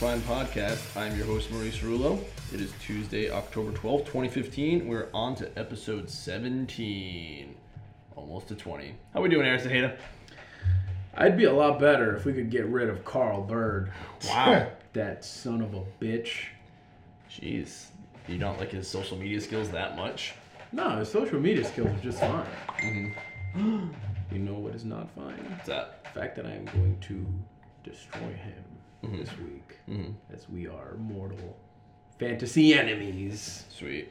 Prime podcast. I'm your host, Maurice Rullo. It is Tuesday, October 12th, 2015. We're on to episode 17. Almost to 20. How we doing, Aaron Tejeda? I'd be a lot better if we could get rid of Carl Bird. Wow. That son of a bitch. Jeez. You don't like his social media skills that much? No, his social media skills are just fine. Mm-hmm. you know what is not fine? What's that? The fact that I am going to destroy him this week, Mhm. as we are mortal fantasy enemies. Sweet.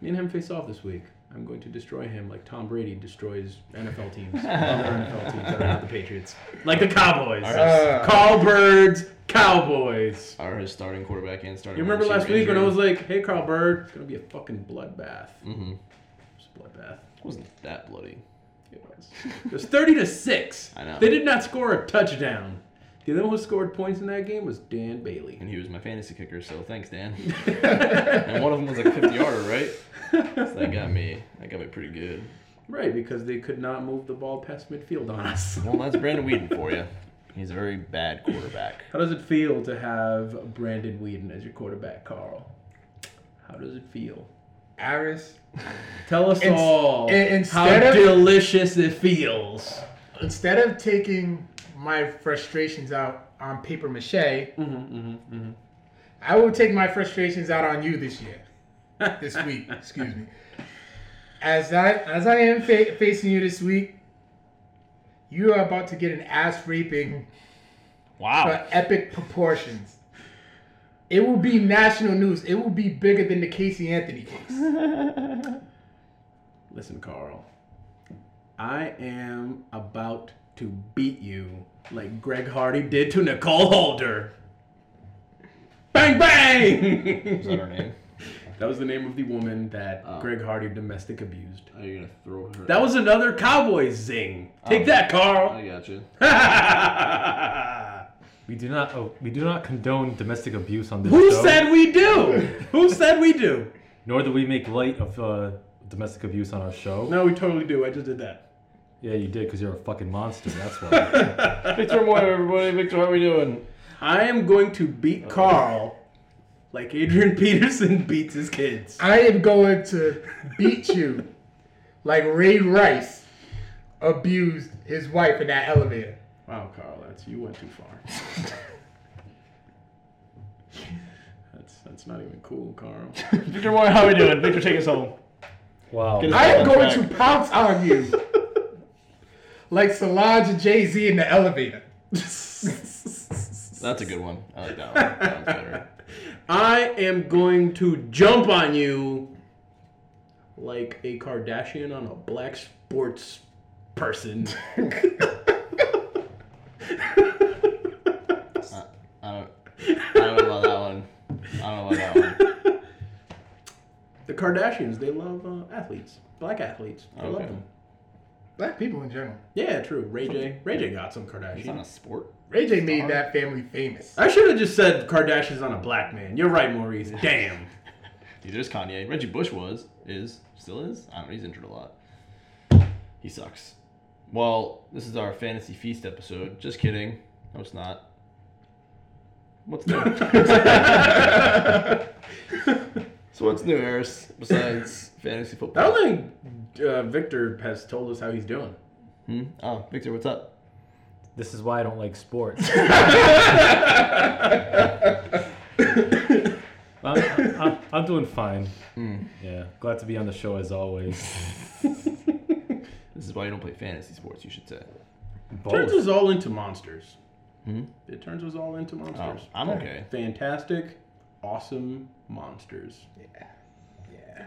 Me and him face off this week. I'm going to destroy him like Tom Brady destroys NFL teams, other NFL teams that are not the Patriots, like the Cowboys. Uh, Carl Bird's Cowboys. Are his starting quarterback and starting You remember last week when I was like, "Hey, Carl Bird, it's gonna be a fucking bloodbath." Mm-hmm. It's a bloodbath. It wasn't that bloody. It was. It was thirty to six. I know. They did not score a touchdown. The other one who scored points in that game was Dan Bailey. And he was my fantasy kicker, so thanks, Dan. and one of them was like a 50 yarder, right? So that got me. That got me pretty good. Right, because they could not move the ball past midfield on us. Well, that's Brandon Weeden for you. He's a very bad quarterback. How does it feel to have Brandon Weeden as your quarterback, Carl? How does it feel? Aris, Tell us Ins- all in- how of- delicious it feels. instead of taking my frustrations out on paper mache, Mm-hmm, mm-hmm, mm-hmm. I will take my frustrations out on you this year, this week. excuse me. As I as I am fa- facing you this week, you are about to get an ass raping Wow. for epic proportions. It will be national news. It will be bigger than the Casey Anthony case. Listen, Carl. I am about to beat you like Greg Hardy did to Nicole Holder. Bang bang! Is that her name? that was the name of the woman that Oh. Greg Hardy domestic abused. Are you gonna throw her? That was another cowboy zing. Take Oh. that, Carl. I got you. We do not. Oh, we do not condone domestic abuse on this Who show. said we do? Who said we do? Nor do we make light of uh, domestic abuse on our show. No, we totally do. I just did that. Yeah, you did because you're a fucking monster. That's why. Victor Moy, everybody. Victor, how are we doing? I am going to beat Carl like Adrian Peterson beats his kids. I am going to beat you like Ray Rice abused his wife in that elevator. Wow, Carl, that's you went too far. that's that's not even cool, Carl. Victor Moy, how are we doing? Victor, take us home. wow. Us- I am going track. to pounce on you like Solange and Jay Z in the elevator. That's a good one. I like that one. Sounds better. I am going to jump on you like a Kardashian on a black sports person. I, I don't. I don't know about that one. I don't know about that one. the Kardashians, they love uh, athletes, black athletes. They love them. Black people in general. Yeah, true. Ray J. Ray J got some It's not Kardashian. a sport. Ray J made that family famous. I should have just said Kardashians on a black man. You're right, Maurice. Damn. Dude, there's Kanye. Reggie Bush was, is, still is. I don't know. He's injured a lot. He sucks. Well, this is our fantasy feast episode. Just kidding. No, it's not. What's new? so what's new, Harris? Besides fantasy football? I don't think uh, Victor has told us how he's doing. Hmm? Oh, Victor, what's up? This is why I don't like sports. I'm, I'm, I'm doing fine. Yeah, glad to be on the show as always. This is why you don't play fantasy sports, you should say. Turns us all into monsters. Hmm? It turns us all into Oh, monsters. I'm okay. Fantastic, awesome monsters. Yeah.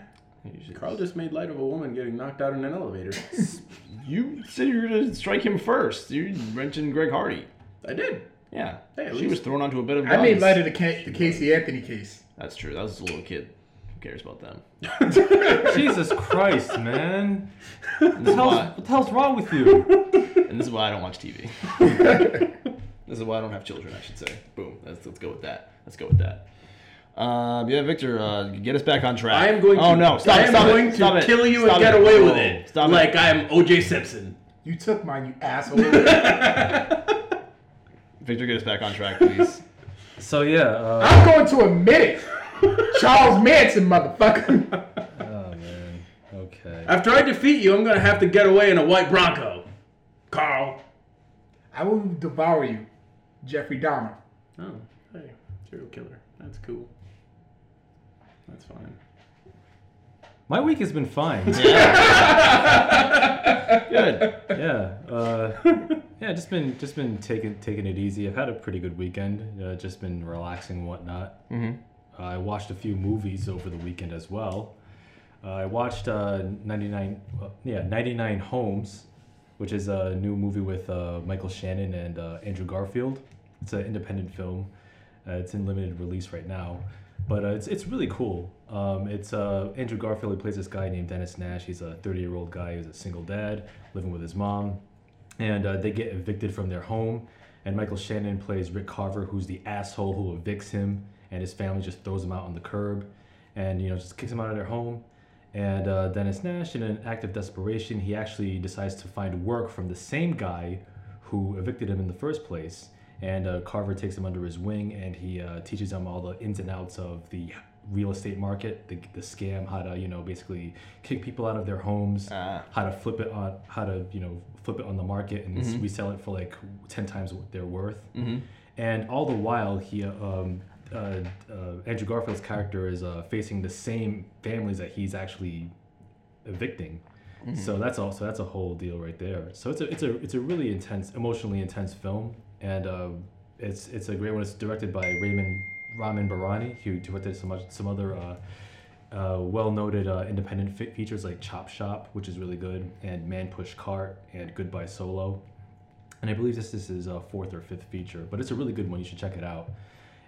should- Carl just made light of a woman getting knocked out in an elevator. you said you were going to strike him first. You mentioned Greg Hardy. I did. Yeah. Hey, she least- was thrown onto a bed of I made light of the, Ca- the Casey Anthony case. That's true. That was a little kid. Who cares about them? Jesus Christ, man! What the, hell's, why, what the hell's wrong with you? and this is why I don't watch TV. this is why I don't have children, I should say. Boom. Let's, let's go with that. Let's go with that. Um, yeah, Victor, uh, get us back on track. I am going to. Oh no! Stop I am Stop going it! to it! kill you Stop and get it. away with Whoa, it, Stop like it! I am O.J. Simpson. You took mine, you asshole. Victor, get us back on track, please. So yeah, uh, I'm going to admit it. Charles Manson, motherfucker. oh man, okay. After I defeat you, I'm gonna have to get away in a white Bronco. Carl. I will devour you, Jeffrey Dahmer. Oh, hey, serial killer. That's cool. That's fine. My week has been fine. Good. yeah, uh, yeah, just been just been taking taking it easy. I've had a pretty good weekend. Uh, just been relaxing and whatnot. Mm-hmm. Uh, I watched a few movies over the weekend as well. Uh, I watched uh, 99, uh, yeah, 99 Homes, which is a new movie with uh, Michael Shannon and uh, Andrew Garfield. It's an independent film. Uh, it's in limited release right now, but uh, it's it's really cool. Um, it's uh, Andrew Garfield. He plays this guy named Dennis Nash. He's a 30 year old guy who's a single dad living with his mom, and uh, they get evicted from their home. And Michael Shannon plays Rick Carver, who's the asshole who evicts him, and his family just throws him out on the curb, and you know just kicks him out of their home. And uh, Dennis Nash, in an act of desperation, he actually decides to find work from the same guy who evicted him in the first place. And uh, Carver takes him under his wing, and he uh, teaches him all the ins and outs of the real estate market, the, the scam, how to you know basically kick people out of their homes, Ah. how to flip it on, how to you know flip it on the market and Mhm. resell it for like ten times what they're worth. Mm-hmm. And all the while, he, um, uh, uh, Andrew Garfield's character is uh, facing the same families that he's actually evicting. So that's also that's a whole deal right there. So it's a it's a it's a really intense, emotionally intense film, and uh, it's it's a great one. It's directed by Raymond Ramin Bahrani, who directed some some other uh, uh, well noted uh, independent fe- features like Chop Shop, which is really good, and Man Push Cart and Goodbye Solo. And I believe this, this is a fourth or fifth feature, but it's a really good one. You should check it out.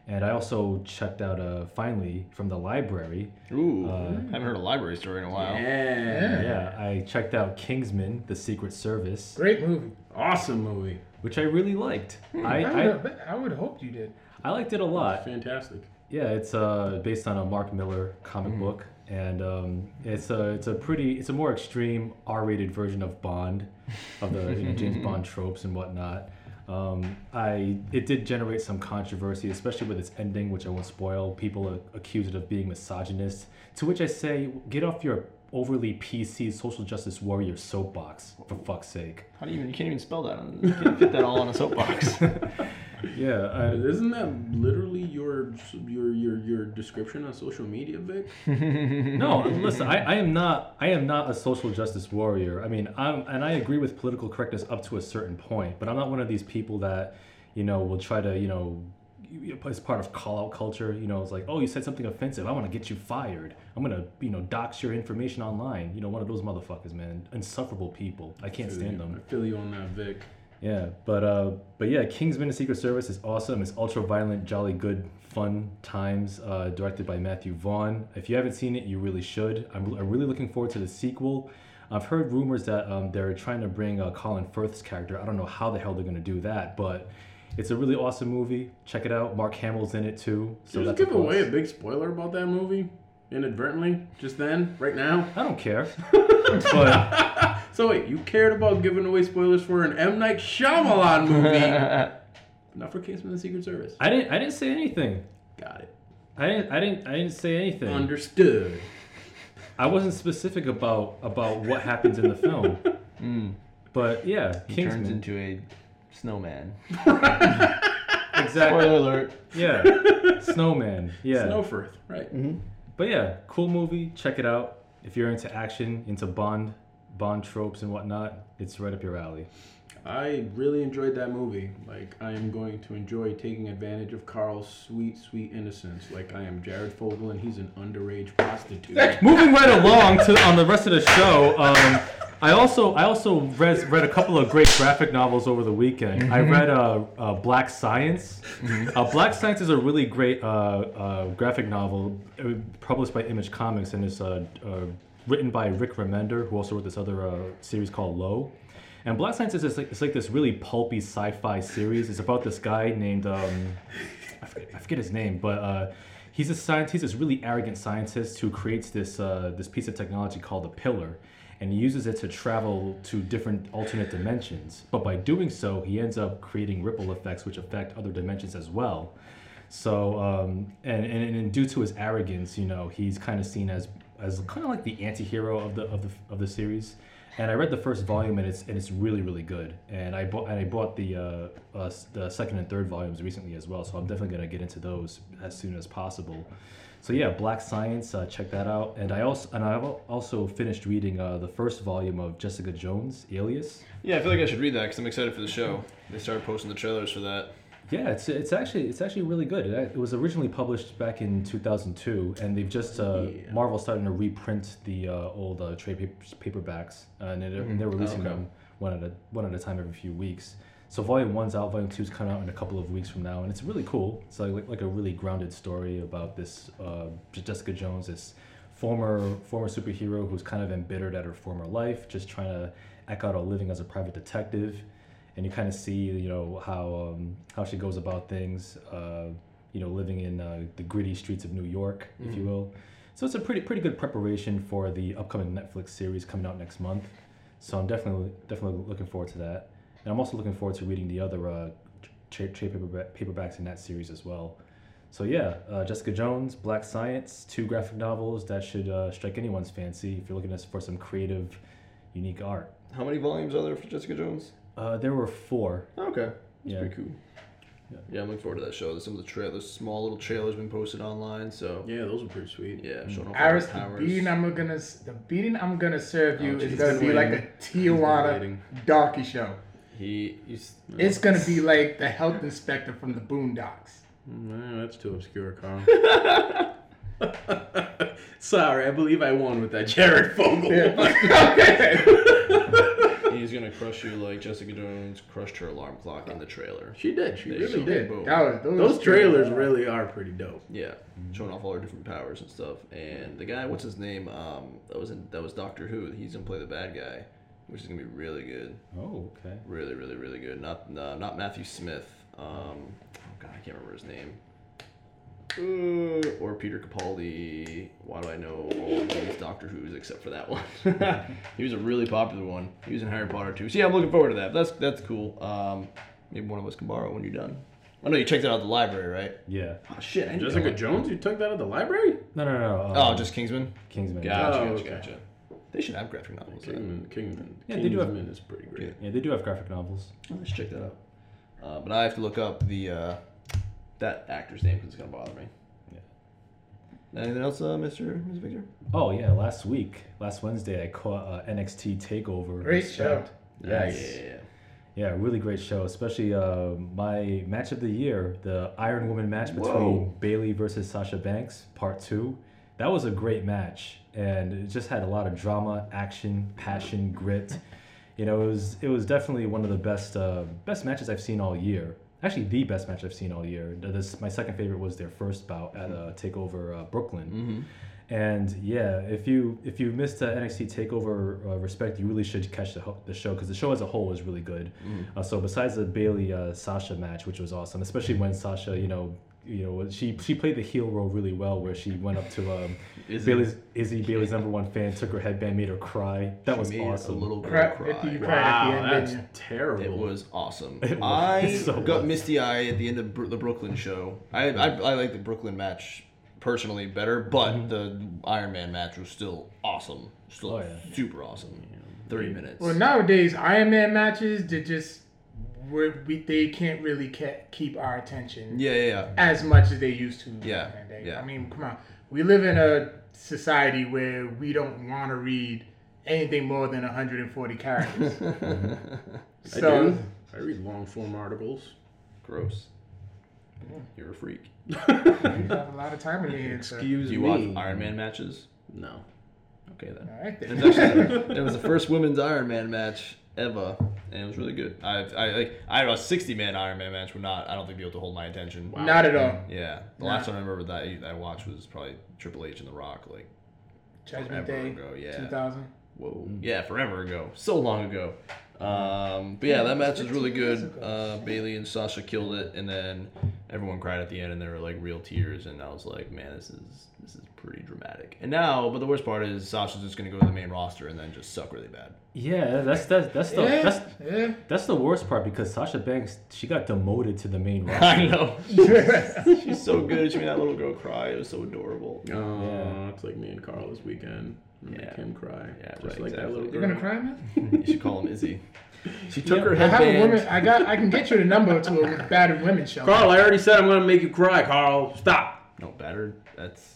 And I also checked out uh, finally from the library. Ooh, Uh, haven't heard a library story in a while. Yeah. Yeah, I checked out Kingsman: The Secret Service, Great movie. Awesome movie. which I really liked. I, I, I, would, I would have hoped you did. I liked it a lot. Fantastic. Yeah, it's uh, based on a Mark Millar comic book, and um, it's a it's a pretty it's a more extreme R-rated version of Bond, of the you know, James Bond tropes and whatnot. Um, I it did generate some controversy, especially with its ending, which I won't spoil. People are accused it of being misogynist, to which I say, get off your overly PC social justice warrior soapbox for fuck's sake. How do you even? You can't even spell that. You can't fit that all on a soapbox. Yeah, I, Isn't that literally your your your your description on social media, Vic? No, listen. I, I am not. I am not a social justice warrior. I mean, I'm, and I agree with political correctness up to a certain point. But I'm not one of these people that, you know, will try to, you know, as part of call out culture. You know, it's like, oh, you said something offensive. I want to get you fired. I'm gonna, you know, dox your information online. You know, one of those motherfuckers, man. Insufferable people. I can't stand them. I feel you on that, Vic. Yeah, but uh, but yeah, Kingsman: The Secret Service is awesome. It's ultra violent, jolly good, fun times. Uh, directed by Matthew Vaughn. If you haven't seen it, you really should. I'm, I'm really looking forward to the sequel. I've heard rumors that um, they're trying to bring uh, Colin Firth's character. I don't know how the hell they're gonna do that, but it's a really awesome movie. Check it out. Mark Hamill's in it too. So Did you just give away a big spoiler about that movie inadvertently just then, right now? I don't care, but So wait, you cared about giving away spoilers for an M Night Shyamalan movie, not for Kingsman: The Secret Service. I didn't. I didn't say anything. Got it. I didn't. I didn't. I didn't say anything. Understood. I wasn't specific about about what happens in the film. mm. But yeah, He Kingsman. turns into a snowman. exactly. Spoiler alert. Yeah, Snowman. Yeah. Snowfirth, right? But yeah, cool movie. Check it out. If you're into action, into Bond, Bond tropes and whatnot, it's right up your alley. I really enjoyed that movie. Like, I am going to enjoy taking advantage of Carl's sweet, sweet innocence. Like, I am Jared Fogle and he's an underage prostitute. Moving right along to on the rest of the show. Um, I also I also read read a couple of great graphic novels over the weekend. I read uh, uh, Black Science. Uh, Black Science is a really great uh, uh, graphic novel uh, published by Image Comics and is uh, uh, written by Rick Remender, who also wrote this other uh, series called Low. And Black Science is like, it's like this really pulpy sci-fi series. It's about this guy named um, I, forget, I forget his name, but uh, he's a scientist. He's this really arrogant scientist who creates this uh, this piece of technology called a pillar. And he uses it to travel to different alternate dimensions. But by doing so, he ends up creating ripple effects which affect other dimensions as well. So, um, and, and and due to his arrogance, you know, he's kind of seen as as kind of like the anti-hero of the of the of the series. And I read the first volume, and it's and it's really really good. And I bought and I bought the uh, uh, the second and third volumes recently as well. So I'm definitely gonna get into those as soon as possible. So yeah, Black Science, uh, check that out. And I also and I've also finished reading uh, the first volume of Jessica Jones, Alias. Yeah, I feel like I should read that because I'm excited for the show. They started posting the trailers for that. Yeah, it's it's actually it's actually really good. It, it was originally published back in 2002, and they've just uh, Yeah. Marvel's starting to reprint the uh, old uh, trade paper, paperbacks, uh, and they're, they're releasing okay. them one at a one at a time every few weeks. So volume one's out, volume two's coming out in a couple of weeks from now, and it's really cool. It's like like a really grounded story about this uh, Jessica Jones, this former former superhero who's kind of embittered at her former life, just trying to act out a living as a private detective. And you kind of see you know how um, how she goes about things uh, you know living in uh, the gritty streets of New York if you will. So it's a pretty pretty good preparation for the upcoming Netflix series coming out next month. So I'm definitely definitely looking forward to that and I'm also looking forward to reading the other uh, trade trade paperback, paperbacks in that series as well so yeah uh, Jessica Jones Black Science two graphic novels that should uh, strike anyone's fancy if you're looking for some creative unique art How many volumes are there for Jessica Jones? uh, there were four Okay, that's Yeah. pretty cool. Yeah. Yeah. I'm looking forward to that show. There's Some of the trailers, small little trailers, been posted online. So Yeah, those are pretty sweet. yeah, showing off all Aris, the the beating I'm gonna the beating I'm gonna serve you Oh, is gonna be like a Tijuana waiting. donkey show. He, he's It's gonna be like the health inspector from the Boondocks. No, that's too obscure, Carl. Sorry, I believe I won with that Jared Fogle. Okay. He's gonna crush you like Jessica Jones crushed her alarm clock in the trailer. she did. She There you really did. Boom. That was, those, Those trailers really are pretty dope. Yeah, showing off all her different powers and stuff. And the guy, what's his name? Um, that was in, that was Doctor Who. He's gonna play the bad guy, which is gonna be really good. oh okay Really, really, really good. Not uh, not Matthew Smith. Um, oh God, I can't remember his name. Uh, or Peter Capaldi. Why do I know all of these Doctor Who's except for that one? he was a really popular one. He was in Harry Potter too. So yeah, I'm looking forward to that. That's that's cool. Um, maybe one of us can borrow it when you're done. I know you checked it out at the library, right? yeah Oh shit! I Jessica. Jones, you took that at the library? No, no, no. Um, Oh, just Kingsman. Kingsman. Gotcha, Oh, gotcha, okay. gotcha. They should have graphic novels. then. Kingman, Kingman. Yeah, they do have- Kingsman is pretty great. Yeah, they do have graphic novels. Oh, let's check that out. Uh, but I have to look up the uh, that actor's name because it's gonna bother me. Yeah. Anything else, uh, Mister Mr. Victor? Oh yeah, last week, last Wednesday, I caught uh, NXT Takeover. Great show. Yes. Yeah. Yeah, really great show. Especially uh, my match of the year, the Iron Woman match between Whoa. Bayley versus Sasha Banks, part two. That was a great match, and it just had a lot of drama, action, passion, grit. You know, it was it was definitely one of the best uh, best matches I've seen all year. Actually, the best match I've seen all year. This my second favorite was their first bout at uh, Takeover uh, Brooklyn. Mm-hmm. And yeah, if you if you missed uh, NXT Takeover uh, Respect, you really should catch the, ho- the show because the show as a whole is really good. Uh, so besides the Bayley uh, Sasha match, which was awesome, especially when Sasha, you know, you know, she she played the heel role really well, where she went up to um, Izzy. Bayley's Izzy Bayley's number one fan, took her headband, made her cry. That was Made awesome. A little Cry- girl Vicky, cry. you cried at the Wow, end, that's didn't terrible. It was awesome. It was I so got was. misty eye at the end of Br- the Brooklyn show. I, I I like the Brooklyn match personally better, but the Iron Man match was still awesome. Still Oh, yeah. super awesome. Thirty minutes. Well, nowadays Iron Man matches they just we're, we they can't really ca- keep our attention yeah, yeah, yeah. as much as they used to. Yeah, back in the day. yeah. I mean, come on. We live in a society where we don't want to read anything more than 140 characters. I do. I read long form articles. Gross. You're a freak. you have a lot of time in your hands. sir. Excuse Do you me. watch Iron Man matches? No. Okay then. All right There's then. actually, there was the first women's Iron Man match ever, and it was really good. I, I like I don't a 60 man Iron Man match would not. I don't think be able to hold my attention. Not at all. Yeah, the last one I remember that I, watched was probably Triple H and The Rock, like Judgment Day, ago. Yeah, 2000. whoa, yeah, forever ago, so long ago. Um, but yeah, that match was really good. Uh, Bayley and Sasha killed it, and then everyone cried at the end, and there were like real tears, and I was like, man, this is this is pretty dramatic. And now, but the worst part is Sasha's just gonna go to the main roster and then just suck really bad. Yeah, that's that's that's the Yeah, that's yeah. that's the worst part because Sasha Banks she got demoted to the main roster. I know. She's so good. She made that little girl cry. It was so adorable. Oh, Yeah. it's like me and Carl this weekend. Make Yeah. him cry. Yeah, just right, like that little girl. You're gonna cry, man. You should call him Izzy. She took Yeah, her I have a woman. I got. I can get you the number to a battered women show. Carl, I already said I'm gonna make you cry. Carl, stop. No, battered. That's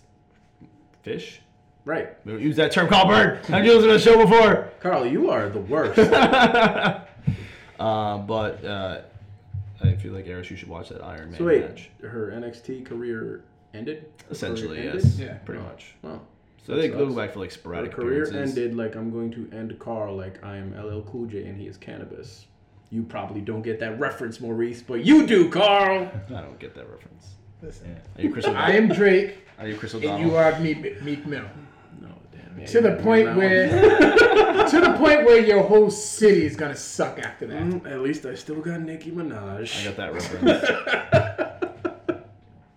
fish. Right, We don't use that term, Bird. I've used it on the show before. Carl, you are the worst. Uh, but uh, I feel like Eris, you should watch that Iron Man so wait, match. her NXT career ended. Her Essentially, career yes. ended? Yeah. Pretty Oh. much. Well, So they That go back for like sporadic. her sporadic career ended like I'm going to end Carl like I am LL Cool J and he is cannabis. You probably don't get that reference, Maurice, but you do, Carl. I don't get that reference. Listen, Are you Chris I am Drake, Are you Chris and you are Meek, Meek Mill. No, damn. yeah, To the point got where, to the point where your whole city is gonna suck after that. Mm, at least I still got Nicki Minaj. I got that reference.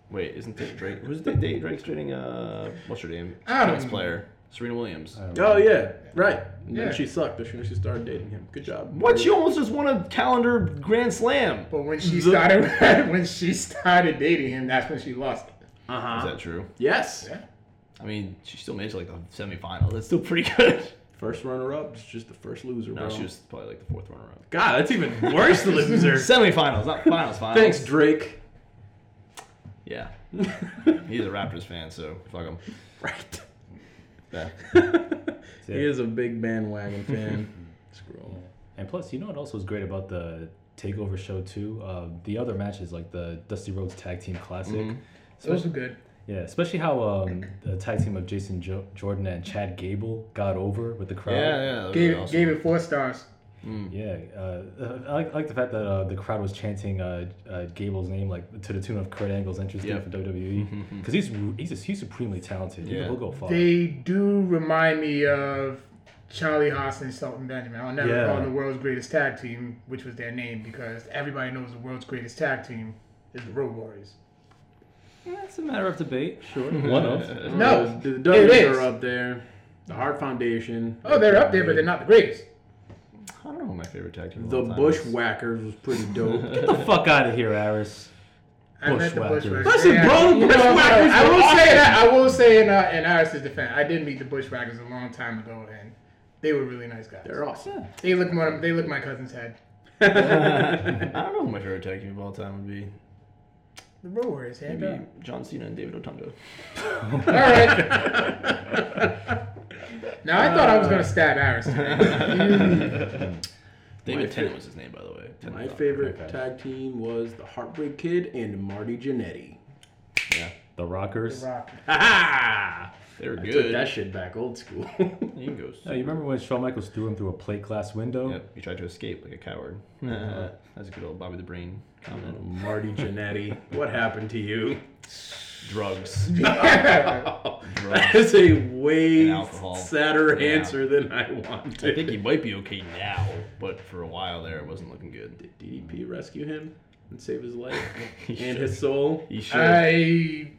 Wait, isn't this Drake? Who's da- da- Drake's dating? Uh, what's her name? I don't Tennis know. player, Serena Williams. Oh yeah, right. And Yeah. then she sucked as soon as she started dating him. Good job. What? She almost just won a calendar Grand Slam. But when she The- started, when she started dating him, that's when she lost it. Uh Is that true? Yes. Yeah. I mean, she still made it to like the semifinals. That's still pretty good. First runner up. It's just the first loser, No, bro. she was probably like the fourth runner up. God, that's even worse than loser. Semifinals, not finals. Finals. Thanks, Drake. Yeah. He's a Raptors fan, so fuck him. Right. Yeah. he is a big bandwagon fan. Screw him. And plus, you know what else was great about the Takeover show too? Uh, the other matches like the Dusty Rhodes Tag Team Classic. Mhm. Those are good. Yeah, especially how um, the tag team of Jason jo- Jordan and Chad Gable got over with the crowd. Yeah, yeah. Gave, awesome. gave it four stars. Mm. Yeah, uh, I, like, I like the fact that uh, the crowd was chanting uh, uh, Gable's name like to the tune of Kurt Angle's entrance theme Yep. for WWE because he's he's he's supremely talented. Yeah. He'll go far. They do remind me of Charlie Haas and Shelton Benjamin. I'll never Yeah. call them the world's greatest tag team, which was their name, because everybody knows the world's greatest tag team is the Road Warriors. Yeah, it's a matter of debate. Sure. One of. No, the it Dudleys is. are up there. The Hart Foundation. Oh, they're up there, but they're not the greatest. I don't know who my favorite tag team of The all time is. Bushwhackers was pretty dope. Get the fuck out of here, Aris. I met the Bushwhackers. Bushwhackers. Listen, Yeah, bro, the you know, Bushwhackers I were will awesome. say that. I will say in uh, in Iris' defense, I did meet the Bushwhackers a long time ago, and they were really nice guys. They're awesome. They look more. They look my cousin's head. I don't know who my favorite tag team of all time would be. The Road Warriors, hand Maybe up. John Cena and David Otunga. All right. now I thought I was gonna stab Iris. David My Tennant fa- was his name, by the way. Tennant My favorite Okay. tag team was the Heartbreak Kid and Marty Jannetty. Yeah, The Rockers. The Rock. Ha ha! they were I took good. that shit back old school. You can go. Oh, you remember when Shawn Michaels threw him through a plate glass window? Yep, he tried to escape like a coward. That's a good old Bobby the Brain comment. Marty Jannetty, what happened to you? Drugs. That Drugs. is a way sadder Yeah. answer than I wanted. I think he might be okay now, but for a while there, it wasn't looking good. Did DDP rescue him and save his life He and should. his soul? He should. I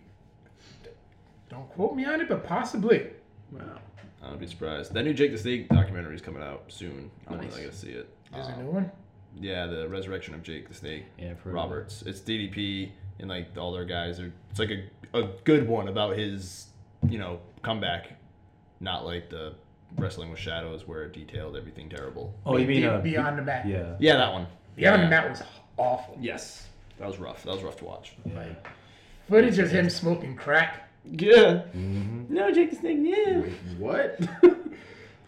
don't quote me on it, but possibly. Wow. I would be surprised. That new Jake the Snake documentary is coming out soon. I'm Nice. really gonna see it. There's a Um, new one. Yeah, the resurrection of Jake the Snake Yeah, I've heard of it. Roberts. It's DDP and like all their guys are. It's like a a good one about his you know comeback, not like the wrestling with shadows where it detailed everything terrible. Oh, you mean Be- uh, Beyond the Mat? Yeah. Yeah, that one. Beyond yeah. the Mat was awful. Yes, that was rough. That was rough to watch. yeah. Footage of him smoking crack. Yeah. Mhm. No, Jake the Snake. Yeah. Wait, what?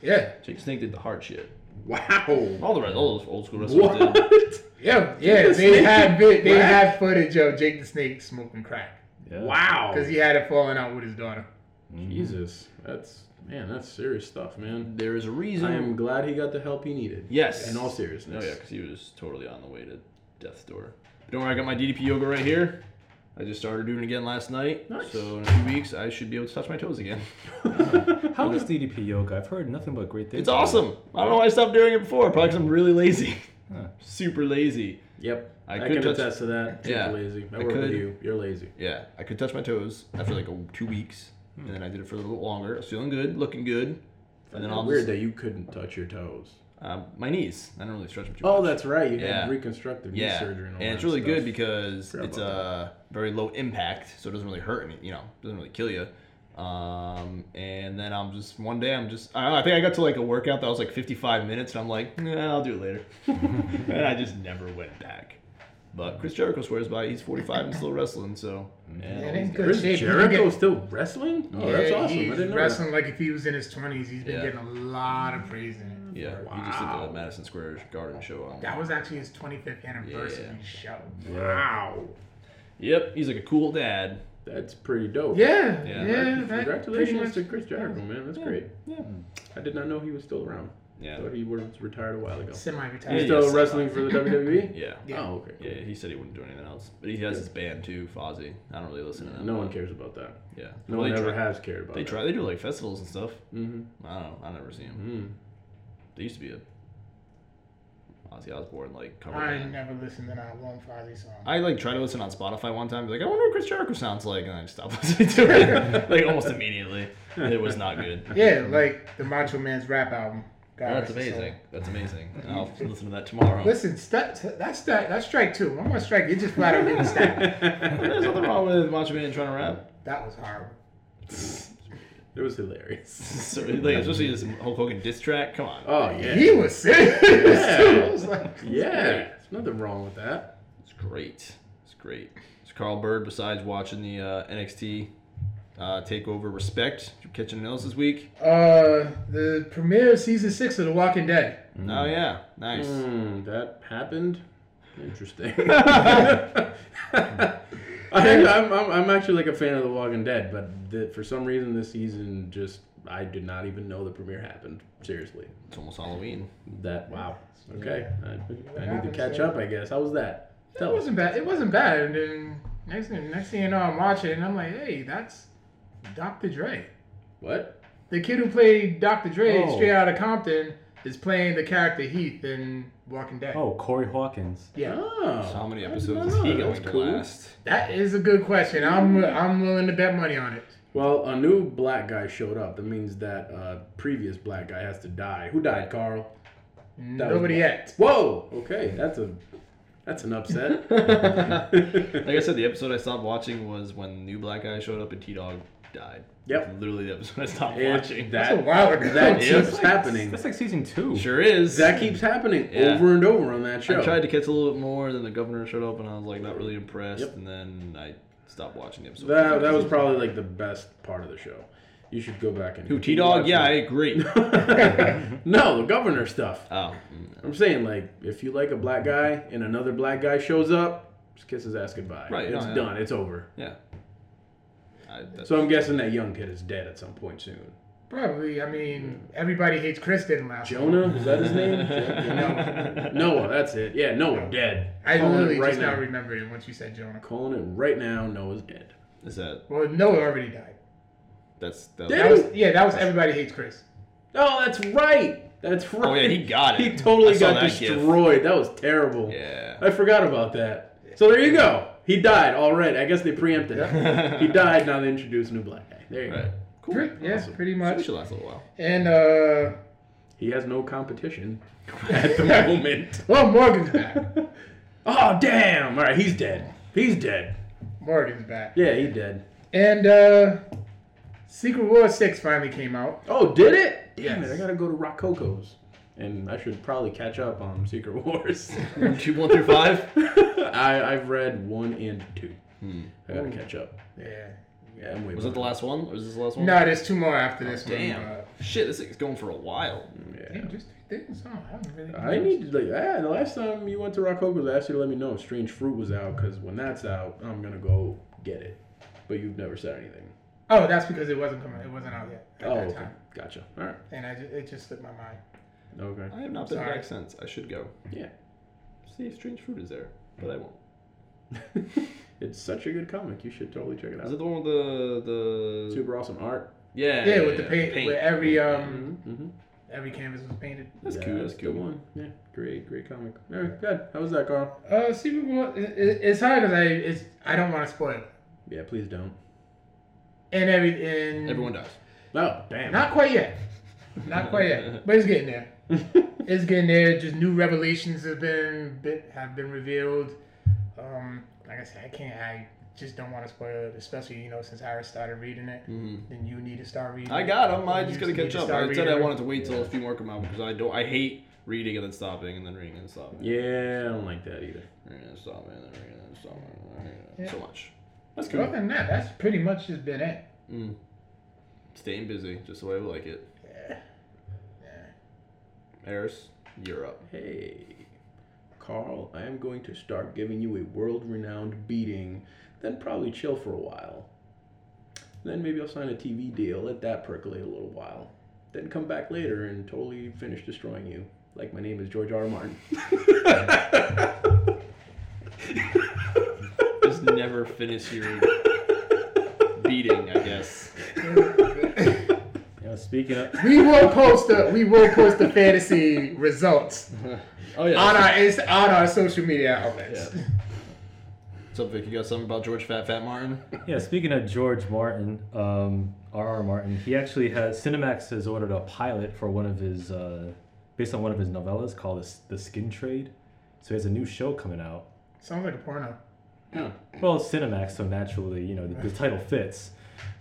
Yeah, Jake the Snake did the hard shit. Wow. All the rest, all those old school wrestlers did. What? yeah, yeah. the They Snake had vi- they crack? had footage of Jake the Snake smoking crack yeah. Wow. because he had it falling out with his daughter. Mhm. Jesus, that's man, that's serious stuff, man. There is a reason. I am glad he got the help he needed. Yes. In all seriousness. Oh seriousness. yeah, because he was totally on the way to death's door. Don't worry, I got my DDP yoga right here. I just started doing it again last night. Nice. So in a few weeks, I should be able to touch my toes again. How is DDP yoga? I've heard nothing but great things. It's awesome. I don't know why I stopped doing it before. Probably because I'm really lazy. Huh. Super lazy. Yep. I I, could can touch- attest to that. Super Yeah, lazy. I, I work with you. You're lazy. Yeah, I could touch my toes after like a, two weeks, and hmm. then I did it for a little longer. I was feeling good, looking good, and then I'll weird just, that you couldn't touch your toes. Um, my knees. I don't really stretch them too Oh, much. that's right. You Yeah. had reconstructive knee yeah, surgery and all and it's really stuff. good because Forgot it's about uh, very low impact, so it doesn't really hurt any. You know, doesn't really kill you. Um, and then I'm just one day I'm just I know, I think I got to like a workout that was like 55 minutes, and I'm like, nah, I'll do it later, and I just never went back. But Chris Jericho swears by it. he's 45 and still wrestling, so yeah, Yeah, he's in got- good Chris shape. Jericho is still wrestling? Oh, yeah, that's awesome. He's I didn't know wrestling like if he was in his twenties. He's been Yeah. getting a lot of praise in it. Yeah, he just did Wow. the Madison Square Garden show. On. That was actually his 25th anniversary Yeah. show. Wow. Yep, he's like a cool dad. That's pretty dope. Yeah, Yeah. yeah. that Congratulations much- to Chris Jericho, man. That's Yeah. great. Yeah, I did not know he was still around. yeah, I thought he was retired a while ago. He's Semi-retired. Yeah, still yes. wrestling for the WWE? yeah. Yeah. Oh, okay. Yeah, he said he wouldn't do anything else, but he has his band too, Fozzy. I don't really listen to them. No one cares about that. Yeah, No Well, one ever try, has cared about They that. try. They do like festivals and stuff. Mm-hmm. I don't know. I never see him. Mm. They used to be a Ozzy Osbourne like cover I band. never listened to not one Fozzy song. I like tried to listen on Spotify one time. be Like I wonder what Chris Jericho sounds like, and I just stopped listening to it like almost immediately. It was not good. yeah, like the Macho Man's rap album. God That's amazing. That's amazing. And I'll listen to that tomorrow. Listen, st- that's that. That's strike two. I'm gonna strike. You just flat out getting stabbed. There's nothing wrong with Macho Man trying to rap. That was horrible. It was hilarious. So, like, especially this Hulk Hogan diss track. Come on. Oh, yeah. He was serious. Yeah. too. I was like, Yeah. There's nothing wrong with that. It's great. It's great. So Carl Bird, besides watching the uh, NXT uh, Takeover Respect, did you catch anything else this week? uh, the premiere of season six of The Walking Dead. Oh yeah, nice. Hmm, that happened. Interesting. I, I'm, I'm, I'm actually like a fan of The Walking Dead, but the, for some reason this season just I did not even know the premiere happened. Seriously, It's almost Halloween. that wow. Okay, I, I need to catch so- up. I guess. How was that? It Tell us. wasn't bad. It wasn't bad. And then next thing, next thing you know, I'm watching, and I'm like, hey, that's Dr. Dre. What? The kid who played Dr. Dre Oh. straight out of Compton is playing the character Heath in Walking Dead. Oh, Corey Hawkins. Yeah. Oh, So how many episodes is he going to cool. last? That is a good question. I'm I'm willing to bet money on it. Well, a new black guy showed up. That means that uh, previous black guy has to die. Who died, Carl? Nobody yet. Whoa. Okay, that's a that's an upset. Like I said, the episode I stopped watching was when new black guy showed up and T Dog died. Yep. Literally that was when I stopped It- watching. That's a that while ago. that Yeah. keeps happening. That's like season two. Sure is. That keeps happening Yeah. over and over on that show. I tried to catch a little bit more, and then the governor showed up, and I was like not really impressed, Yep. and then I stopped watching the episode. that that was probably like the best part of the show. You should go back and Who T Dog? Yeah, I agree. no, the governor stuff. oh, mm, I'm saying like if you like a black guy and another black guy shows up, just kiss his ass goodbye. Right, It's no, yeah. done. It's over. yeah. I, So I'm guessing that young kid is dead at some point soon. Probably. I mean, everybody hates Chris didn't last. long. Jonah is that his name? Noah. That's it. Yeah, Noah dead. I Calling literally right just now. now remembered it once you said Jonah. Calling it right now. Noah's dead. is that Well, Noah already died. that's that Did That was, was yeah. That was everybody hates Chris. Oh, that's right. That's right. Oh yeah, he got it. He totally I got that gif. destroyed. That was terrible. Yeah. I forgot about that. So there you go. He died already. I guess they preempted it. He died. Now they introduce a new black guy. There you Right. go. Cool. Pre- yeah, Awesome. pretty So much. should last a little while. And uh, He has no competition at the moment. well, Morgan's back. Oh damn! All right, he's dead. He's dead. Morgan's back. Yeah, he's dead. And uh, Secret War Six finally came out. Oh, did it? Damn Yes. it! I gotta go to Roccoco's, and I should probably catch up on Secret Wars. Two, one through five. I I've read one and two. Hmm. I gotta catch up. Yeah. Yeah, I'm way Was that the last one, or is this the last one? No, there's two more after this Damn. one. Uh, Shit, this thing's going for a while. Yeah. damn, just three things. Oh, I haven't really. I need to like yeah. The last time you went to Roccoco's, I asked you to let me know if Strange Fruit was out because when that's out, I'm gonna go get it. But you've never said anything. Oh, that's because it wasn't coming. It wasn't out yet at Oh, that okay. time, Gotcha. All right. and I just, it just slipped my mind. Okay. I have not been Sorry. back since. I should go. Yeah. See if Strange Fruit is there, but I won't. it's such a good comic. You should totally check it out. Is it the one with the the? Super awesome art. Yeah. Yeah, with the paint, where every um Mm-hmm. mm-hmm. every canvas was painted. That's cool. That's a cool. good one. Yeah. Great, great comic. All right, good. How was that, Carl? Uh, Secret War. It, it, it's hard because I it's I don't want to spoil it. Yeah, please don't. and every and Everyone does. Oh, damn. Not quite yet. Not quite yet, but it's getting there. It's getting there. Just new revelations have been bit have been revealed. Um, like I said, I can't. I just don't want to spoil it, especially you know since I started reading it. Mhm. Then you need to start reading. I got them. I just gotta catch up. start I said I wanted to wait till a few more come out because I don't. I hate reading and then stopping and then reading and stopping. Yeah, I don't like that either. Reading and stopping and then reading and then stopping. and. Yeah. So much. That's Other good. than that, that's pretty much just been it. Mm. Staying busy, just the way I like it. Yeah. Eris, you're up. Hey, Carl, I am going to start giving you a world renowned beating, then probably chill for a while. Then maybe I'll sign a TV deal, let that percolate a little while. Then come back later and totally finish destroying you. Like my name is George R. R. Martin. Just never finish your beating, I guess. You speaking of, We will post the we will post the fantasy results Oh yeah. on our inst- on our social media outlets. Yeah. What's up, Vic? You got something about George Fat Fat Martin? yeah, speaking of George Martin, um, R.R. Martin, he actually has Cinemax has ordered a pilot for one of his, uh, based on one of his novellas called the, the Skin Trade. So he has a new show coming out. Sounds like a porno. Huh. Well, it's Cinemax, so naturally, you know, the, the title fits.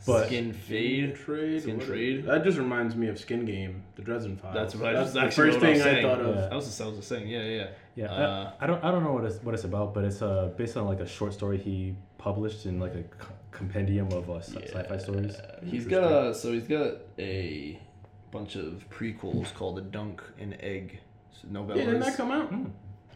But Skin Fade. Trade. Skin what- Trade? That just reminds me of Skin Game, the Dresden Files. That's what I That's the first what I thing was I thought of. Yeah. That was the I was saying. Yeah, yeah. yeah, Uh, I, I don't I don't know what it's, what it's about, but it's uh, based on like a short story he published in like a compendium of uh, sci- sci-fi stories. He's got a so he's got a bunch of prequels called the Dunk and Egg novellas. Yeah, didn't that come out? Hmm.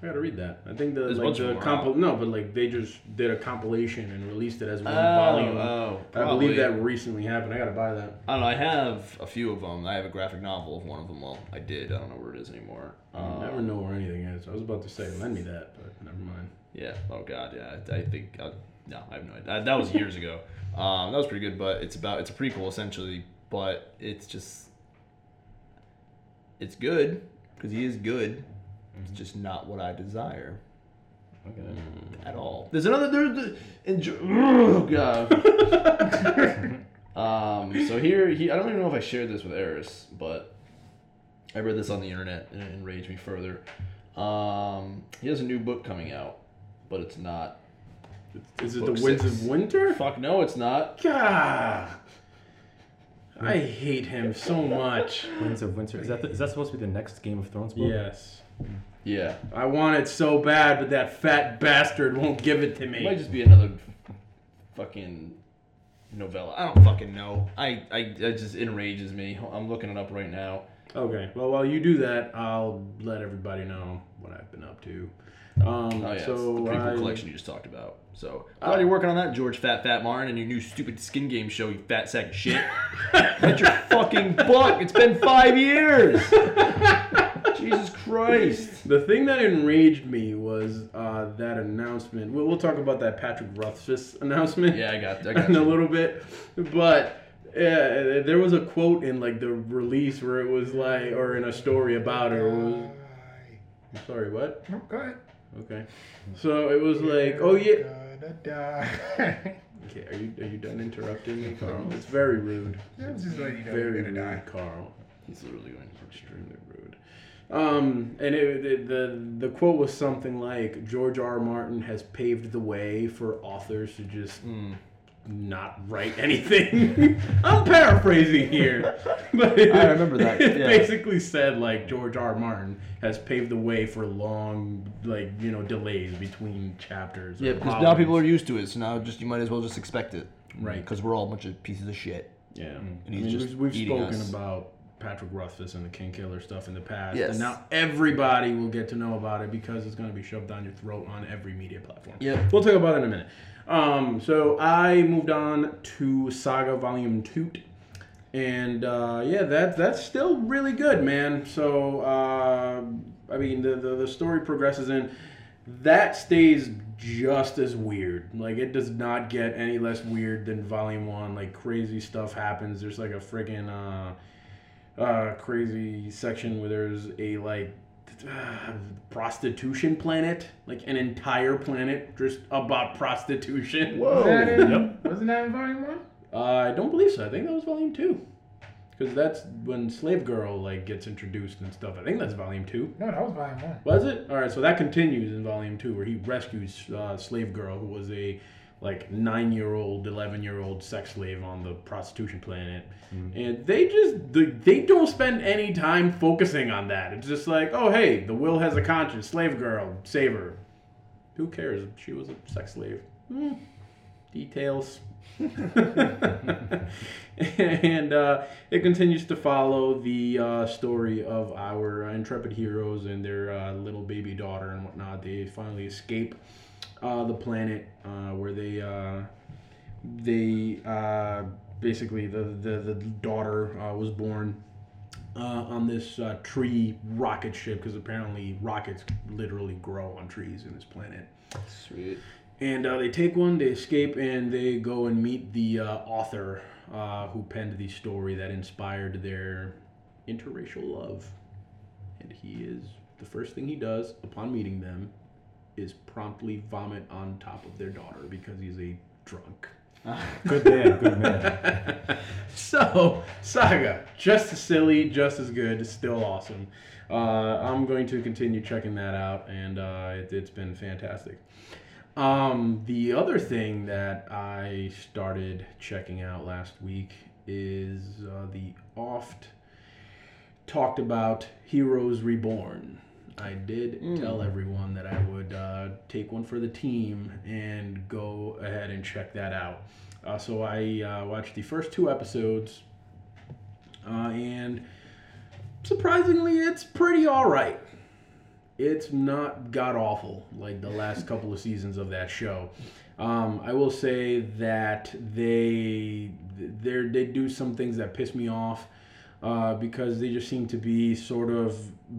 I gotta read that. I think the There's like the them no, but like they just did a compilation and released it as one Oh, volume. oh, I probably. believe that recently happened. I gotta buy that. I don't know. I have a few of them. I have a graphic novel of one of them. Well, I did. I don't know where it is anymore. I Um, never know where anything is. I was about to say lend me that, but never mind. Yeah. Oh God. Yeah. I, I think. Uh, no, I have no idea. That, that was years ago. Um, that was pretty good, but it's about it's a prequel essentially, but it's just it's good because he is good. It's just not what I desire Okay. at all. There's another. There's the enjoy. Oh God. um. So here, he. I don't even know if I shared this with Eris, but I read this on the internet and it enraged me further. Um. He has a new book coming out, but it's not. Is it Book the Winds six. of Winter? Fuck no, it's not. God, I hate him so much. Winds of Winter. Is that the, is that supposed to be the next Game of Thrones book? Yes, Yeah. I want it so bad, but that fat bastard won't give it to me. It might just be another fucking novella. I don't fucking know. I, I it just enrages me. I'm looking it up right now. Okay, well while you do that, I'll let everybody know what I've been up to. Um, Oh yeah, so the prequel I- collection you just talked about. So glad you're working on that, George Fat Fat Martin, and your new stupid skin game show, you fat sack of shit. Get your fucking book. It's been five years. Jesus Christ. The thing that enraged me was uh, that announcement. We'll, we'll talk about that Patrick Rothfuss announcement. Yeah, I got, I got in a little bit, but yeah, there was a quote in like the release where it was like, or in a story about it. it was, I'm sorry, what? No, go ahead. Okay, so it was like, oh yeah. Gonna die. Okay, are you are you done interrupting me, Carl? It's very rude. I'm just letting you know Very rude, die. Carl. He's literally going Extremely rude. Um, and it, it, the the quote was something like George R. R. Martin has paved the way for authors to just Mm. Not write anything. I'm paraphrasing here, but it, I remember that, It yeah. basically said like George R. R. Martin has paved the way for long, like you know, delays between chapters. Yeah, because now people are used to it, so now just you might as well just expect it. Right. Because we're all a bunch of pieces of shit. Yeah, And mm. I mean, just we've, we've spoken us. about Patrick Rothfuss and the King Killer stuff in the past, Yes. and now everybody will get to know about it because it's going to be shoved down your throat on every media platform. Yep. We'll talk about it in a minute. Um, so I moved on to Saga Volume Two, and uh, yeah, that that's still really good, man. So uh, I mean, the, the the story progresses in that stays just as weird. Like it does not get any less weird than Volume One. Like crazy stuff happens. There's like a friggin' uh, uh, crazy section where there's a like uh, prostitution planet, like an entire planet just about prostitution. Was that in, Yep. Wasn't that in volume one? Uh, I don't believe so. I think that was volume two. Because that's when Slave Girl like gets introduced and stuff. I think that's volume two. No, that was volume one. Was it? All right, so that continues in volume two, where he rescues uh, Slave Girl, who was a like nine-year-old, eleven-year-old sex slave on the prostitution planet, and they just they, they don't spend any time focusing on that. It's just like, oh hey, the will has a conscience. Slave Girl, save her. Who cares? She was a sex slave. Hmm, details. and uh, it continues to follow the uh, story of our intrepid heroes and their uh, little baby daughter and whatnot. They finally escape uh, the planet uh, where they uh, they uh, basically the the, the daughter uh, was born. Uh, on this uh, tree rocket ship, because apparently rockets literally grow on trees in this planet. Sweet. And uh, they take one, they escape, and they go and meet the uh, author uh, who penned the story that inspired their interracial love. And he is the first thing he does upon meeting them is promptly vomit on top of their daughter because he's a drunk. Good man, good man. so, Saga, just as silly, just as good, still awesome. Uh, I'm going to continue checking that out, and uh, it, it's been fantastic. Um, the other thing that I started checking out last week is uh, the oft talked about Heroes Reborn. I did tell everyone that I would uh, take one for the team and go ahead and check that out. Uh, so I uh, watched the first two episodes, uh, and surprisingly, it's pretty all right. It's not god awful like the last couple of seasons of that show. Um, I will say that they they they do some things that piss me off uh, because they just seem to be sort of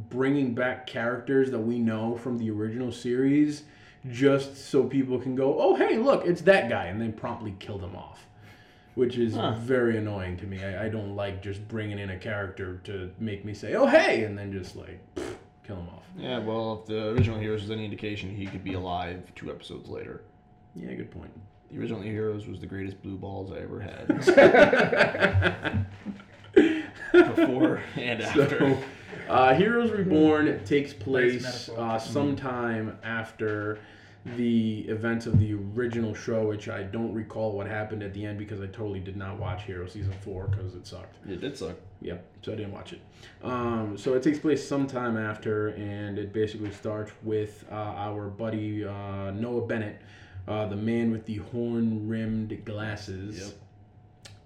bringing back characters that we know from the original series just so people can go, oh, hey, look, it's that guy, and then promptly kill them off. Which is Huh. very annoying to me. I, I don't like just bringing in a character to make me say, oh, hey, and then just like pff, kill him off. Yeah, well, if the original Heroes was any indication, he could be alive two episodes later. Yeah, good point. The original Heroes was the greatest blue balls I ever had. Before and after. So, uh, Heroes Reborn takes place metaphor. uh, sometime after the events of the original show, which I don't recall what happened at the end because I totally did not watch Hero season four because it sucked. It did suck. Yep, so I didn't watch it. Um, so it takes place sometime after, and it basically starts with uh, our buddy uh, Noah Bennett, uh, the man with the horn-rimmed glasses. Yep.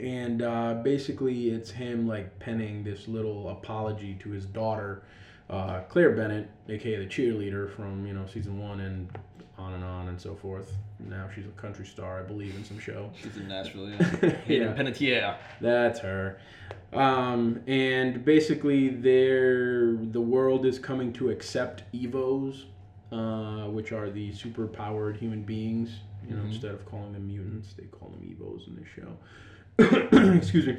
And uh, basically, it's him like penning this little apology to his daughter, uh, Claire Bennett, aka the cheerleader from you know season one and on and on and so forth. Now she's a country star, I believe, in some show. She's in Nashville, yeah. Hayden Panettiere. That's her. Um, and basically, they're, the world is coming to accept Evos, uh, which are the super powered human beings. You know, Mhm. instead of calling them mutants, they call them Evos in the show. Excuse me.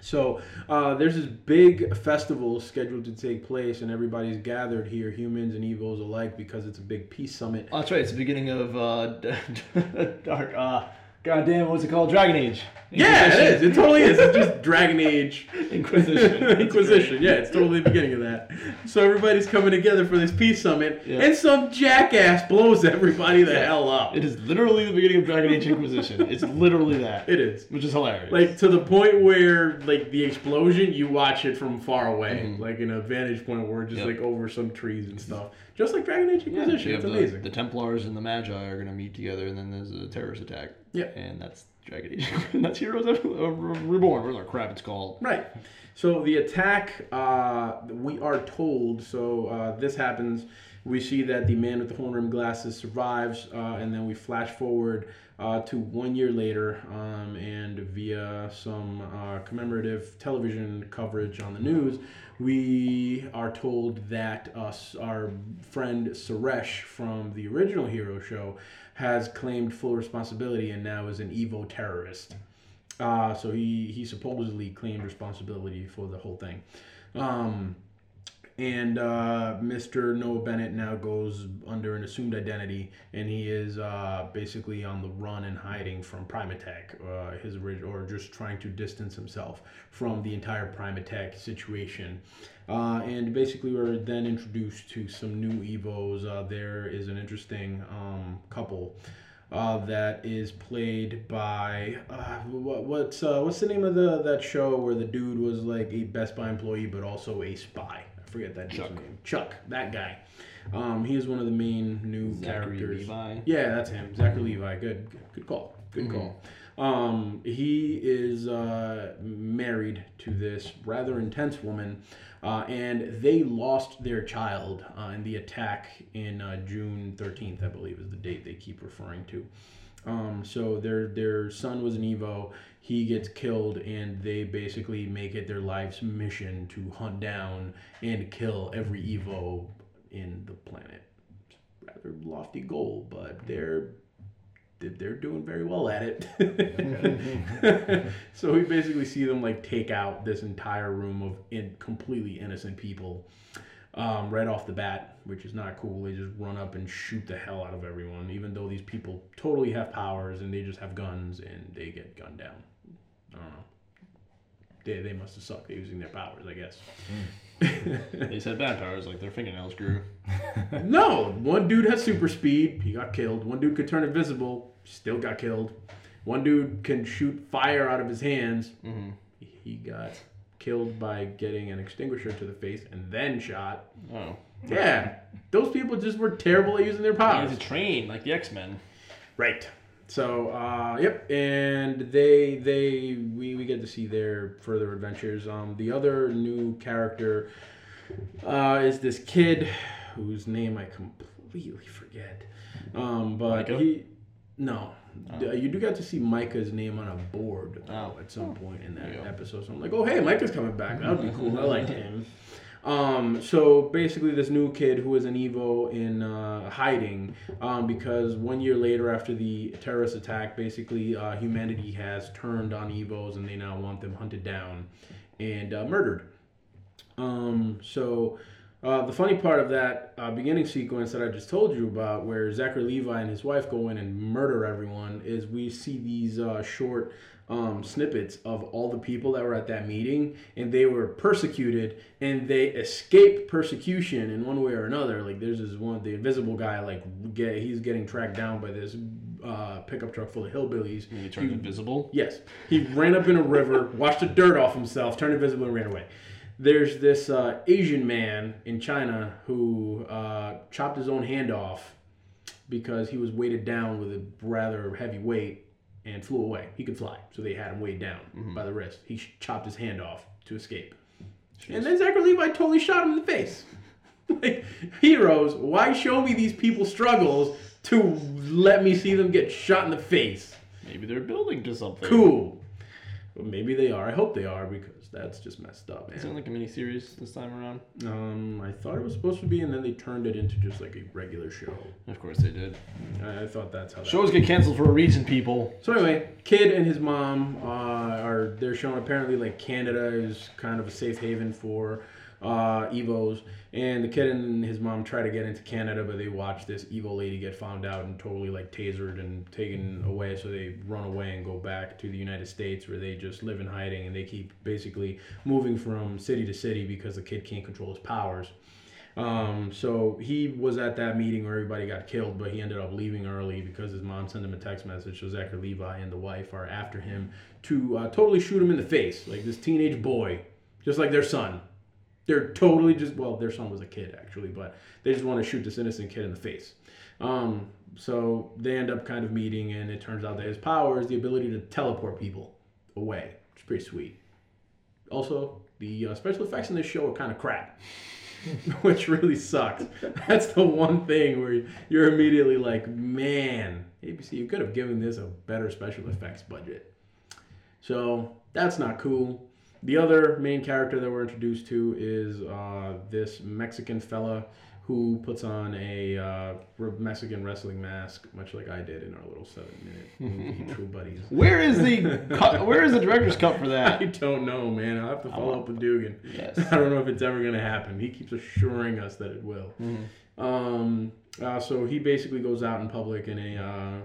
So uh, there's this big festival scheduled to take place, and everybody's gathered here, humans and Evos alike, because it's a big peace summit. Oh, that's right. It's the beginning of uh, Dark. Uh, goddamn, what's it called? Dragon Age. Yeah, it is. It totally is. It's just Dragon Age. Inquisition. Inquisition. Yeah, it's totally the beginning of that. So everybody's coming together for this peace summit, Yeah. and some jackass blows everybody the Yeah. hell up. It is literally the beginning of Dragon Age Inquisition. It's literally that, It is. which is hilarious. Like to the point where like the explosion, you watch it from far away, Mhm. like in a vantage point where it's just Yep. like over some trees and stuff, just like Dragon Age Inquisition. you it's the, amazing. The Templars and the Magi are going to meet together, and then there's a terrorist attack. Yep. And that's Dragon Age. and that's Heroes of- uh, Reborn. Whatever crap it's called. Right. So the attack, uh, we are told. So uh, this happens. We see that the man with the horn rimmed glasses survives, uh, and then we flash forward uh, to one year later, um, and via some uh, commemorative television coverage on the news, we are told that us, our friend Suresh from the original Hero show, has claimed full responsibility and now is an Evo terrorist. Uh, so he, he supposedly claimed responsibility for the whole thing. Um, and uh, Mr. Noah Bennett now goes under an assumed identity, and he is uh, basically on the run and hiding from Primatech, uh, his or just trying to distance himself from the entire Primatech situation. Uh, and basically, we're then introduced to some new Evos. Uh, there is an interesting um, couple. Uh, that is played by uh, what, what's uh, what's the name of the that show where the dude was like a Best Buy employee but also a spy? I forget that dude's Chuck. name. Chuck, that guy. Um, he is one of the main new Zachary characters. Levi. Yeah, that's him, Zachary Levi. Good, good, good call. Good call. Um, he is uh, married to this rather intense woman, uh, and they lost their child uh, in the attack in uh, June 13th, I believe, is the date they keep referring to. Um, so their their son was an Evo. He gets killed, and they basically make it their life's mission to hunt down and kill every Evo in the planet. Rather lofty goal, but they're they're doing very well at it. so we basically see them like take out this entire room of in, completely innocent people um, right off the bat, which is not cool. They just run up and shoot the hell out of everyone, even though these people totally have powers and they just have guns and they get gunned down. I don't know. They, they must have sucked at using their powers, I guess. They said powers, like their fingernails grew. No, one dude has super speed. He got killed. One dude could turn invisible. Still got killed. One dude can shoot fire out of his hands. Mm-hmm. He got killed by getting an extinguisher to the face and then shot. Oh. Yeah, those people just were terrible at using their He powers. has a train, like the X Men. Right. So, uh, yep, and they they we, we get to see their further adventures. Um, the other new character uh, is this kid whose name I completely forget. Um, but Micah? he no, Oh. You do get to see Micah's name on a board Oh. at some point in that episode. So I'm like, oh hey, Micah's coming back. That would be cool. I liked him. Um, so basically, this new kid who is an Evo in uh, hiding um, because one year later, after the terrorist attack, basically uh, humanity has turned on Evos and they now want them hunted down and uh, murdered. Um, so uh, the funny part of that uh, beginning sequence that I just told you about, where Zachary Levi and his wife go in and murder everyone, is we see these uh, short um, snippets of all the people that were at that meeting, and they were persecuted, and they escaped persecution in one way or another. Like there's this one, the invisible guy, like get he's getting tracked down by this uh, pickup truck full of hillbillies. And he turned invisible. Yes. He ran up in a river, washed the dirt off himself, turned invisible, and ran away. There's this uh, Asian man in China who uh, chopped his own hand off because he was weighted down with a rather heavy weight and flew away. He could fly, so they had him weighed down by the wrist. He sh- chopped his hand off to escape. And then Zachary Levi totally shot him in the face. like, heroes, why show me these people's struggles to let me see them get shot in the face? Maybe they're building to something. Cool. Well, maybe they are. I hope they are because that's just messed up, Is it like a mini series this time around? Um, I thought it was supposed to be, and then they turned it into just like a regular show. Of course they did. I, I thought that's how. That Shows get canceled for a reason, people. So anyway, kid and his mom uh, are they're showing apparently like Canada is kind of a safe haven for uh, Evos, and the kid and his mom try to get into Canada, but they watch this evil lady get found out and totally like tasered and taken away, so they run away and go back to the United States where they just live in hiding and they keep basically moving from city to city because the kid can't control his powers. Um, so he was at that meeting where everybody got killed, but he ended up leaving early because his mom sent him a text message. So Zachary Levi and the wife are after him to uh, totally shoot him in the face, like this teenage boy, just like their son. They're totally just well, their son was a kid actually, but they just want to shoot this innocent kid in the face. Um, so they end up kind of meeting, and it turns out that his power is the ability to teleport people away, which is pretty sweet. Also, the uh, special effects in this show are kind of crap which really sucks. That's the one thing where you're immediately like, man, ABC, you could have given this a better special effects budget. So that's not cool. The other main character that we're introduced to is uh, this Mexican fella who puts on a uh, re- Mexican wrestling mask, much like I did in our little seven-minute movie, True Buddies. Where is the cut, where is the director's cut for that? I don't know, man. I'll have to follow up with Dugan. Yes. I don't know if it's ever gonna happen. He keeps assuring us that it will. Um, uh, so he basically goes out in public in a uh,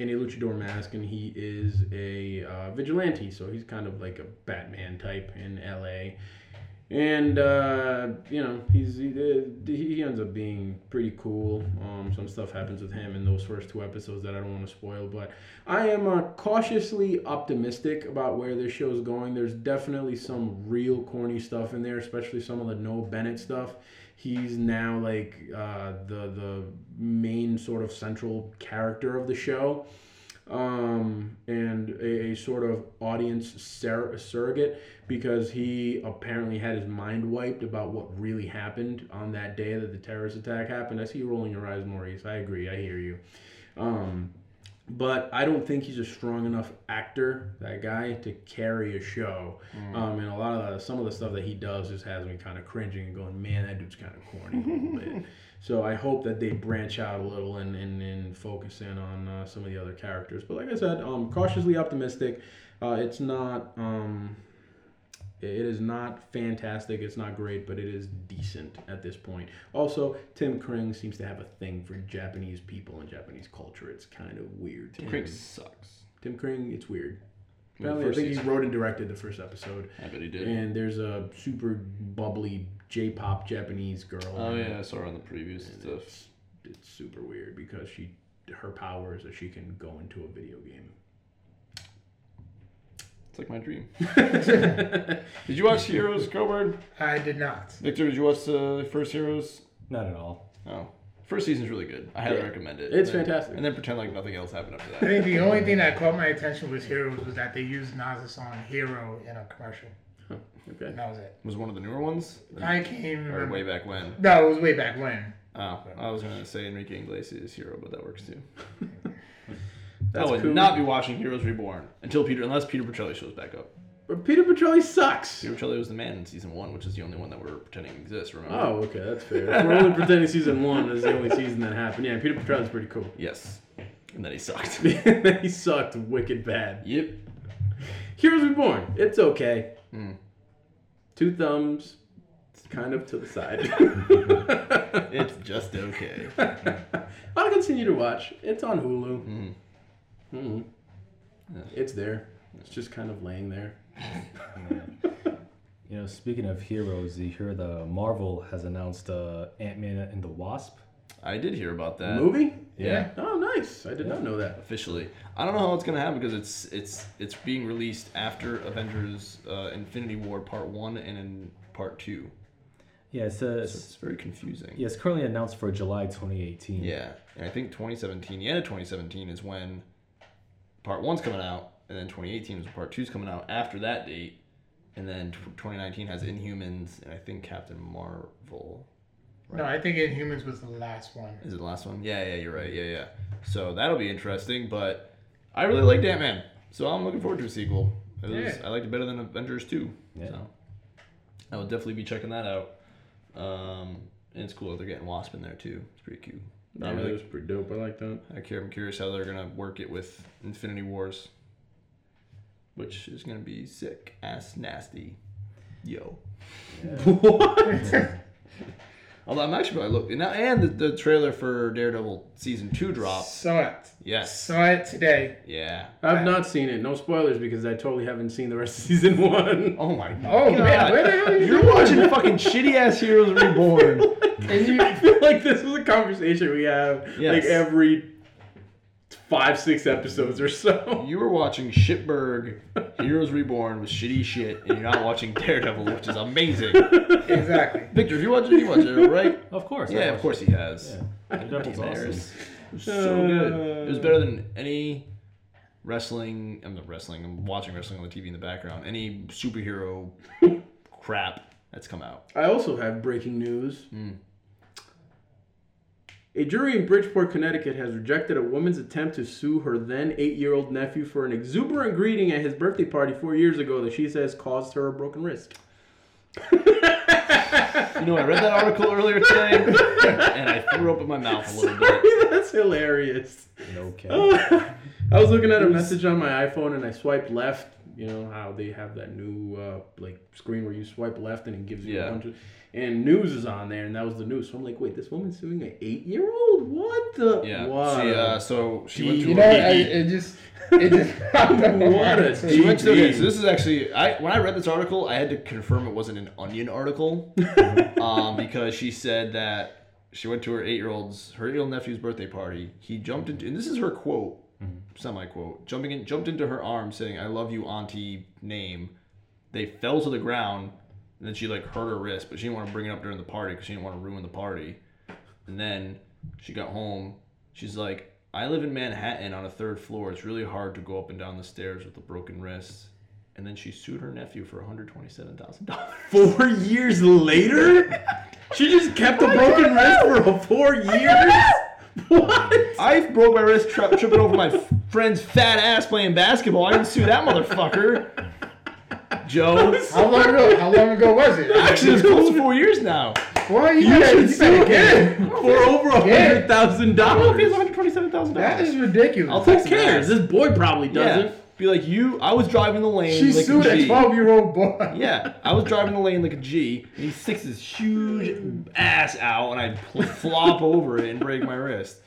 in a luchador mask, and he is a uh, vigilante. So he's kind of like a Batman type in L.A. And uh, you know he's he, he ends up being pretty cool. Um, some stuff happens with him in those first two episodes that I don't want to spoil, but I am uh, cautiously optimistic about where this show is going. There's definitely some real corny stuff in there, especially some of the Noah Bennett stuff. He's now like uh, the the main sort of central character of the show, um, and a, a sort of audience sur- surrogate because he apparently had his mind wiped about what really happened on that day that the terrorist attack happened. I see you rolling your eyes, Maurice. I agree. I hear you. Um, but I don't think he's a strong enough actor, that guy, to carry a show. Um, and a lot of the, some of the stuff that he does just has me kind of cringing and going, man, that dude's kind of corny a little bit. So I hope that they branch out a little and, and, and focus in on uh, some of the other characters. But like I said, um, cautiously optimistic. Uh, it's not. Um, it is not fantastic. It's not great, but it is decent at this point. Also, Tim Kring seems to have a thing for Japanese people and Japanese culture. It's kind of weird. Crank him. sucks. Tim Kring, it's weird. I Apparently, I first think he wrote and directed the first episode. I bet he did. And there's a super bubbly J-pop Japanese girl. Oh yeah, I saw her on the previous stuff. It's, it's super weird because she, her power is that she can go into a video game. It's like my dream. did you watch Heroes, Cobard? I did not. Victor, did you watch the first Heroes? Not at all. Oh, first season's really good. I highly Yeah. recommend it. It's And then- fantastic. And then pretend like nothing else happened after that. I that. think the only thing that caught my attention was Heroes was that they used Nas's song Hero in a commercial. Okay. And that was it. Was one of the newer ones? I can't even Or way back when? No, it was way back when. Oh, I was gonna say Enrique Iglesias Hero, but that works too. That's I would cool. not be watching Heroes Reborn until Peter, unless Peter Petrelli shows back up. But Peter Petrelli sucks. Peter Petrelli was the man in season one, which is the only one that we're pretending exists. Remember? Oh, okay, that's fair. We're only pretending season one is the only season that happened. Yeah, Peter Petrelli's pretty cool. Yes. And then he sucked. he sucked wicked bad. yep. Heroes Reborn. It's okay. Hmm. Two thumbs, kind of to the side. It's just okay. I'll continue to watch. It's on Hulu. Mhm. Mhm. Yeah. It's there. It's just kind of laying there. You know, speaking of heroes, you hear the Marvel has announced uh, Ant Man and the Wasp. I did hear about that. Movie? Yeah. Oh, nice. I did not know that. Officially, I don't know how it's gonna happen because it's it's it's being released after Avengers: uh, Infinity War Part One and in Part Two. Yeah, it So it's very confusing. yeah, it's currently announced for July 2018. Yeah, and I think 2017, the end of 2017 is when Part One's coming out, and then 2018 is Part Two's coming out after that date, and then 2019 has Inhumans and I think Captain Marvel. No, I think Inhumans was the last one. Is it the last one? Yeah, yeah, you're right. Yeah, yeah. So that'll be interesting, but I really liked Ant Man, so I'm looking forward to a sequel. It was, Yeah. I liked it better than Avengers 2. Yeah. So I will definitely be checking that out. Um, and it's cool that they're getting Wasp in there too. It's pretty cute. But Yeah, I'm that really was pretty dope. I like that. I care. I'm curious how they're gonna work it with Infinity Wars, which is gonna be sick ass nasty. Yo. what? Although I'm actually probably looking now, and the, the trailer for Daredevil season two dropped. Saw it. Yes. Saw it today. Yeah. I've not seen it. No spoilers because I totally haven't seen the rest of season one. Oh my. God. Oh God. man, where the hell are you You're watching fucking shitty ass Heroes Reborn. And you, I feel like this is a conversation we have Yes. like every five, six episodes or so. You were watching Shitberg Heroes Reborn with shitty shit, and you're not watching Daredevil, which is amazing. exactly. Victor, if you watch it, you watch it, right? Of course. Yeah, of course it. he has. Yeah. Daredevil's awesome. It was so good. It was better than any wrestling. I'm not wrestling. I'm watching wrestling on the TV in the background. Any superhero crap that's come out. I also have breaking news. Hmm. A jury in Bridgeport, Connecticut has rejected a woman's attempt to sue her then eight year old nephew for an exuberant greeting at his birthday party four years ago that she says caused her a broken wrist. You know, I read that article earlier today, and I threw up in my mouth a little bit. That's hilarious. No cap. I was looking at a message on my iPhone and I swiped left. You know how they have that new uh, like screen where you swipe left and it gives you Yeah. a bunch of and news is on there and that was the news. So I'm like, wait, this woman's suing an eight year old? What the? Yeah. What? She, uh, so she went to You a- know, I, it just, it just. What a She went to, okay, so this is actually I when I read this article, I had to confirm it wasn't an Onion article, um, because she said that she went to her eight year old's her eight year old nephew's birthday party. He jumped into and this is her quote, Mm-hmm. semi quote, jumping in jumped into her arms saying, "I love you, Auntie." Name. They fell to the ground, and then she like hurt her wrist, but she didn't want to bring it up during the party because she didn't want to ruin the party. And then she got home. She's like, I live in Manhattan on a third floor. It's really hard to go up and down the stairs with a broken wrist. And then she sued her nephew for $127,000. Four years later, she just kept a broken wrist for four years. What? I broke my wrist tri- tripping over my f- friend's fat ass playing basketball. I didn't sue that motherfucker. Joe. How long ago? How long ago was it? Actually, it's close to four years now. Well, you, You better, should you sue better get him for over a Yeah. hundred thousand I don't know if he has dollars. $127,000. That is ridiculous. I'll Who text him cares? This boy probably doesn't. Yeah. Be like, you, I was driving the lane. she like sued a a G. 12 year old boy. Yeah, I was driving the lane like a G, and he sticks his huge ass out, and I pl- flop over it and break my wrist.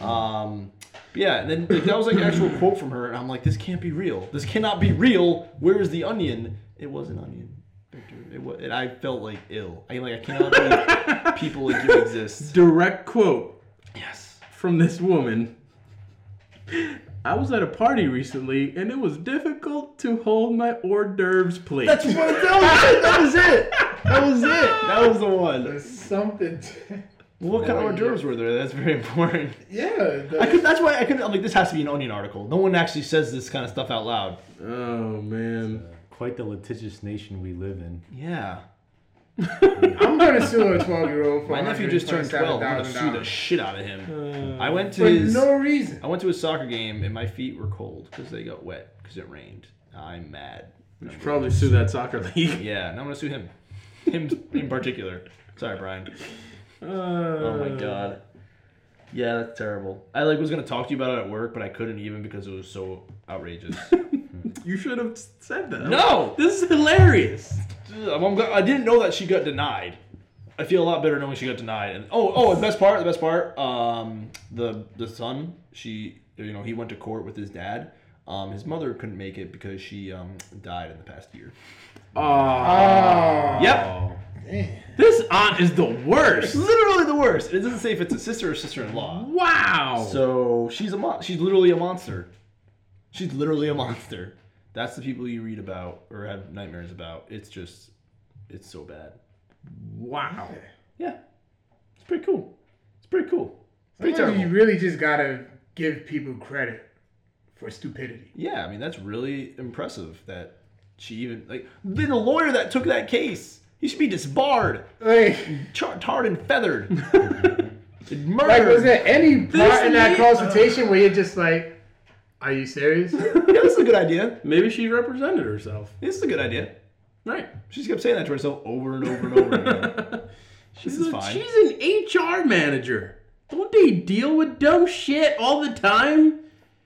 Um, yeah, and then like, that was like an actual quote from her, and I'm like, this can't be real. This cannot be real. Where is the onion? It was an onion, Victor. It was, and I felt like ill. I like I cannot believe people like you exist. Direct quote Yes. from this woman. I was at a party recently and it was difficult to hold my hors d'oeuvres plate. That's what that was it. That was it. That was it. That was the one. There's something. To, What kind of hors d'oeuvres were there? That's very important. yeah. the- I could. That's why I couldn't. I'm like, this has to be an Onion article. No one actually says this kind of stuff out loud. oh man. Uh, quite the litigious nation we live in. Yeah. I'm gonna sue a 12 year old for My nephew just turned 12. I'm gonna sue the shit out of him. Uh, I went to for his. no reason. I went to a soccer game and my feet were cold because they got wet because it rained. I'm mad. you should probably sue that soccer league. Yeah, and I'm gonna sue him. Him in particular. Sorry, Brian. Uh, Oh my god. Yeah, that's terrible. I like was gonna talk to you about it at work, but I couldn't even because it was so outrageous. You should have said that. no, This is hilarious. I'm, I'm go- I didn't know that she got denied. I feel a lot better knowing she got denied. And oh, oh, the best part, the best part, um, the the son, she, you know, he went to court with his dad. Um, his mother couldn't make it because she um died in the past year. Oh. Yep, This aunt is the worst. literally the worst. It doesn't say if it's a sister or sister-in-law. Wow. So she's a mon- she's literally a monster. She's literally a monster. That's the people you read about or have nightmares about. It's just, it's so bad. wow. Yeah, it's pretty cool. It's pretty cool. Pretty Sometimes terrible. you really just gotta give people credit for stupidity. Yeah, I mean that's really impressive that she even like then the lawyer that took that case. He should be disbarred, Like, char- tarred and feathered, murdered. like was there any part in that lady- consultation where you're just like, "Are you serious?" Yeah, this is a good idea. Maybe she represented herself. This is a good idea. Right. She just kept saying that to herself over and over and over again. She's, is a- fine. she's an HR manager. Don't they deal with dumb shit all the time?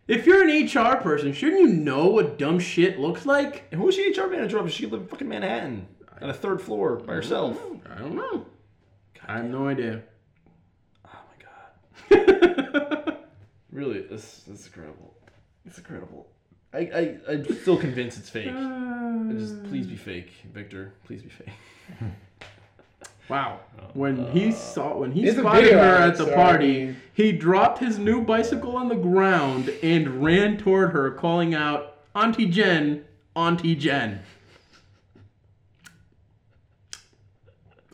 If you're an HR person, shouldn't you know what dumb shit looks like? And who's the HR manager of? She could live in fucking Manhattan on a third floor by herself. I don't know. I have no idea. Oh my god. Really, this, this is incredible. It's incredible. I, I, I'm still convinced it's fake. I just hmm. please be fake, Victor. Please be fake. Wow. Uh, when he uh, saw when he There's a spotted video her of at the so, party, he dropped his new bicycle on the ground and ran toward her, calling out, "Auntie Jen, Auntie Jen."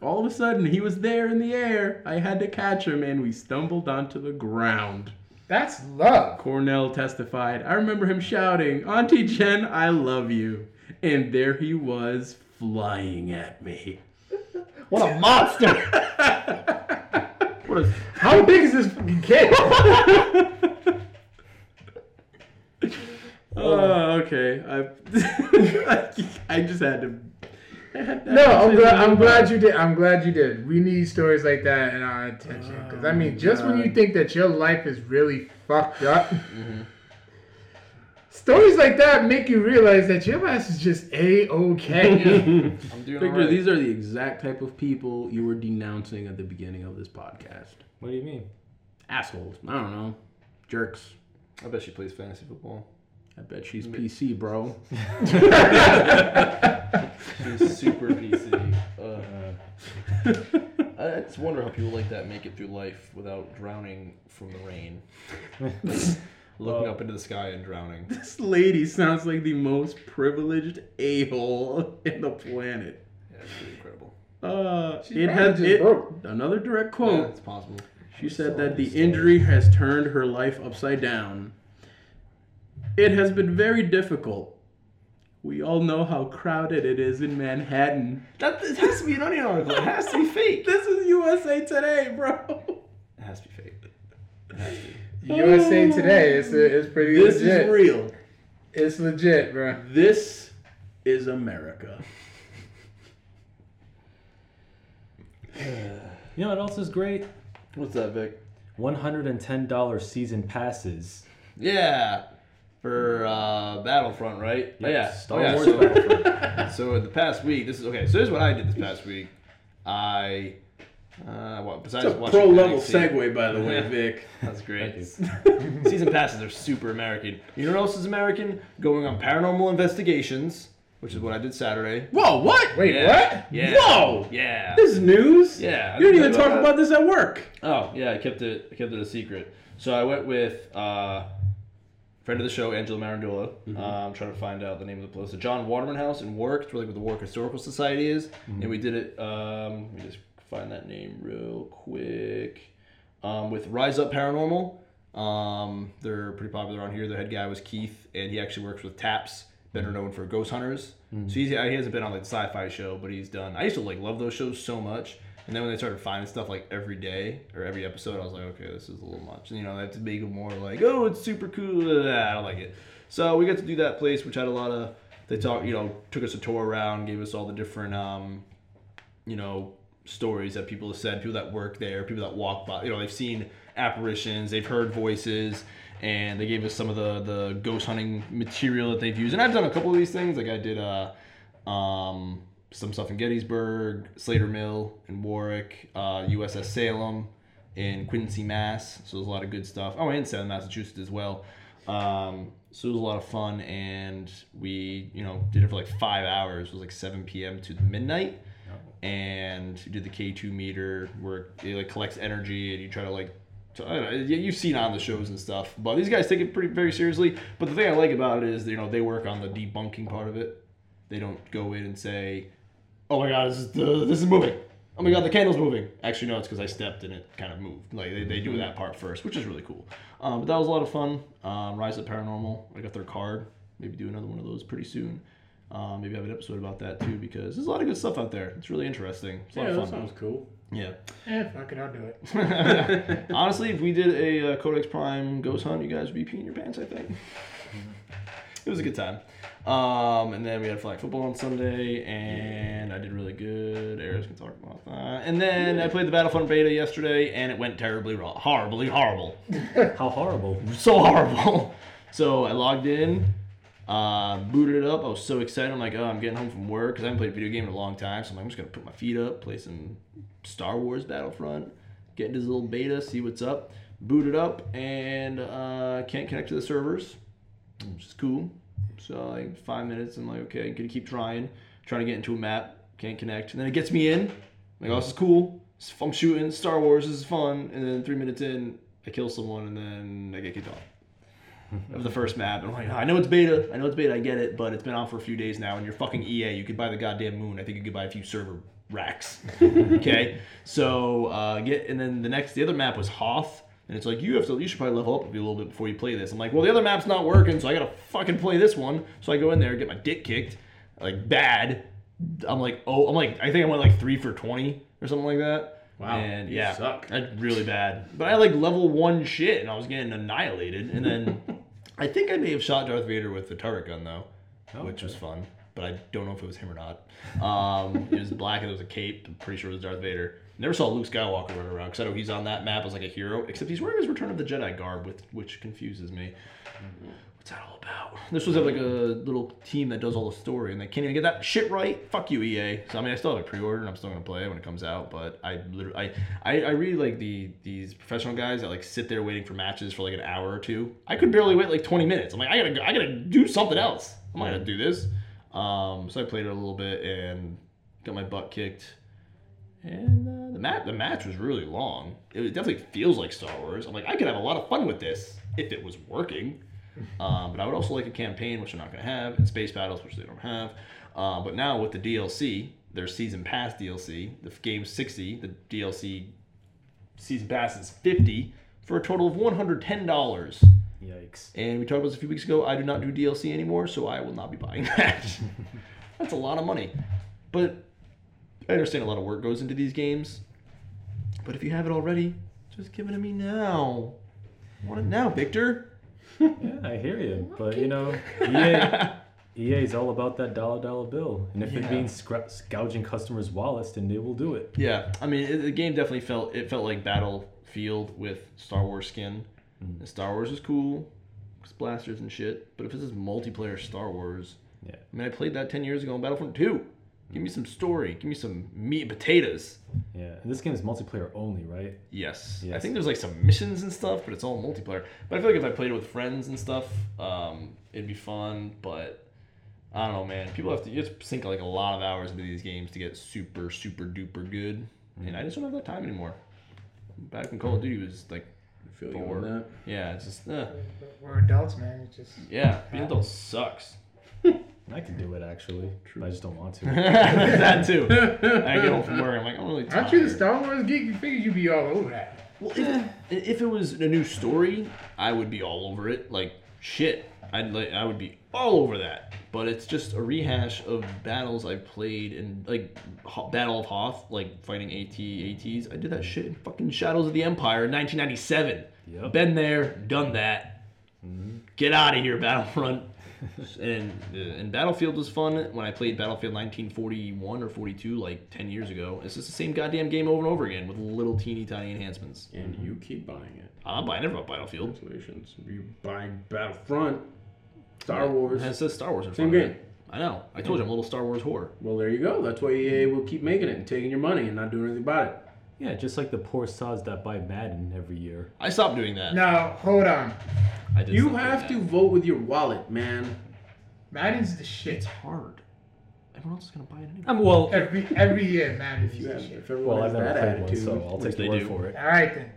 All of a sudden, he was there in the air. I had to catch him, and we stumbled onto the ground. That's love. Cornell testified, I remember him shouting, Auntie Jen, I love you. And there he was, flying at me. What a monster! what a How big is this fucking kid? Oh. oh, okay. I, I just had to No, I'm glad. I'm glad you did. I'm glad you did. We need stories like that in our attention. Because I mean, just when you oh, think that your life is really fucked up, stories like that make you realize that your ass is just a okay. I'm doing Victor, alright. these are the exact type of people you were denouncing at the beginning of this podcast. What do you mean? Assholes. I don't know. Jerks. I bet she plays fantasy football. I bet she's PC, bro. She's super PC. Uh, I I just wonder how people like that make it through life without drowning from the rain. Looking up into the sky and drowning. This lady sounds like the most privileged a hole in the planet. Yeah, it's pretty incredible. Uh, She it probably has just it, broke. another direct Yeah, quote. it's possible. She said that the injury has turned her life upside down. It has been very difficult. We all know how crowded it is in Manhattan. That it has to be an onion article. It has to be fake. This is USA Today, bro. It has to be fake. It has to be. USA Today, it's uh, it's pretty This legit. is real. It's legit, bro. This is America. You know what else is great? What's that, Vic? $110 season passes. Yeah, for uh, Battlefront, right? Yeah, yeah. Star oh, yeah. Wars so, Battlefront. so the past week, this is okay. So here's what I did this past week. I, uh, what besides It's a pro level segue, by the way, Yeah. Vic. That's great. Season passes are super American. You know what else is American? Going on paranormal investigations, which is what I did Saturday. Whoa, what? Wait, Yeah. what? Yeah. Whoa! Yeah. This is news. Yeah. You didn't even talk know about this at work. Oh yeah, I kept it. I kept it a secret. So I went with uh, friend of the show, Angela Marandula. Um, I'm trying to find out the name of the place. The John Waterman House in Warwick. It's really what the Warwick Historical Society is, and we did it. Um, let me just find that name real quick. Um, with Rise Up Paranormal. Um, they're pretty popular around here. Their head guy was Keith, and he actually works with Taps, better known for Ghost Hunters. So he's, he hasn't been on like the sci-fi show, but he's done. I used to like love those shows so much, and then when they started finding stuff like every day or every episode, I was like, okay, this is a little much. And you know, they have to make it more like, oh, it's super cool. I don't like it. So we got to do that place, which had a lot of. They talk, you know, took us a tour around, gave us all the different, um, you know, stories that people have said, people that work there, people that walk by. You know, they've seen apparitions, they've heard voices, and they gave us some of the the ghost hunting material that they've used. And I've done a couple of these things. Like I did uh, um, some stuff in Gettysburg, Slater Mill in Warwick, uh, USS Salem in Quincy, Mass. So there's a lot of good stuff. Oh, and Salem, Massachusetts as well. Um, so it was a lot of fun, and we, you know, did it for like five hours. It was like 7 p.m. to midnight, and we did the K2 meter where it like collects energy, and you try to like, to, know, you- you've seen on the shows and stuff. But these guys take it pretty very seriously. But the thing I like about it is, you know, they work on the debunking part of it. They don't go in and say, "Oh my God, this is the, this is moving." Oh my God, the candle's moving. Actually, no, it's because I stepped and it kind of moved. Like they, they do that part first, which is really cool. Um, but that was a lot of fun. Um, Rise Up Paranormal. I got their card. Maybe do another one of those pretty soon. Um, maybe have an episode about that too because there's a lot of good stuff out there. It's really interesting. It's a lot Yeah, that of fun. sounds cool. Yeah. Eh, fuck it, I'll do it. Honestly, if we did a uh, Codex Prime ghost hunt, you guys would be peeing your pants. I think it was a good time. Um, and then we had flag football on Sunday, and I did really good. Eris can talk about that. And then I played the Battlefront beta yesterday, and it went terribly wrong, horribly horrible, How horrible. so horrible. So I logged in, uh, booted it up. I was so excited. I'm like, oh, I'm getting home from work because I haven't played a video game in a long time. So I'm like, I'm just gonna put my feet up, play some Star Wars Battlefront, get into this little beta, see what's up. Boot it up, and uh, can't connect to the servers, which is cool. So like five minutes, I'm like, okay, I'm gonna keep trying, trying to get into a map, can't connect. And then it gets me in. I'm like, oh, this is cool. I'm shooting Star Wars. This is fun. And then three minutes in, I kill someone, and then I get kicked off of the first map. And I'm like, I know it's beta. I know it's beta. I get it, but it's been on for a few days now, and you're fucking EA. You could buy the goddamn moon. I think you could buy a few server racks. okay, so uh, get and then the next the other map was Hoth. And it's like you have to, you should probably level up a little bit before you play this. I'm like, well, the other map's not working, so I gotta fucking play this one. So I go in there, get my dick kicked, like bad. I'm like, oh, I'm like, I think I went like three for twenty or something like that. Wow, And you yeah, suck. that's really bad. But I like level one shit, and I was getting annihilated. And then I think I may have shot Darth Vader with the turret gun though, which was fun. but I don't know if it was him or not. Um, it was black and it was a cape. I'm pretty sure it was Darth Vader. Never saw Luke Skywalker run around because I know he's on that map as like a hero, except he's wearing his Return of the Jedi garb, with which confuses me. What's that all about? This was like a little team that does all the story, and they can't even get that shit right. Fuck you, EA. So I mean, I still have a pre-order, and I'm still gonna play it when it comes out. But I literally, I, I, I really like the these professional guys that like sit there waiting for matches for like an hour or two. I could barely wait like 20 minutes. I'm like, I gotta, I gotta do something else. I'm not gonna do this. Um, so I played it a little bit and got my butt kicked. And uh, the match, the match was really long. It definitely feels like Star Wars. I'm like, I could have a lot of fun with this if it was working. Um, but I would also like a campaign, which they're not going to have, and space battles, which they don't have. Uh, but now with the DLC, their season pass DLC, the game's 60, the DLC season pass is 50 for a total of $110. Yikes. And we talked about this a few weeks ago. I do not do DLC anymore, so I will not be buying that. That's a lot of money. But I understand a lot of work goes into these games. But if you have it already, just give it to me now. I want it now, Victor. Yeah, I hear you, but you know, EA, EA is all about that dollar dollar bill, and if Yeah. it means scra- gouging customers' wallets, then they will do it. Yeah, I mean, it, the game definitely felt it felt like Battlefield with Star Wars skin. Mm. And Star Wars is cool, 'cause blasters and shit. But if this is multiplayer Star Wars, Yeah. I mean, I played that ten years ago on Battlefront Two. Give me some story. Give me some meat and potatoes. Yeah, and this game is multiplayer only, right? Yes. I think there's like some missions and stuff, but it's all multiplayer. But I feel like if I played it with friends and stuff, um, it'd be fun. But I don't know, man. People have to you have to sink like a lot of hours into these games to get super, super duper good. And I just don't have that time anymore. Back when Call of Duty was like, I feel Four. yeah, it's just, uh, We're adults, man. It's just yeah, being adult sucks. I can do it actually, but I just don't want to. that too. I get home from work, I'm like, I'm really tired. aren't you the Star Wars geek? You figured you'd be all over that. Well, if, if it was a new story, I would be all over it. Like shit, I'd like I would be all over that. But it's just a rehash of battles I played in like Ho- Battle of Hoth, like fighting AT ATs. I did that shit in fucking Shadows of the Empire in 1997. Yep. Been there, done that. Mm-hmm. Get out of here, Battlefront. And uh, and Battlefield was fun when I played Battlefield 1941 or 42 like 10 years ago. It's just the same goddamn game over and over again with little teeny tiny enhancements. And you keep buying it. I'm buying bought Battlefield. Congratulations. You buying Battlefront, Star Wars. It says Star Wars in Same front of game. it. I know. I told you I'm a little Star Wars whore. Well, there you go. That's why EA will keep making it and taking your money and not doing anything about it. Yeah, just like the poor sods that buy Madden every year. I stopped doing that. Now, hold on. I did You stop doing have to that. vote with your wallet, man. Madden's the shit. It's hard. Everyone else is gonna buy it anyway. Um, well, Every every year, Madden's If you the have, shit. if everyone well, has I've never that played attitude, one, so I'll take they your word do. for it. All right then.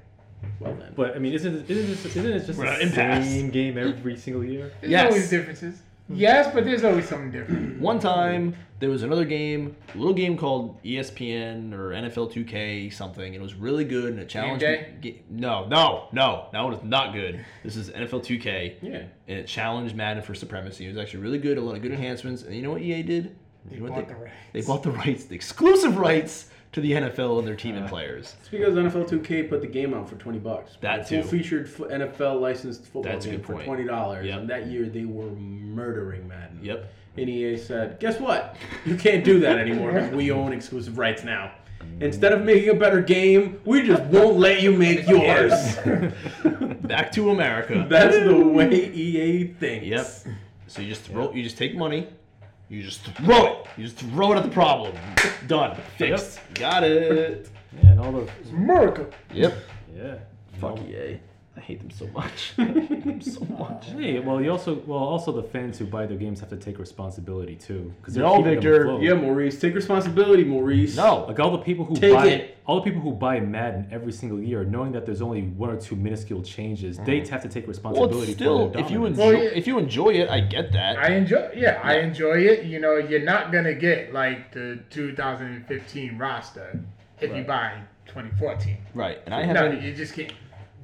well then. But I mean, isn't it, isn't it just, isn't it just We're the at impasse. same game every single year? There's Yes. always differences. Hmm. Yes, but there's always something different. One time there was another game, a little game called ESPN or NFL 2K something, and it was really good and it challenged Day? me. Ga- No, no, no, that one is not good. This is NFL 2K. Yeah. and it challenged Madden for supremacy. It was actually really good, a lot of good enhancements. And you know what EA did? They You know bought the rights. They bought the rights, the exclusive rights to the NFL and their team and uh, players. It's because NFL 2K put the game out for 20 bucks. That a full featured f- NFL licensed football That's game good for point. twenty dollars. Yep. And that year they were murdering Madden. Yep. And EA said, "Guess what? You can't do that anymore because we own exclusive rights now. Instead of making a better game, we just won't let you make yours." Back to America. That's the way EA thinks. Yep. So you just throw, you just take money, you just throw it, you just throw it at the problem. Done. Fixed. Got it. Yeah, and all the America. Yep. yeah. Fuck EA. I hate them so much. I hate them so much. Hey, well, you also well also the fans who buy their games have to take responsibility too, because No, Victor. Yeah, Maurice, take responsibility, Maurice. No. Like all the people who Take buy it. all the people who buy Madden every single year, knowing that there's only one or two minuscule changes, they mm. have to take responsibility it's still, for their if you enjoy, Well, yeah. if you enjoy it, I get that. I enjoy. Yeah, I enjoy it. You know, you're not gonna get like the 2015 roster if you buy 2014. right. And I No, haven't. you just can't.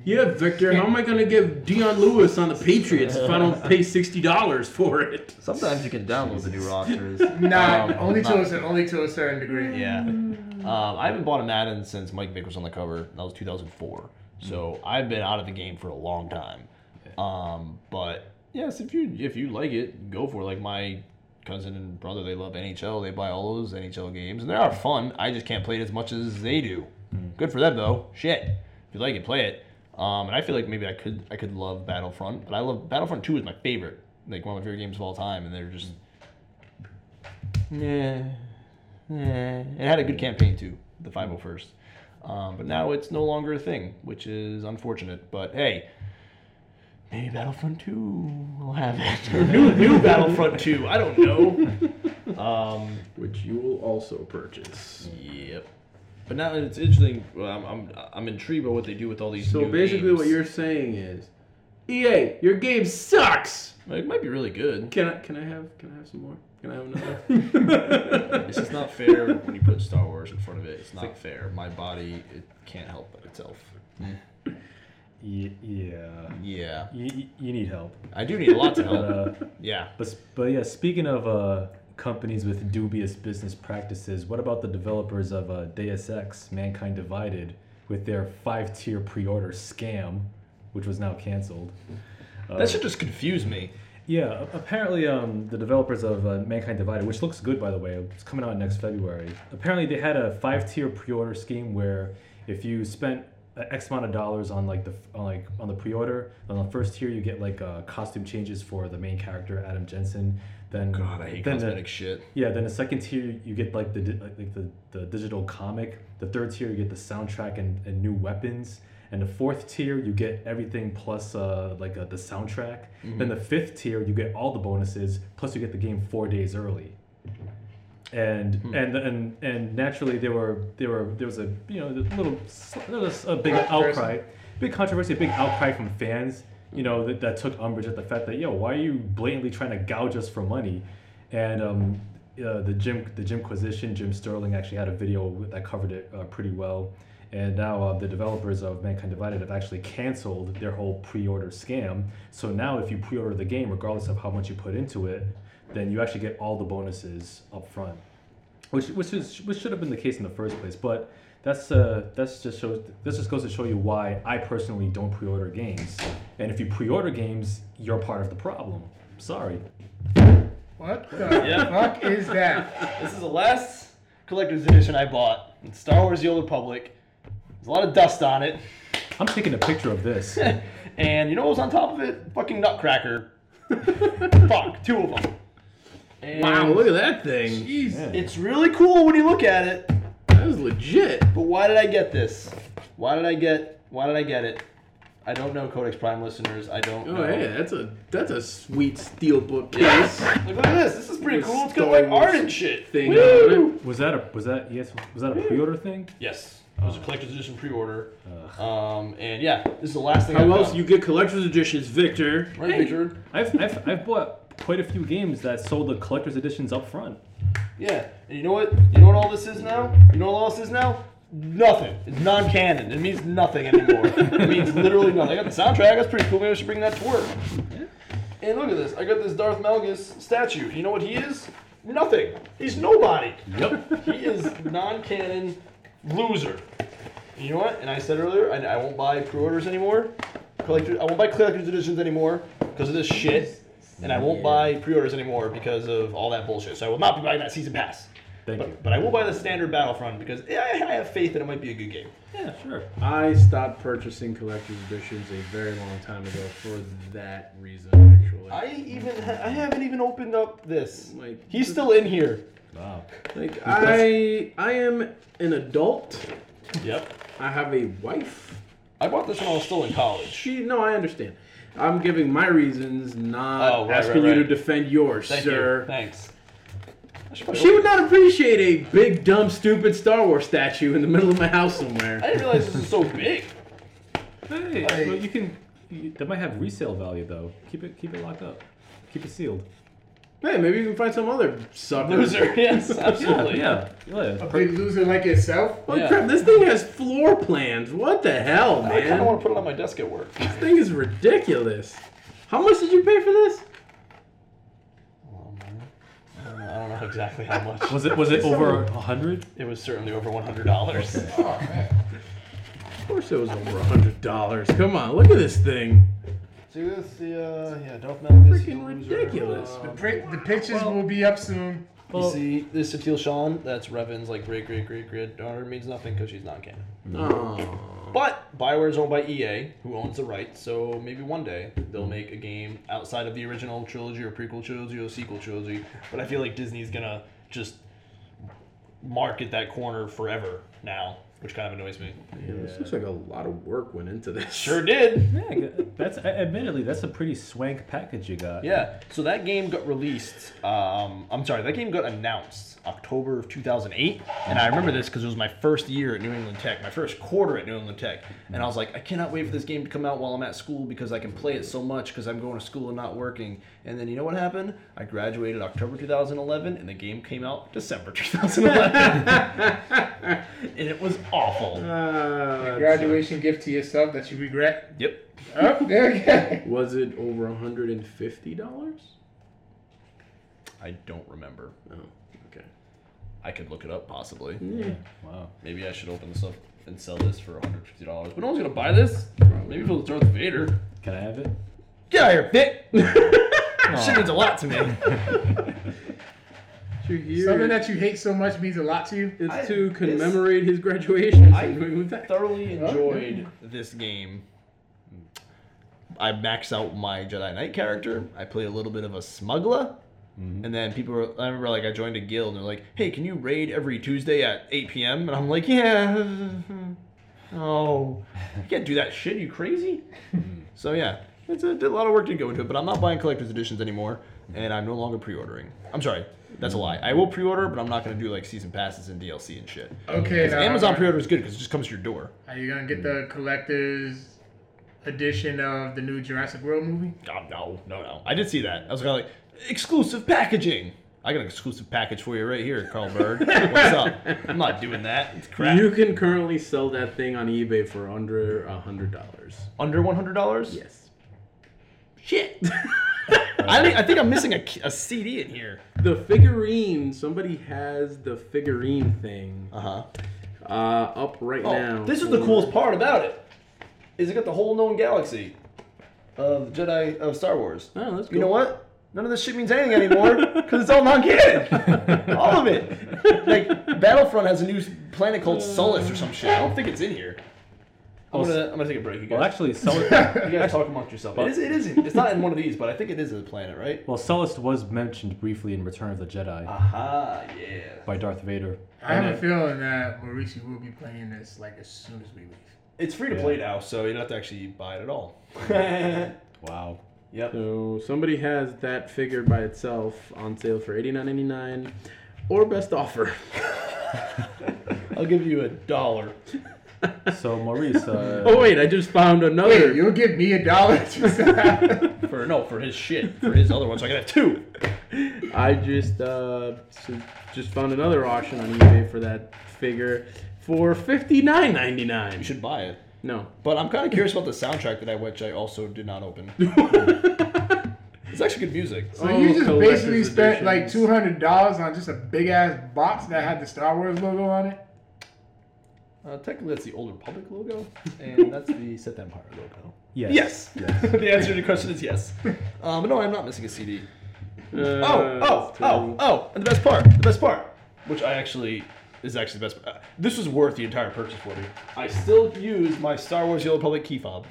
Yeah, Victor, how am I gonna give Dion Lewis on the Patriots if I don't pay sixty dollars for it? Sometimes you can download the new rosters. Nah, Um, only not- to a cer- only to a certain degree. Yeah. Um, I haven't bought a Madden since Mike Vick was on the cover. That was 2004. So I've been out of the game for a long time. Um, but yes, if you if you like it, go for it. Like my cousin and brother they love NHL. They buy all those NHL games, and they are fun. I just can't play it as much as they do. Good for them though. Shit, if you like it, play it. Um, and I feel like maybe I could I could love Battlefront, but I love Battlefront Two is my favorite, like one of my favorite games of all time, and they're just yeah, yeah. It had a good campaign too, the 501st. Um, but now it's no longer a thing, which is unfortunate. But hey, maybe Battlefront 2 will have it. Or new, new Battlefront 2. I don't know. Um, Which you will also purchase. yep. But now it's interesting. Well, I'm, I'm, I'm intrigued by what they do with all these. So new basically, games. what you're saying is, EA, your game sucks. It might be really good. Can I can I have can I have some more? Can I have another? It's just not fair when you put Star Wars in front of it. It's not fair. My body, it can't help but itself. Yeah. Yeah. You, you- you need help. I do need a lot to But, help. uh, Yeah. but, but yeah, speaking of uh, companies with dubious business practices, what about the developers of uh, Deus Ex Mankind Divided with their five tier pre order scam, which was now canceled? Uh, That should just confuse me. Yeah, apparently um, the developers of uh, Mankind Divided, which looks good by the way, it's coming out next February. Apparently they had a five-tier pre-order scheme where if you spent X amount of dollars on like the on like on the pre-order, on the first tier you get like uh, costume changes for the main character Adam Jensen. Then God, I hate then cosmetic the, shit. yeah, then the second tier you get like the like, like the, the digital comic. The third tier you get the soundtrack and, and new weapons. And the fourth tier you get everything plus uh, like uh, the soundtrack. Then the fifth tier you get all the bonuses plus you get the game four days early. And and and and naturally there were there were there was a you know a little there was a big outcry, big controversy, a big outcry from fans. You know that, that took umbrage at the fact that yo why are you blatantly trying to gouge us for money, and um, uh, the Jim the Jimquisition Jim Sterling actually had a video that covered it uh, pretty well. And now uh, the developers of Mankind Divided have actually canceled their whole pre-order scam. So now if you pre-order the game, regardless of how much you put into it, then you actually get all the bonuses up front, which which is which should have been the case in the first place. But that's uh that's just shows this just goes to show you why I personally don't pre-order games. And if you pre-order games, you're part of the problem. Sorry. What the Yeah. fuck is that? This is the last collector's edition I bought. It's Star Wars The Old Republic. There's a lot of dust on it. I'm taking a picture of this. and you know what was on top of it? Fucking Nutcracker. Fuck, two of them. And wow, look at that thing. Jeez. Yeah. It's really cool when you look at it. That was legit. But why did I get this? Why did I get? Why did I get it? I don't know, Codex Prime listeners. I don't Oh know. yeah, that's a that's a sweet steelbook case. Yes. Like, look at this. This is pretty cool. It's got like Wars art and shit. thing Woo! Was that a was that yes was that a pre-order thing? Yes. It was a collector's edition pre-order. Um, and yeah, this is the last thing. How I've else done. you get collector's editions, Victor? right, Hey. Richard? I've, I've I've bought quite a few games that sold the collector's editions up front. Yeah. And you know what? You know what all this is now? You know what all this is now? Nothing. It's non-canon. It means nothing anymore. it means literally nothing. I got the soundtrack. That's pretty cool. Maybe I should bring that to work. Yeah. And look at this. I got this Darth Malgus statue. You know what he is? Nothing. He's nobody. Yep. He is non-canon loser. And you know what? And I said earlier, I, I won't buy pre-orders anymore. Collector, I won't buy collector's editions anymore because of this shit. And I won't buy pre-orders anymore because of all that bullshit. So I will not be buying that season pass. Thank you. But, but I will buy the standard Battlefront because I, I have faith that it might be a good game. Yeah, sure. I stopped purchasing collector's editions a very long time ago for that reason, actually. I even ha- I haven't even opened up this. Oh like, He's still in here. Wow. like I I am an adult. Yep. I have a wife. I bought this when I was still in college. She no, I understand. I'm giving my reasons, not Oh, right, asking right, you to defend yours, Thank sir. you. Thanks. I should probably She would not appreciate a big, dumb, stupid Star Wars statue in the middle of my house somewhere. I didn't realize this is so big. Hey, Hey. well, you can. You, that might have resale value though. Keep it keep it locked up. Keep it sealed. Hey, maybe you can find some other sucker. Loser. Yes, absolutely. Yeah, yeah. A yeah. big loser like yourself? Oh Yeah. crap, this thing has floor plans. What the hell, man? I kind of want to put it on my desk at work. This thing is ridiculous. How much did you pay for this? I don't know, I don't know exactly how much. Was it was it over a hundred? It was certainly over one hundred dollars. Oh. Of course it was over a hundred dollars. Come on, look at this thing. See this? The uh, yeah, Darth Malgus. he's a Freaking loser. ridiculous. The, pri- the pictures Well- will be up soon. you see this Satele Shan? That's Revan's like great great great great daughter means nothing because she's not canon. Oh. But Bioware is owned by EA, who owns the rights, so maybe one day they'll make a game outside of the original trilogy or prequel trilogy or sequel trilogy. But I feel like Disney's gonna just market that corner forever now, which kind of annoys me. Yeah, this looks like a lot of work went into this. Sure did. Yeah, that's admittedly that's a pretty swank package you got. Yeah. So that game got released. Um, I'm sorry, that game got announced October of 2008, and I remember this because it was my first year at New England Tech, my first quarter at New England Tech, and I was like, I cannot wait for this game to come out while I'm at school because I can play it so much because I'm going to school and not working. And then you know what happened? I graduated October 2011, and the game came out December 2011, and it was awful. Uh, Graduation gift to yourself that you regret. Yep. Oh, there you go. Was it over $150? I don't remember. Oh, okay. I could look it up possibly. Yeah. Wow. Maybe I should open this up and sell this for $150. But no one's gonna buy this. Maybe for Darth Vader. Can I have it? Get out of here, Vic! Shit means a lot to me. Did you? Something that you hate so much means a lot to you. it's I- to this- commemorate his graduation. I from New England Tech. Thoroughly enjoyed this game. I max out my Jedi Knight character. I play a little bit of a smuggler. Mm-hmm. And then people were, I remember like I joined a guild and they're like, hey, can you raid every Tuesday at 8 p.m.? And I'm like, yeah. Oh, you can't do that shit. you crazy? so yeah, it's a, a lot of work to go into it, but I'm not buying collector's editions anymore, and I'm no longer pre-ordering. I'm sorry, that's a lie. I will pre-order, but I'm not gonna do like season passes and DLC and shit. Okay. now, Amazon pre-order is good because it just comes to your door. Are you gonna get the collector's edition of the new Jurassic World movie? God, no, no, no. I did see that. I was kind of like, exclusive packaging. I got an exclusive package for you right here, Carl Bird. What's up? I'm not doing that. It's crap. You can currently sell that thing on eBay for under a hundred dollars. Under one hundred dollars? Yes. Shit. I think I think I'm missing a, a CD in here. The figurine. Somebody has the figurine thing Uh huh. uh, up right Oh, now. this is the coolest part about it. Is it got the whole known galaxy of Jedi of Star Wars. Oh, that's You know cool. what? None of this shit means anything anymore because it's all non-canon. all of it. Like Battlefront has a new planet called Sullust or some shit. I don't think it's in here. I'm Well, gonna, I'm gonna take a break. You guys, Well, actually, Sul- you guys talk amongst yourself. It, is, it isn't. It's not in one of these, but I think it is a planet, right? well, Sullust was mentioned briefly in Return of the Jedi Aha, yeah. by Darth Vader. I have And a feeling that Mauricio will be playing this like as soon as we leave. It's free to Yeah. play now, so you don't have to actually buy it at all. Wow. yep. So somebody has that figure by itself on sale for eighty nine ninety nine, or best offer. I'll give you a dollar. So Maurice, uh, Oh wait, I just found Wait, another. you'll give me a dollar For no, for his shit, for his other one, so I can have two. I just uh s- just found another auction on eBay for that figure for fifty nine ninety nine. You should buy it. No. But I'm kind of curious about the soundtrack that I which I also did not open. It's actually good music. So Oh, you just collector's basically spent like two hundred dollars on just a big ass box that had the Star Wars logo on it. Uh, technically, that's the Old Republic logo, and that's the Sith Empire logo. yes. Yes. Yes. the answer to your question is yes. Um, but no, I'm not missing a CD. Uh, Oh, oh, oh, oh, and the best part, the best part, which I actually is actually the best. Uh, this was worth the entire purchase for me. I still use my Star Wars Old Republic key fob.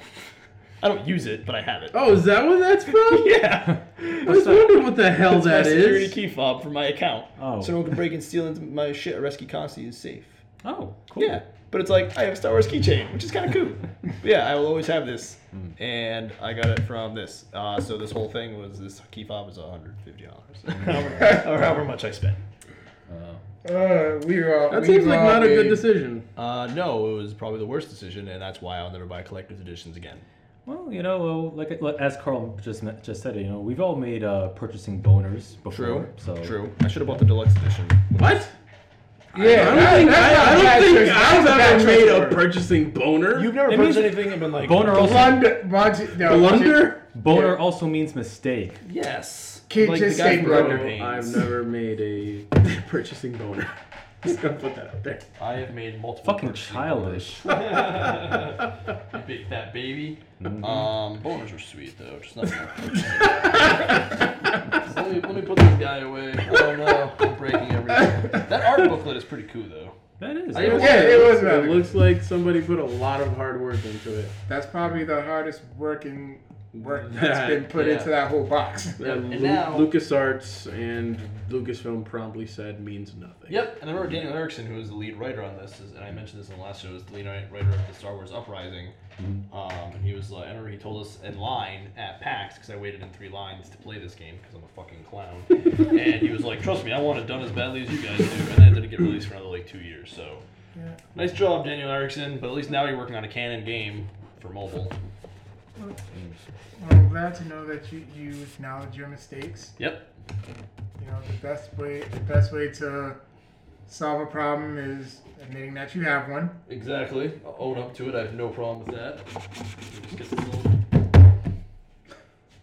I don't use it, but I have it. Oh, is that what that's from? Yeah. I was wondering what the hell It's my that security key fob for my account. Oh. So no one can break and steal into my shit or rescue constantly is safe. Oh, cool. Yeah. But it's like I have a Star Wars keychain, which is kind of cool. Yeah, I will always have this, and I got it from this. Uh, so this whole thing was this key fob was 150 dollars, or however much I spent. Uh, Uh, we were. That we seems like not a good decision. Uh, no, it was probably the worst decision, and that's why I'll never buy collector's editions again. well, you know, like like- as Carl just just said, you know, we've all made uh, purchasing boners before. True. So True. I should have bought the deluxe edition. What? Yeah, I don't that- think, that's I, not I a don't bad think choice. That's I've a ever choice made a purchasing boner. You've never It purchased anything and been like Boner also- Blunder, Monty, no, Blunder? boner Yeah. also means mistake. Yes. Kid, like just the guy say from blunder. Growing I've never made a purchasing boner. Just gonna put that out there. I have made multiple. Fucking purchasing childish. boners. Big fat baby. Mhm. Um, boners are sweet though. Just not. let, me, let me put this guy away. Oh no, I'm breaking everything. That art booklet is pretty cool though. That is. I- yeah. Yeah, it was It rather looks like somebody put a lot of hard work into it. That's probably the hardest working work That- that's been put yeah. into that whole box. That And Lu- now- LucasArts and Lucasfilm promptly said means nothing. Yep, and I remember Daniel Erickson, who was the lead writer on this, is, and I mentioned this in the last show, is the lead writer of the Star Wars Uprising. Mhm. Um, and he was, like, I remember he told us in line at PAX, because I waited in three lines to play this game, because I'm a fucking clown. and he was like, trust me, I want it done as badly as you guys do. And then it didn't get released for another like two years. So, Yeah. nice job, Daniel Erickson. But at least now you're working on a canon game for mobile. Well, I'm glad to know that you, you acknowledge your mistakes. Yep. You know, the best way the best way to solve a problem is admitting that you have one. Exactly. I'll own up to it. I have no problem with that. Just get this little.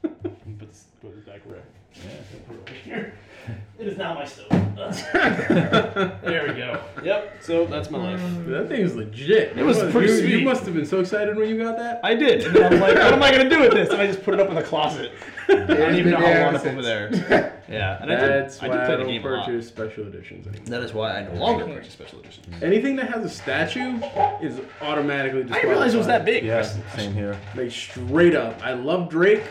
put, put this back where Put it right here. It is now my stove. there we go. Yep. So that's my life. That thing is legit. It was You- pretty you, sweet. You must have been so excited when you got that. I did. And then I'm like, what am I gonna do with this? And I just put it up in the closet. I don't even know how Yeah, long it's over there. Yeah. And I did. That's I why did I, play the don't game purchase special editions anymore. That is why I no longer purchase special editions. Anything that has a statue is automatically I didn't realize it was that big. Yeah, same here. Like straight up. I love Drake.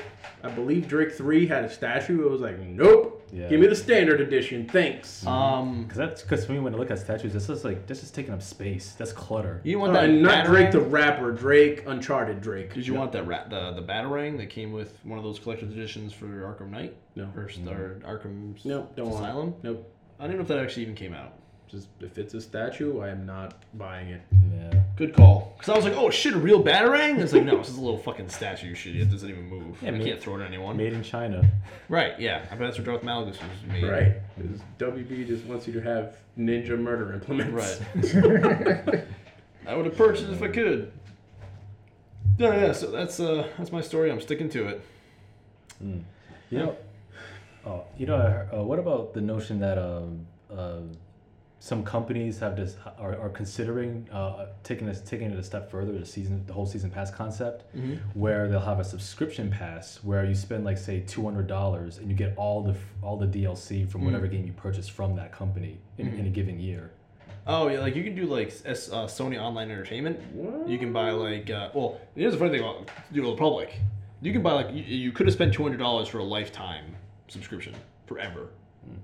I believe Drake 3 had a statue. It was like, nope. Yeah. Give me the standard edition. Thanks. Mm-hmm. Um, Because that's because when I look at statues, this is like this is taking up space. That's clutter. you want uh, that? and not? Drake the rapper, Drake Uncharted Drake. Did you want that rat, the the batarang that came with one of those collector's editions for Arkham Knight? No. Or, mm-hmm. or Arkham's Nope, don't want it. Asylum? Nope. I don't even know if that actually even came out. Just if it's a statue, I am not buying it. Yeah. Good call. Because I was like, oh shit, a real batarang? It's like, no, this is a little fucking statue shit. It doesn't even move. Yeah, I ma- can't throw it at anyone. Made in China. Right, yeah. I bet that's where Darth Malgus was made. Right. Because WB just wants you to have ninja murder implements. Right. I would have purchased if I could. Yeah, yeah. So that's uh that's my story. I'm sticking to it. Mm. You know, oh, you know, I heard- uh, what about the notion that um, uh, some companies have this are, are considering uh, taking this taking it a step further, the season, the whole season pass concept, Mm-hmm. where they'll have a subscription pass where you spend like say two hundred dollars and you get all the all the DLC from whatever game you purchase from that company in, in a given year. Oh yeah, like you can do like S, uh, Sony Online Entertainment. What? You can buy like uh, well, here's the funny thing about the Republic. You can buy like you, you could have spent two hundred dollars for a lifetime subscription forever.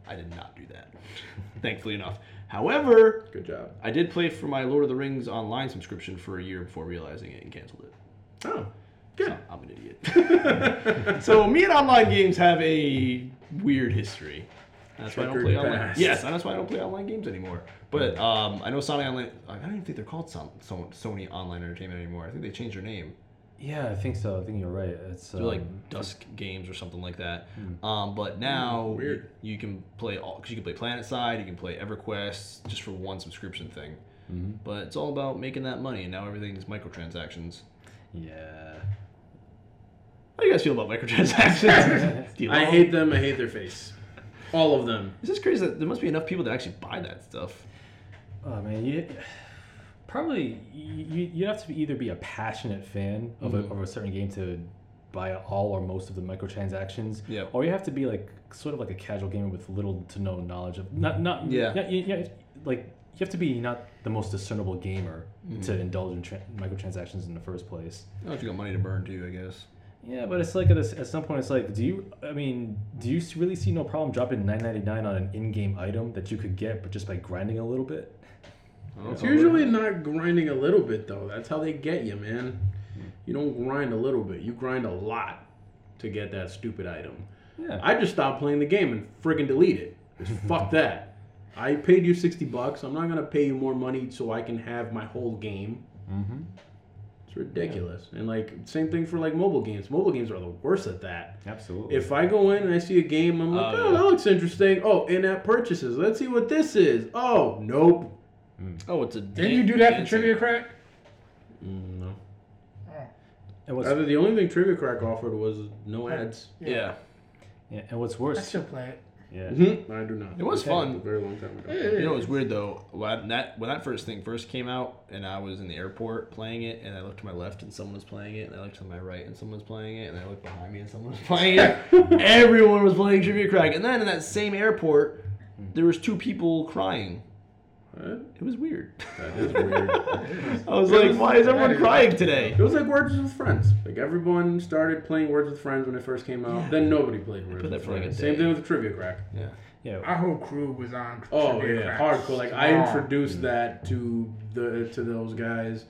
I did not do that, thankfully enough. However, Good job. I did play for my Lord of the Rings online subscription for a year before realizing it and canceled it. Oh, good. So, I'm an idiot. so me and online games have a weird history. That's why I don't play online. Yes, that's why I don't play online games anymore. But um, I know Sony Online. I don't even think they're called Son- Son- Sony Online Entertainment anymore. I think they changed their name. Yeah, I think so. I think you're right. It's They're like um, Dusk Games or something like that. Hmm. Um, but now Hmm, weird. You, you can play all because you can play Planet Side, you can play EverQuest just for one subscription thing. mhm. But it's all about making that money, and now everything's microtransactions. Yeah. How do you guys feel about microtransactions? I love hate them. I hate their face. All of them. It's just crazy that there must be enough people that actually buy that stuff. Oh man, you probably you you have to be either be a passionate fan of, Mhm. a, of a certain game to buy all or most of the microtransactions. Yeah. Or you have to be like sort of like a casual gamer with little to no knowledge of not not Yeah. yeah, you, yeah like you have to be not the most discernible gamer to indulge in tra- microtransactions in the first place. I don't know if you got money to burn too, I guess. Yeah, but it's like at, a, at some point, it's like, do you? I mean, do you really see no problem dropping nine ninety nine on an in-game item that you could get, but just by grinding a little bit? I. It's usually not grinding a little bit though. That's how they get you, man. You don't grind a little bit. You grind a lot to get that stupid item. Yeah. I just stopped playing the game and friggin' delete it. Just fuck that. I paid you sixty bucks. I'm not gonna pay you more money so I can have my whole game. mm-hmm. It's ridiculous. And like same thing for like mobile games. Mobile games are the worst at that. Absolutely. If I go in and I see a game, I'm like, Oh, oh, yeah. that looks interesting. Oh, in-app purchases. Let's see what this is. Oh, nope. Oh, it's a. Didn't you do that for Trivia Crack? Mm, no. and what's Rather, the only thing Trivia Crack offered was no ads. Yeah. yeah, and what's worse? I still play it. Yeah. Mhm, I do not. It was Okay, fun. A very long time ago. You know, it was weird though. When that when that first thing first came out, and I was in the airport playing it, and I looked to my left and someone was playing it, and I looked to my right and someone was playing it, and I looked behind me and someone was playing it. Everyone was playing Trivia Crack, and then in that same airport, there was two people crying. What? It was weird. That is weird. I was like, why is everyone crying today? It was like Words with Friends. Like everyone started playing Words with Friends when it first came out. Then nobody played Words played with that for like Friends. Same thing with the Trivia Crack. Yeah. Yeah. Our whole crew was on. Oh Trivia yeah, Crack. hardcore. Like I introduced mm. that to the to those guys,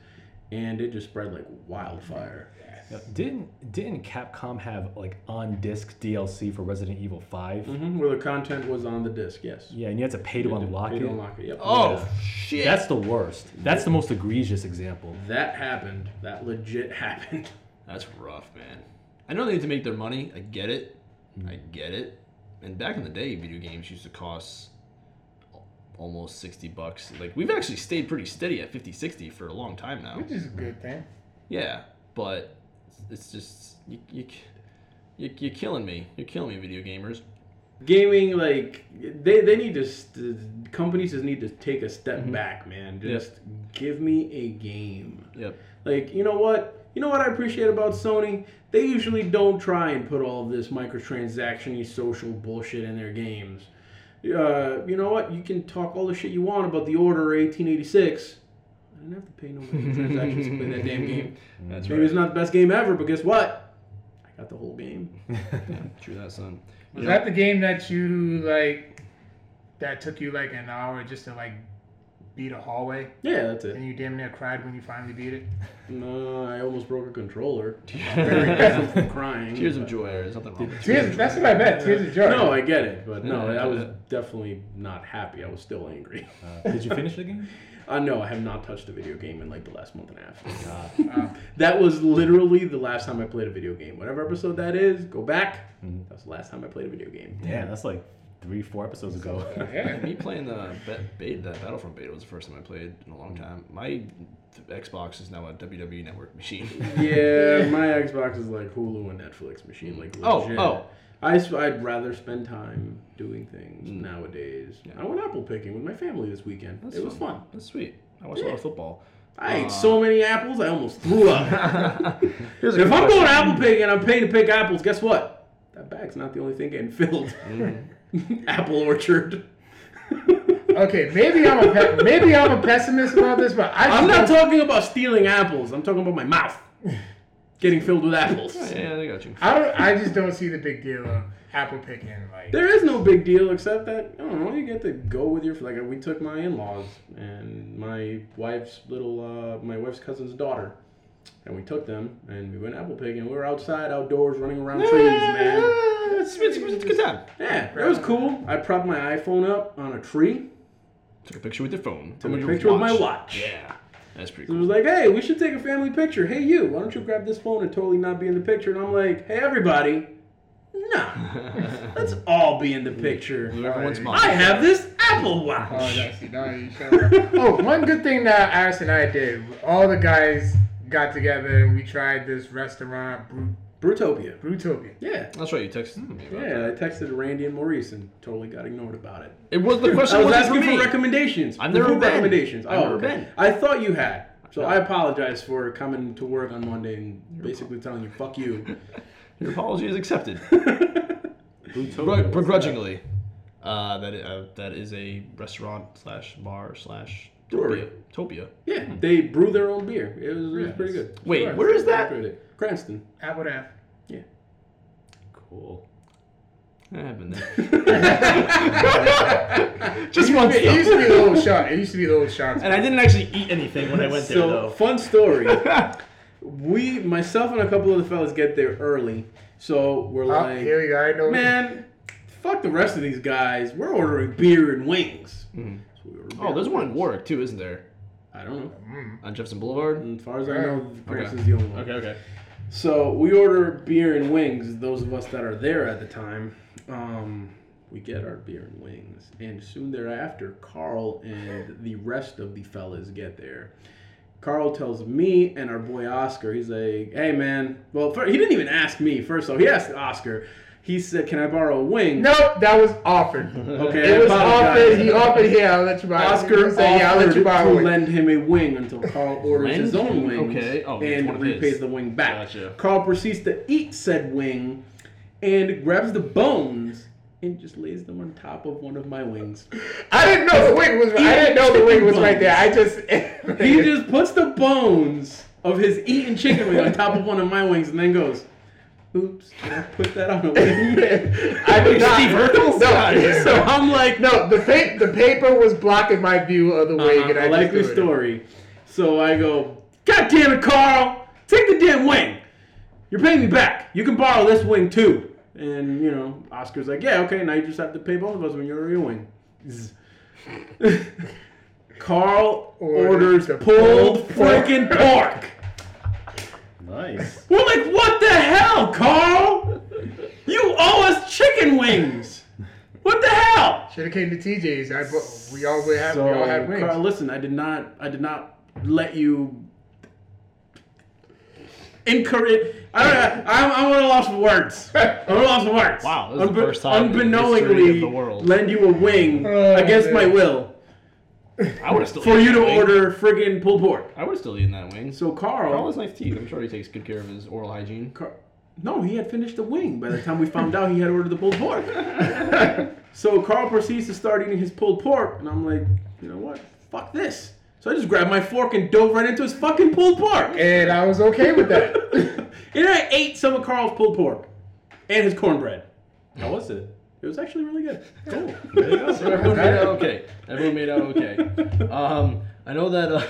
and it just spread like wildfire. Yeah. Didn't didn't Capcom have like on disc DLC for Resident Evil 5? hmm Where the content was on the disc. Yes. Yeah, and you had to pay to unlock Pay it. to unlock it. Yep. Oh shit. That's the worst. That's the most egregious example. That happened. That legit happened. That's rough, man. I know they need to make their money. I get it. I get it. And back in the day, video games used to cost al- almost 60 bucks. Like, we've actually stayed pretty steady at 50, 60 for a long time now. Which is a good thing. Yeah, but it's just, you, you, you, you're killing me. You're killing me, video gamers. Gaming, like they, they need to st- companies just need to take a step back, man. Just give me a game. Yep. Like, you know what? You know what I appreciate about Sony? They usually don't try and put all of this microtransaction social bullshit in their games. Uh, you know what? You can talk all the shit you want about the Order 1886. I didn't have to pay no transactions to play that damn game. That's Maybe right. it's not the best game ever, but guess what? I got the whole game. True that, son. Was that the game that you like? That took you like an hour just to like beat a hallway, Yeah, that's it. and you damn near cried when you finally beat it. No, I almost broke a controller. Very different from crying. Tears of joy. There's nothing wrong with Tears, that's what I meant. Tears of joy. No, I get it, but no, I was definitely not happy. I was still angry. Uh, did you finish the game? Uh, no, I have not touched a video game in like the last month and a half. Uh, Uh, That was literally the last time I played a video game. Whatever episode that is, go back. Mhm. That was the last time I played a video game. Yeah, that's like three, four episodes ago. yeah. Me playing the be- beta, that Battlefront beta was the first time I played in a long time. My th- Xbox is now a WWE Network machine. Yeah, my Xbox is like Hulu and Netflix machine. Like Oh, legit. oh. I, s- I'd rather spend time doing things Mm. nowadays. Yeah. I went apple picking with my family this weekend. That's it was fun. That's sweet. I watched a lot of football. I ate Uh, so many apples, I almost threw up. Here's if I'm going apple picking and I'm paying to pick apples, guess what? That bag's not the only thing getting filled. apple orchard. Okay, maybe I'm a pe- maybe I'm a pessimist about this, but I I'm not don't- talking about stealing apples. I'm talking about my mouth getting filled with apples. Yeah, they got you. I don't. I just don't see the big deal of apple picking. Like, There is no big deal except that I don't know. You get to go with your like. We took my in-laws and my wife's little, uh, my wife's cousin's daughter, and we took them and we went apple picking. We were outside, outdoors, running around trees, man. It's, it's, it's a good time. Yeah, it was cool. I propped my iPhone up on a tree. Took a picture with your phone. Took a your picture with my watch. Yeah, that's pretty cool. It was like, hey, we should take a family picture. Hey, you, why don't you grab this phone and totally not be in the picture? And I'm like, hey, everybody, no, let's all be in the picture. Everyone's I. I have this Apple Oh, Watch. that's no, you sure. oh, one good thing that Aris and I did. All the guys got together and we tried this restaurant, Bru- Brutopia. Brutopia. Yeah. That's right. You texted me about Yeah, I that. texted Randy and Maurice and totally got ignored about it. It was the I question was wasn't asking for for, me. recommendations. I've for never food been. recommendations. I've oh, never okay. been. I thought you had. So No. I apologize for coming to work on Monday and basically telling you, fuck you. Your apology is accepted. Brutopia, Begr- what's begrudgingly. Uh, that uh, that is a restaurant slash bar slash Brewery. Topia. Topia. Yeah, they brew their own beer. It was, it was Yeah. pretty good. Wait, Sure. where is that? Cranston. Apple F. that? Cool. I've been there. Just once It used to be the though. old shot. It used to be the old shots. And I didn't actually eat anything when I went there so, though. fun story. we, myself and a couple of the fellas get there early. So we're Oh, like, here we go. I know. man, fuck the rest of these guys. We're ordering beer and wings. Mhm. So we ordered beer Oh, there's one in. Warwick too, isn't there? I don't know. Mm. On Jefferson Boulevard. As far as I know, Okay. is the only one. Okay, okay. So we order beer and wings. Those of us that are there at the time, um, we get our beer and wings, and soon thereafter, Carl and the rest of the fellas get there. Carl tells me and our boy Oscar, he's like, "Hey man, well, fir- he didn't even ask me first. So he asked Oscar, he said, "Can I borrow a wing?" Nope, that was offered. Okay, It was I apologize. offered. He offered "Yeah, I'll let you buy. Oscar He said, yeah, I'll let offered you buy to one. lend him a wing until Carl orders Lend his own wing, Okay. Oh, it's and one of his. repays the wing back. Gotcha. Carl proceeds to eat said wing and grabs the bones and just lays them on top of one of my wings. I didn't know the wing was. I didn't know the wing was right there. I just. He just puts the bones of his eaten chicken wing on top of one of my wings and then goes, "Oops, I put that on a wing." I did not. Steve Urkel? No, so I'm like, no. The pa- the paper was blocking my view of the wing, uh-huh, and I a just likely threw it. story. So I go, God damn it, Carl! Take the damn wing! You're paying me back. You can borrow this wing too. And, you know, Oscar's like, yeah, okay, now you just have to pay both of us when you're your wing. Carl Orders orders the pulled pulled freaking pork. Nice. We're like, what the hell, Carl? You owe us chicken wings. What the hell? Should have came to TJ's. I bu- we all we had we So, all had wings. Carl, listen, I did not, I did not let you encourage. I don't. I'm, I'm at a loss for words. I'm at a loss for words. Wow, this is the first time in the unbeknowingly history of the world. lend you a wing Oh, against man. my will I would have still for eaten you to wing. order friggin' pulled pork. I would have still eaten that wing. So Carl, Carl has nice teeth. I'm sure he takes good care of his oral hygiene. Car- no, he had finished the wing by the time we found out he had ordered the pulled pork. so Carl proceeds to start eating his pulled pork, and I'm like, you know what? Fuck this. So I just grabbed my fork and dove right into his fucking pulled pork. and I was okay with that. and I ate some of Carl's pulled pork and his cornbread. How was it? It was actually really good. Cool. There you go. So everyone made out okay. Everyone made out okay. Um, I know that uh,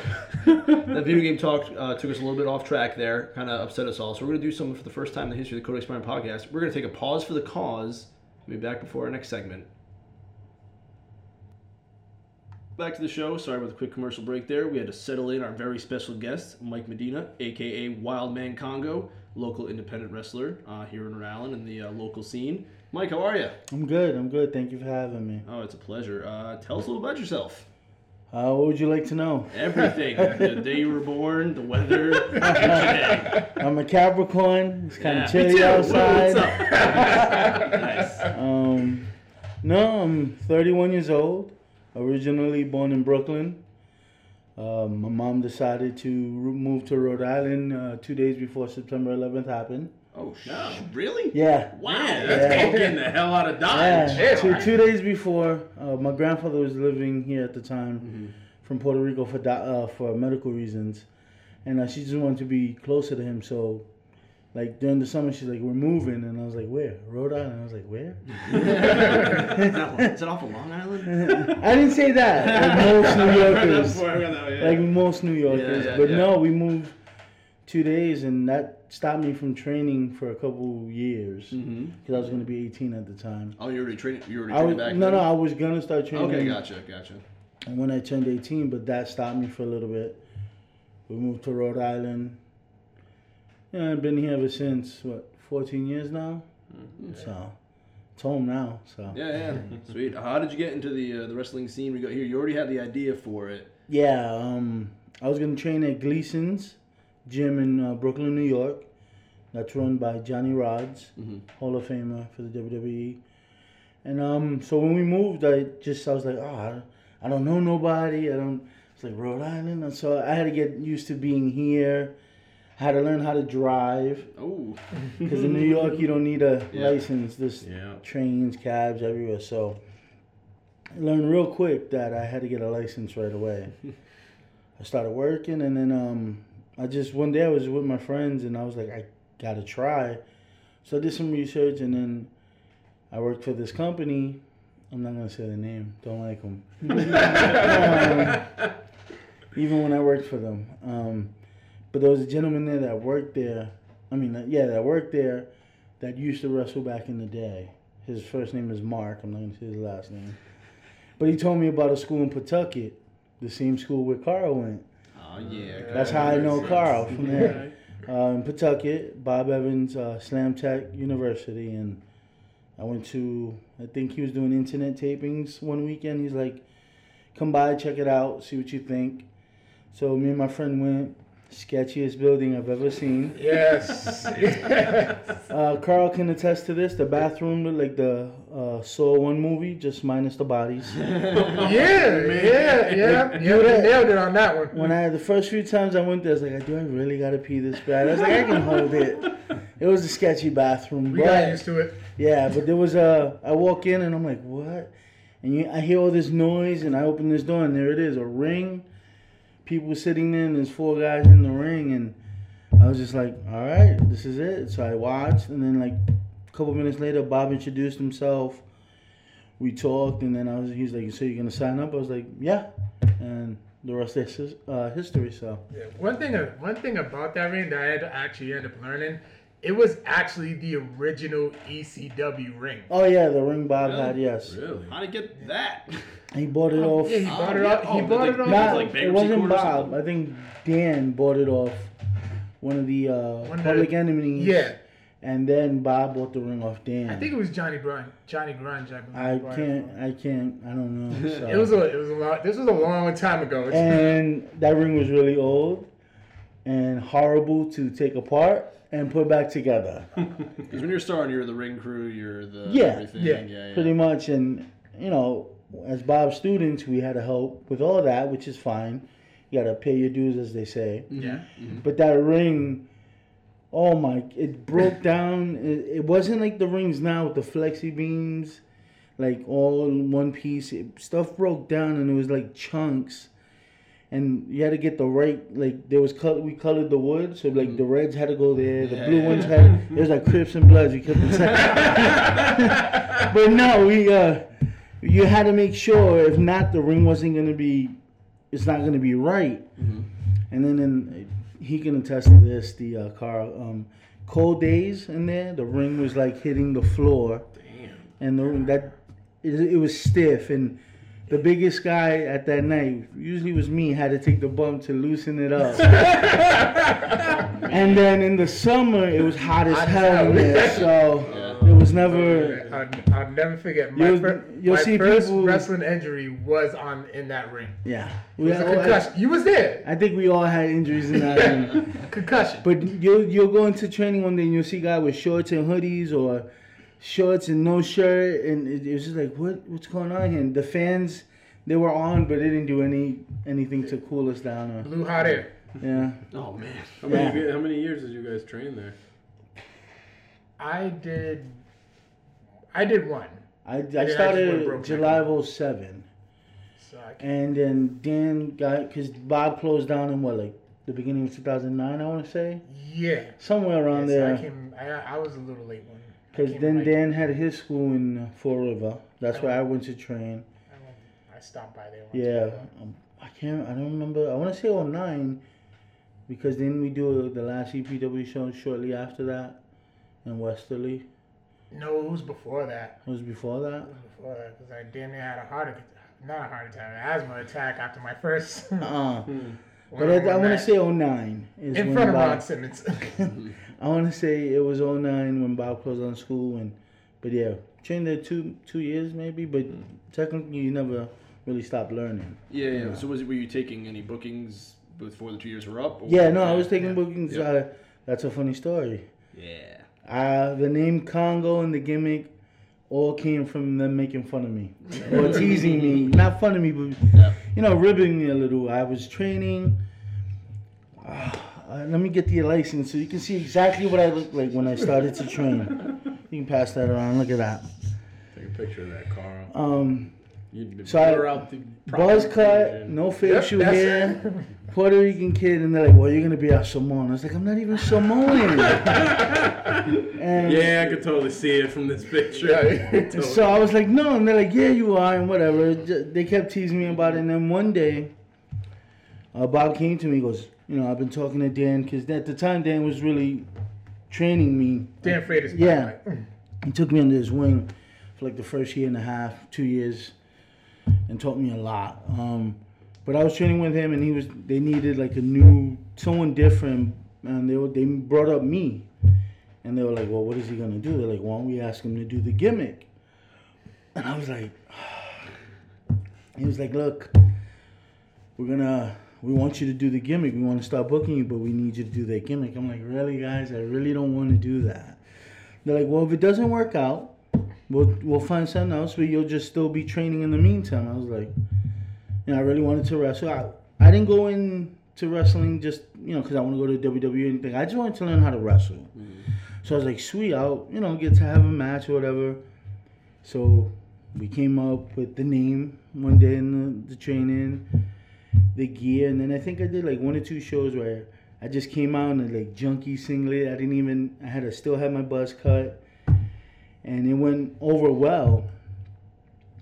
that video game talk uh, took us a little bit off track there, kind of upset us all. So we're gonna do something for the first time in the history of the Codex Prime podcast. We're gonna take a pause for the cause. We'll be back before our next segment. Back to the show. Sorry about the quick commercial break there. We had to settle in our very special guest, Mike Medina, aka Wildman Congo, local independent wrestler uh, here in Rhode Island in the uh, local scene. Mike, how are you? I'm good. I'm good. Thank you for having me. Oh, it's a pleasure. Uh, tell us a little about yourself. Uh, what would you like to know? Everything. the day you were born, the weather. I'm a Capricorn. It's kind Yeah, of chilly outside. What's up? nice. Um, no, I'm 31 years old. Originally born in Brooklyn. Um, my mom decided to move to Rhode Island uh, two days before September 11th happened. Oh, sh- really? Yeah. Wow. Yeah, that's Yeah. getting the hell out of Dodge. Yeah, two, two days before, uh, my grandfather was living here at the time Mm-hmm. from Puerto Rico for uh, for medical reasons, and uh, she just wanted to be closer to him. So, like during the summer, she's like, "We're moving," and I was like, "Where? Rhode Island." I was like, "Where?" Is it off of Long Island? I didn't say that. Like most New Yorkers, Before I got that, yeah. like most New Yorkers, but no, we moved two days, and that stopped me from training for a couple years because Mm-hmm. I was going to be 18 at the time. Oh, you already training? You already training was, back no, then? no, I was gonna start training. Okay, gotcha, gotcha. And when I turned 18, but that stopped me for a little bit. We moved to Rhode Island. Yeah, I've been here ever since, what, 14 years now? So, it's home now, so. Mm-hmm. Yeah, yeah. Sweet. How did you get into the uh, the wrestling scene we got here? You already had the idea for it. Yeah, um, I was gonna train at Gleason's gym in uh, Brooklyn, New York. That's run by Johnny Rodz, Mhm. Hall of Famer for the WWE. And um, so when we moved, I just I was like, oh, I, I don't know nobody. I don't. It's like Rhode Island, and so I had to get used to being here. I had to learn how to drive Oh. because in New York you don't need a Yeah. license. There's Yeah. trains, cabs everywhere. So I learned real quick that I had to get a license right away. I started working, and then um, I just one day I was with my friends, and I was like, I gotta try. So I did some research, and then I worked for this company. I'm not gonna say the name. Don't like them. even when I worked for them. Um, but there was a gentleman there that worked there. I mean, yeah, that worked there that used to wrestle back in the day. His first name is Mark. I'm not going to say his last name. But he told me about a school in Pawtucket, the same school where Carl went. Oh yeah. That's how I know Carl from there. Uh, in Pawtucket, Bob Evans, uh, Slam Tech University, and I went to. I think he was doing internet tapings one weekend. He's like, "Come by, check it out, see what you think." So me and my friend went, sketchiest building I've ever seen. Yes. Uh, Carl can attest to this. The bathroom looked like the uh, Saw One movie, just minus the bodies. yeah, yeah, yeah. You nailed it on that one. When I the first few times I went there, I was like, do I really gotta pee this bad? I was like, I can hold it. It was a sketchy bathroom, We got but used to it. yeah, but there was a. I walk in and I'm like, what? And you, I hear all this noise, and I open this door, and there it is, a ring. People sitting there, and there's four guys in the ring, and I was just like, all right, this is it. So I watched, and then like a couple minutes later, Bob introduced himself. We talked, and then I was, he's like, so you're gonna sign up? I was like, yeah, and the rest is his- uh, history. So Yeah, one thing, one thing about that ring that I had to actually end up learning, it was actually the original ECW ring. oh yeah, the ring Bob had, yes, Really? How to get that? he bought it off. Yeah, he Oh, bought it yeah. off. He Oh, bought did it off. Nah, Nah, like it wasn't Bob. I think Dan bought it off one of the uh, One Public the- Enemies. Yeah, And then Bob bought the ring off Dan. I think it was Johnny Grunge. Johnny Grunge. I, I can't. I can't. I don't know. So. It was a. It was a lot. This was a long time ago. And that ring was really old and horrible to take apart and put back together. Because when you're starting, you're the ring crew, you're the Yeah, everything. yeah, Yeah, yeah. Pretty much. And you know, as Bob students, we had to help with all that, which is fine. You gotta pay your dues, as they say. yeah. Mm-hmm. Mm-hmm. But that ring, oh my, it broke down. It, it wasn't like the rings now with the flexi beams, like all in one piece. It, stuff broke down and it was like chunks. And you had to get the right, like there was color. We colored the wood, so like mm. the reds had to go there. The blue ones had. It was like Crips and Bloods. We kept it separate. but no, we uh, you had to make sure. If not, the ring wasn't gonna be. It's not gonna be right. And then in, he can attest to this. The uh, car, um, cold days in there, the ring was like hitting the floor, Damn. and the that it, it was stiff. And the biggest guy at that night, usually was me, had to take the bump to loosen it up. and then in the summer, it was hot as Hot hell in there, so it was never. I'll, I'll never forget. My, You'll- fir- you'll my see first people- wrestling injury was on in that ring. Yeah, It we was a all had- concussion. You was there. I think we all had injuries in that ring. Concussion. But you'll you'll go into training one day and you'll see a guy with shorts and hoodies or shorts and no shirt and it, it was just like what what's going on here? And the fans they were on but they didn't do any anything to cool us down or Blue hot air. yeah. Oh man. How many, Yeah. how many years did you guys train there? I did. I did one. I, I just started July of 07 So and then Dan got because Bob closed down in what like the beginning of 2009 I want to say yeah. somewhere around Yes, I there came. I, I was a little late one. Because then right- Dan had his school in uh, Fall River that's where I went to train I, went, I stopped by there. Once Yeah, um, I can't. I don't remember. I want to say 09 because then we do the last EPW show shortly after that in Westerly. No, it was before that. It was before that. It was before that because I damn near had a heart attack. Not a heart attack, an asthma attack after my first. Uh, Hmm. but I, I want to say 09 is in when front of Bob, Ron Simmons. I want to say it was 09 when Bob closed on school and, but yeah, trained there two two years maybe, but technically you never really stopped learning. Yeah, yeah. So was it, were you taking any bookings before the two years were up? or- Yeah, no, I was taking Yeah. bookings. Yeah. Uh, that's a funny story. Yeah. Uh, the name Congo and the gimmick all came from them making fun of me or teasing me. Not fun of me, but Yeah. you know, ribbing me a little. I was training. Uh, uh, let me get the license so you can see exactly what I looked like when I started to train. You can pass that around. Look at that. Take a picture of that, Carl. Um, You'd So I- out the buzz cut, version. no Yep, facial that's hair. Puerto Rican kid, and they're like, "Well, you're gonna be a Samoan." I was like, "I'm not even Samoan." and Yeah, I could totally see it from this picture. Yeah. Totally. So I was like, no, and they're like, yeah, you are, and whatever. They kept teasing me about it, and then one day, uh, Bob came to me, goes, you know, I've been talking to Dan because at the time Dan was really training me. Dan Freitas. Yeah. He took me under his wing for like the first year and a half, two years, and taught me a lot. Um, but I was training with him, and he was. They needed like a new, someone different, and they were, they brought up me, and they were like, "Well, what is he gonna do?" They're like, "Why don't we ask him to do the gimmick?" And I was like, he was like, "Look, we're gonna we want you to do the gimmick. We want to start booking you, but we need you to do that gimmick. I'm like, really, guys? I really don't want to do that. They're like, well, if it doesn't work out, we'll we'll find something else, but you'll just still be training in the meantime. I was like, you know, I really wanted to wrestle. I, I didn't go into wrestling just you know because I want to go to WWE or anything. I just wanted to learn how to wrestle. Mm-hmm. So I was like, sweet, I'll you know get to have a match or whatever. So we came up with the name one day in the, the training, the gear, and then I think I did like one or two shows where I just came out in a like junkie singlet. I didn't even I had to still have my buzz cut, and it went over well.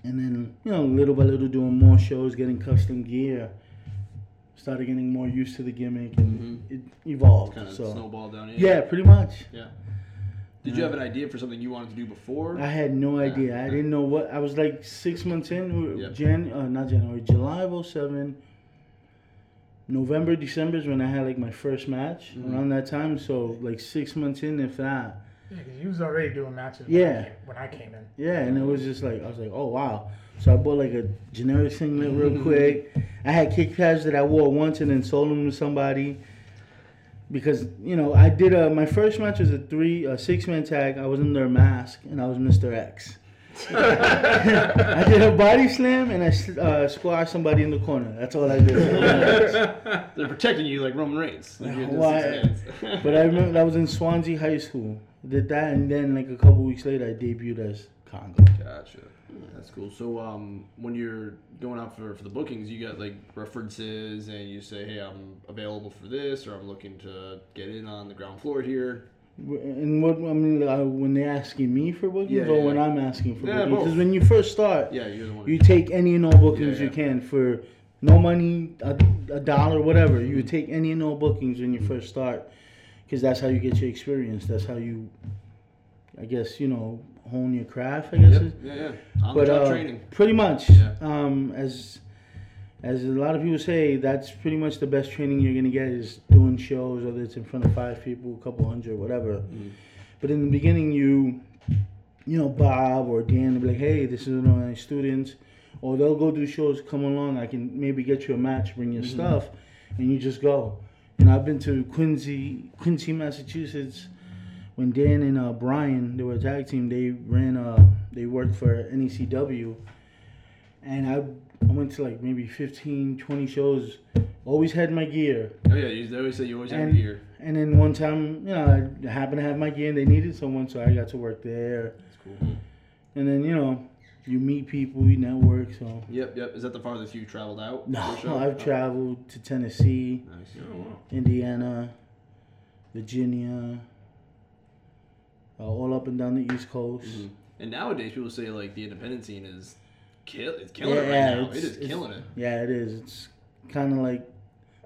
And then you know little by little doing more shows, getting custom gear. Started getting more used to the gimmick, and it evolved. Kind of so snowballed down here. yeah, pretty much. Yeah. Did you have an idea for something you wanted to do before? I had no idea. I didn't know what. I was like six months in. Yep. Jan, uh, not January, July of 07. November, December is when I had like my first match Mm-hmm. around that time. So like six months in, if that. Yeah, because you was already doing matches. Yeah. When I, came, when I came in. Yeah, and it was just like I was like, oh wow. So I bought like a generic singlet real quick. I had kick pads that I wore once and then sold them to somebody. Because you know I did a my first match was a three a six man tag. I was under a mask and I was Mr. X. I did a body slam and I uh, squashed somebody in the corner. That's all I did. They're protecting you like Roman Reigns. Like you're just Why- but I remember that was in Swansea High School. Did that and then like a couple weeks later I debuted as Congo. Gotcha. That's cool. So um, when you're going out for, for the bookings, you got like references, and you say, "Hey, I'm available for this," or "I'm looking to get in on the ground floor here." And what I mean, uh, when they're asking me for bookings, Yeah, or yeah, when yeah. I'm asking for Yeah, bookings? Because when you first start, Yeah, you're the one. you take any and all bookings you can for no money, a, a dollar, whatever. You take any and all bookings when you first start, because that's how you get your experience. That's how you, I guess, you know, hone your craft. I guess. Yep. Yeah, yeah. On but uh, training. pretty much, Yeah. um, as as a lot of people say, that's pretty much the best training you're gonna get is doing shows, whether it's in front of five people, a couple hundred, whatever. Mm-hmm. But in the beginning, you, you know, Bob or Dan will be like, hey, this is one of my students, or they'll go do shows. Come along, I can maybe get you a match, bring your stuff, and you just go. And I've been to Quincy, Quincy, Massachusetts. When Dan and uh, Brian, they were a tag team. They ran, uh, they worked for NECW, and I, I went to like maybe 15, 20 shows. Always had my gear. Oh yeah, you, they always say you always have and- your gear. And then one time, you know, I happened to have my gear and they needed someone, so I got to work there. That's cool. And then, you know, you meet people, you network, so. Yep, yep. Is that the farthest you traveled out? No, for a show? I've Oh, traveled to Tennessee, Nice. Oh, wow. Indiana, Virginia, uh, all up and down the East Coast. Mhm. And nowadays, people say like the independent scene is kill. It's killing it Yeah, now. it's- It is it's- killing it. Yeah, it is. It's kind of like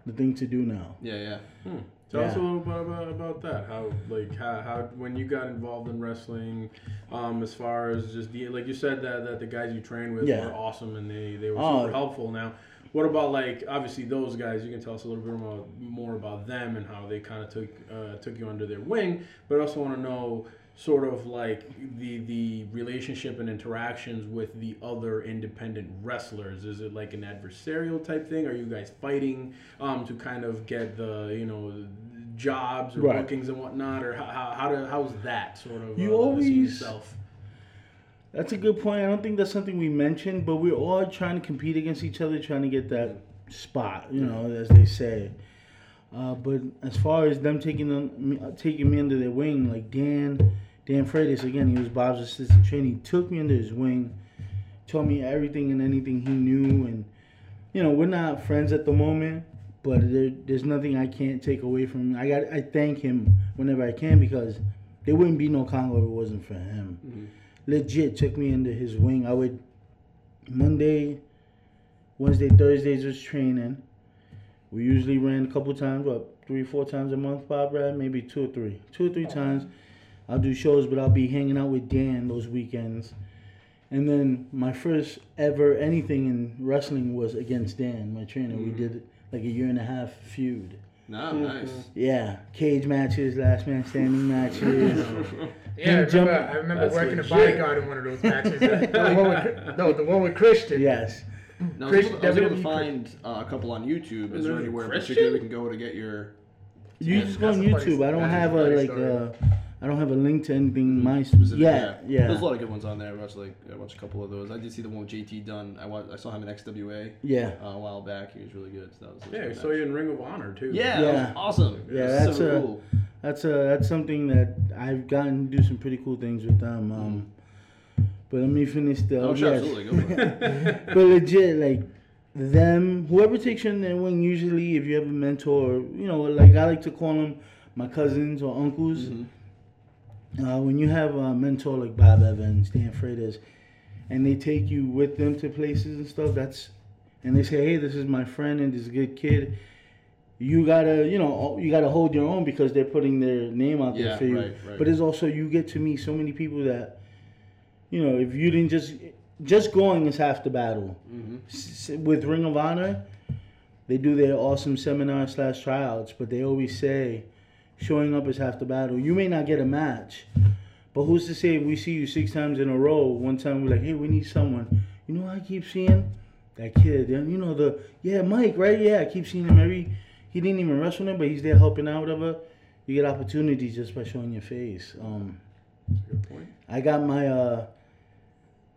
the thing to do now. Yeah, yeah. Tell us a little bit about, about that. How like how, how when you got involved in wrestling, um, as far as just the like you said that, that the guys you trained with Yeah. were awesome and they, they were Oh. super helpful. Now, what about like obviously those guys? You can tell us a little bit more more about them and how they kind of took uh, took you under their wing. But I also want to know sort of like the the relationship and interactions with the other independent wrestlers is it like an adversarial type thing are you guys fighting um, to kind of get the you know jobs or Right. bookings and whatnot or how, how, how to, how's that sort of You uh, always- That's a good point. I don't think that's something we mentioned, but we're all trying to compete against each other, trying to get that spot, you know, as they say. Uh, but as far as them taking them, me- uh, taking me under their wing, like Dan, Dan Freitas, again, he was Bob's assistant trainer. He took me under his wing, told me everything and anything he knew, and you know, we're not friends at the moment, but there, there's nothing I can't take away from him. I got, I thank him whenever I can because there wouldn't be no Congo if it wasn't for him mm-hmm. legit took me under his wing. I would Monday, Wednesday, Thursdays was training. We usually ran a couple times, what three, four times a month, Bob Brad, maybe two or three, two or three oh, times. I'll do shows, but I'll be hanging out with Dan those weekends. And then my first ever anything in wrestling was against Dan, my trainer. We did like a year and a half feud. No, nice. Yeah, cage matches, last man standing matches. Yeah, I remember, jump- I remember working legit. a bodyguard in one of those matches. the, one with, no, the one with Christian. yes. Now, I was able, I was able to find uh, a couple on YouTube. Is there anywhere in Christian? particular we can go to get your? You Yeah, just go on that's funny- YouTube. I don't that is a have a like story. I don't have a link to anything. My Specific- yeah, yeah, There's a lot of good ones on there. I watched like I watched a couple of those. I did see the one with JT Dunn. I watched, I saw him in XWA yeah. uh, a while back. He was really good. So that was, that was Yeah, a I saw match. you in Ring of Honor too. Yeah, that Yeah. was awesome. Yeah, It was that's so a- cool. That's a that's something that I've gotten to do some pretty cool things with them. Um, but let me finish the. Oh, sure, yes. absolutely. Go for it. but legit, like them, whoever takes you in their wing, usually if you have a mentor, you know, like I like to call them my cousins or uncles. Mhm. Uh, when you have a mentor like Bob Evans, Dan Freitas, and they take you with them to places and stuff, that's, and they say, hey, this is my friend and this is a good kid. You gotta, you know, you gotta hold your own because they're putting their name out there Yeah, for you. right, right. But it's also you get to meet so many people that, you know, if you didn't just, just going is half the battle. Mhm. S- with Ring of Honor, they do their awesome seminar slash tryouts, but they always say showing up is half the battle. You may not get a match, but who's to say if we see you six times in a row, one time we're like, hey, we need someone. You know, I keep seeing that kid. You know the yeah, Mike, right? Yeah, I keep seeing him every. He didn't even wrestle him, but he's there helping out, whatever. You get opportunities just by showing your face. Um, Good point. I got my uh,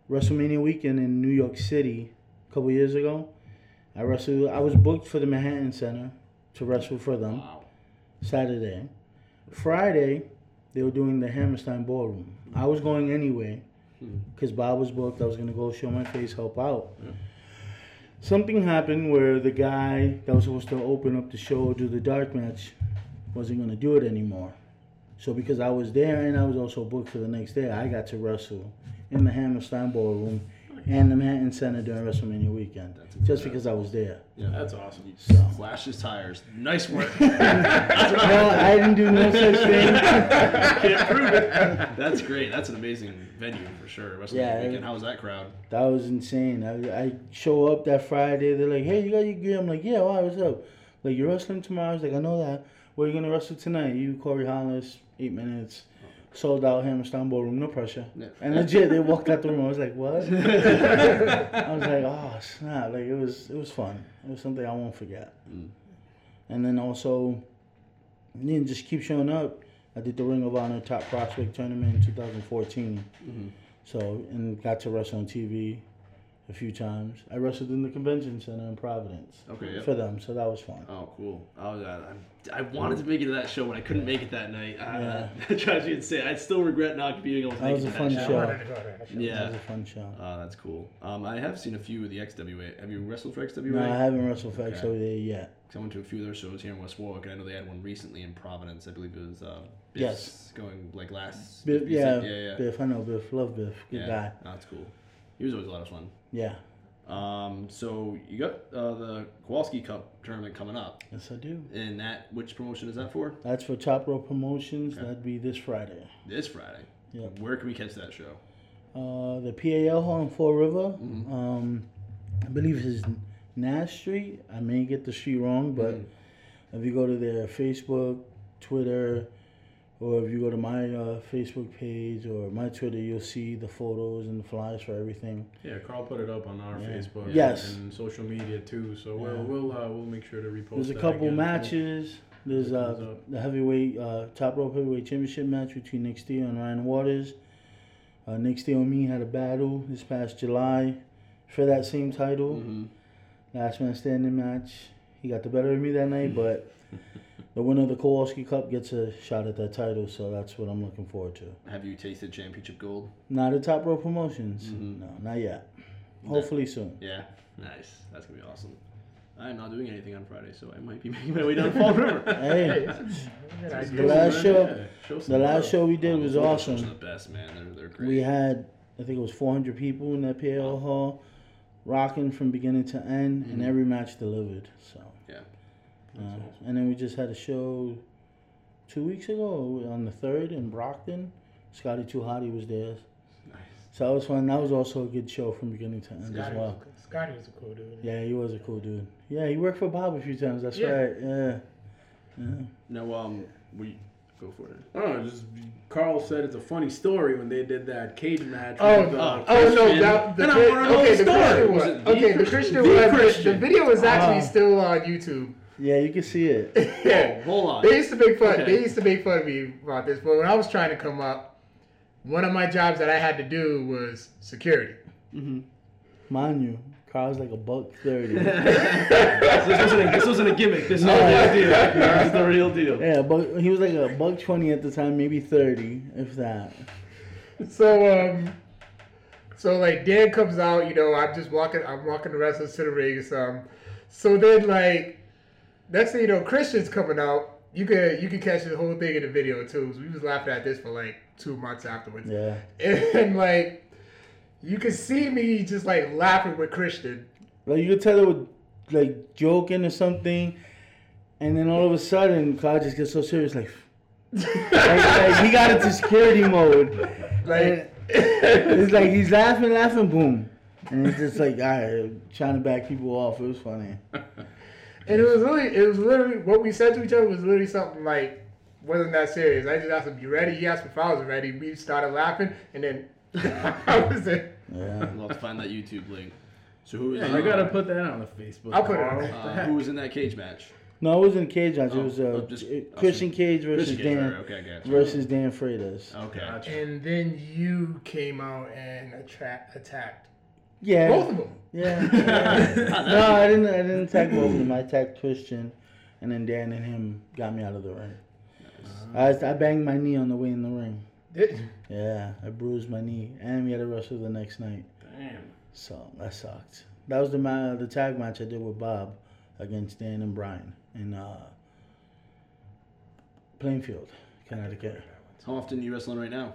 WrestleMania weekend in New York City a couple years ago. I wrestled. I was booked for the Manhattan Center to wrestle for them Wow. Saturday. Friday, they were doing the Hammerstein Ballroom. I was going anyway Hmm. because Bob was booked. I was gonna go show my face, help out. Yeah. Something happened where the guy that was supposed to open up the show, do the dark match, wasn't gonna do it anymore. So because I was there and I was also booked for the next day, I got to wrestle in the Hammerstein Ballroom and the Manhattan Center during WrestleMania weekend. That's Just because I was there. Yeah. That's awesome. So. Flash his tires. Nice work. No, I didn't do no such thing. Can't prove it. That's great. That's an amazing venue for sure. WrestleMania Yeah, weekend. How was that crowd? That was insane. I, I show up that Friday. They're like, "Hey, you got your gear?" I'm like, "Yeah, why? What's up?" Like, "You're wrestling tomorrow?" I was like, "I know that. Where you gonna wrestle tonight?" You, Corey Hollis, eight minutes, sold out Hammerstein Ballroom, no pressure. Yeah. And legit, they walked out the room. I was like, "What?" I was like, "Oh snap!" Like it was, it was fun. It was something I won't forget. Mm. And then also, then just keep showing up. I did the Ring of Honor Top Prospect Tournament in 2014. Mhm. So and got to wrestle on TV a few times. I wrestled in the convention center in Providence Okay. Yep. for them, so that was fun. Oh, cool. I was, uh, I, I wanted to make it to that show, but I couldn't make it that night. Uh, Yeah. that drives me insane. I still regret not being able to That make was it a to fun that show. I wanted to go to that show. That Yeah. was a fun show. Uh, that's cool. Um, I have seen a few of the XWA. Have you wrestled for XWA? No, I haven't wrestled for Okay. XWA yet. 'Cause I went to a few of their shows here in West Warwick, and I know they had one recently in Providence. I believe it was uh, Biff's Yes. going like last. Biff, Biff, yeah, yeah, yeah. Biff. I know Biff. Love Biff. Good yeah. guy. Oh, that's cool. He was always a lot of fun. Yeah. Um, so you got uh, the Kowalski Cup tournament coming up, Yes, I do. and that which promotion is that for? That's for Top Rope Promotions. Okay. That'd be this Friday. This Friday. Yeah. Where can we catch that show? Uh, the PAL Hall in Fall River. Mhm. Um, I believe it's Nash Street. I may get the street wrong, but Mhm. if you go to their Facebook, Twitter, or if you go to my uh, Facebook page or my Twitter, you'll see the photos and the flyers for everything. Yeah, Carl put it up on our Yeah. Facebook Yes. and social media too. So Yeah. we'll we'll uh, we'll make sure to repost. It. There's a couple again. matches. There's uh, the heavyweight, uh, top rope heavyweight championship match between Nick Steele and Ryan Waters. Uh, Nick Steele and me had a battle this past July for that same title. Mhm. Last man standing match. He got the better of me that night, but the winner of the Kowalski Cup gets a shot at that title, so that's what I'm looking forward to. Have you tasted championship gold? Not at Top Rope Promotions. Mhm. No, not yet. Hopefully soon. Yeah. Nice. That's gonna be awesome. I'm not doing anything on Friday, so I might be making my way down Fall River. Hey, Hey, it's a good idea. the last show, Yeah, show some the last love. show we did Oh, was those awesome. the best, man. They're, they're great. We had, I think it was 400 people in that PAL hall, rocking from beginning to end, and Mhm. every match delivered. So, Yeah. Uh, and then we just had a show two weeks ago on the third in Brockton. Scotty 2 Hotty was there, Nice. so that was fun. That was also a good show from beginning to end as well. was, Scotty was a cool dude. Yeah, he was a cool dude. Yeah, he worked for Bob a few times. That's Yeah. right. Yeah. Yeah. No, um, we Go for it. Oh, just Carl said it's a funny story when they did that cage match. Oh, with, uh, oh no! That, the, and I Chri- want to know okay, the the story. Christian Was one. it the Okay, the Christian? Christian The one. the- Christian. The video is actually Ah. still on YouTube. Yeah, you can see it. yeah. Hold on. They used to make fun. Okay. They used to make fun of me about this, but when I was trying to come up, one of my jobs that I had to do was security. Mind you, Carl's like a buck thirty. So this, wasn't a, this wasn't a gimmick. This is the real deal. This is the real deal. yeah, but he was like a buck twenty at the time, maybe thirty, if that. So um, so like Dan comes out, you know, I'm just walking, I'm walking the wrestlers to the ring or something. So then like next thing you know, Christian's coming out. You could you could catch the whole thing in the video too. We was laughing at this for like two months afterwards. Yeah. And like you could see me just like laughing with Christian. Like you could tell they were like joking or something, and then all of a sudden, Carl just gets so serious, like, like, like, he got into security mode. Like It's like he's laughing, laughing, boom, and it's just like, all right, trying to back people off. It was funny. And it was really, it was literally what we said to each other was literally something like wasn't that serious. I just asked him, "You ready?" He asked me if I was ready. We started laughing, and then I was it. Yeah. I'll have to find that YouTube link. So who was? Yeah, you gotta put that on the Facebook. I'll put it on Carl. there. What the Uh, who was in that cage match? No, it wasn't a cage match. Oh, it was uh, oh, just- Christian Cage versus Christian Dan right, Okay, I got versus Dan Freitas. Okay. Gotcha. And then you came out and attract, attacked Yeah. both of them. Yeah. yeah. no, I didn't. I didn't attack both of them. I attacked Christian, and then Dan and him got me out of the ring. I, I banged my knee on the way in the ring. Did- Yeah, I bruised my knee, and we had to wrestle the next night. Damn. So that sucked. That was the ma- the tag match I did with Bob against Dan and Brian in uh, Plainfield, Connecticut. How often are you wrestling right now?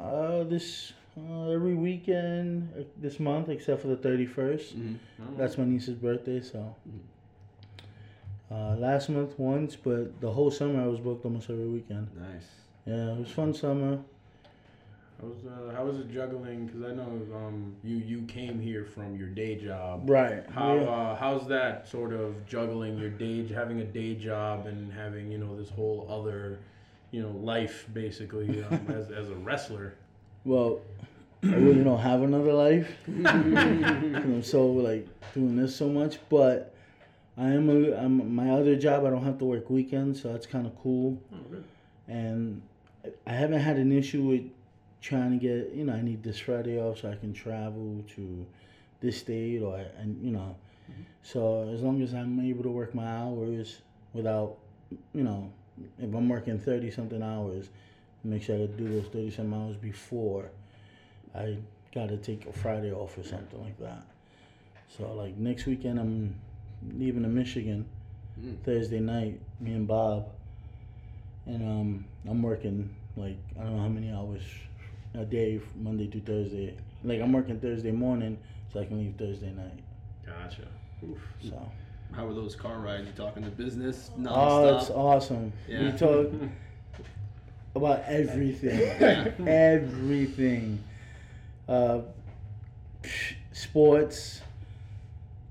Uh, this uh, every weekend uh, this month, except for the 31st. Mm-hmm. That's my niece's birthday, so. Uh, last month once, but the whole summer I was booked almost every weekend. Nice. Yeah, it was fun summer. How was uh, how was it juggling? Because I know um you you came here from your day job. Right. How Yeah. uh, how's that sort of juggling your day, having a day job and having you know this whole other, you know, life basically um, as as a wrestler. Well, I really don't have another life. I'm so like doing this so much, but I am a, I'm my other job. I don't have to work weekends, so that's kind of cool. Oh, and I haven't had an issue with trying to get you know I need this Friday off so I can travel to this state or and you know. Mm-hmm. So as long as I'm able to work my hours without you know if I'm working thirty something hours, make sure I do those thirty something hours before I gotta take a Friday off or something like that. So like next weekend I'm leaving to Michigan Mm. Thursday night, me and Bob. And um I'm working like I don't know how many hours a day Monday to Thursday. Like I'm working Thursday morning so I can leave Thursday night. Gotcha. So How were those car rides? You talking to business Oh, nonstop? it's awesome. Yeah. We talk about everything. Everything. Uh, sports,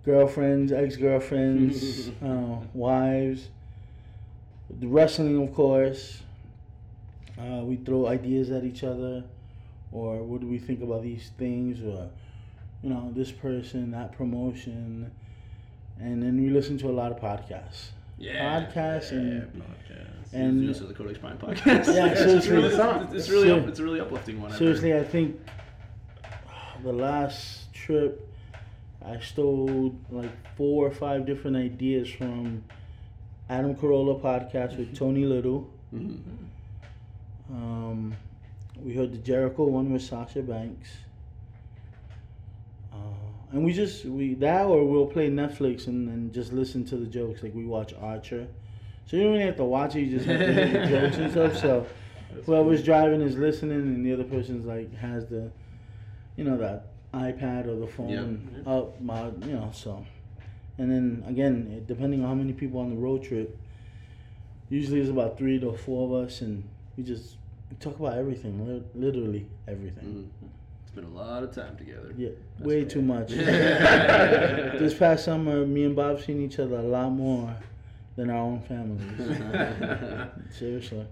girlfriends, ex girlfriends, uh, wives, the wrestling, of course. Uh, we throw ideas at each other, or what do we think about these things, or you know, this person, that promotion, and then we listen to a lot of podcasts. yeah. Podcasts and podcasts. and And also the Codex Prime podcast. Yeah, it's, seriously. really, it's, it's really, up, it's a really uplifting one. Seriously, I think the last trip, I stole like four or five different ideas from Adam Carolla podcast with Tony Little. Mhm. Um, we heard the Jericho one with Sasha Banks. Uh, and we just we that or we'll play Netflix and, and just listen to the jokes like we watch Archer. So you don't really have to watch it; you just have to hear the jokes and stuff. So whoever's driving is listening, and the other person's like has the, you know, that iPad or the phone up, my, you know, so. And then again, it- depending on how many people on the road trip, usually it's about three to four of us, and we just talk about everything, li- literally everything. Mhm. It's been a lot of time together. Yeah, way too much. This past summer, me and Bob seen each other a lot more than our own families. Seriously.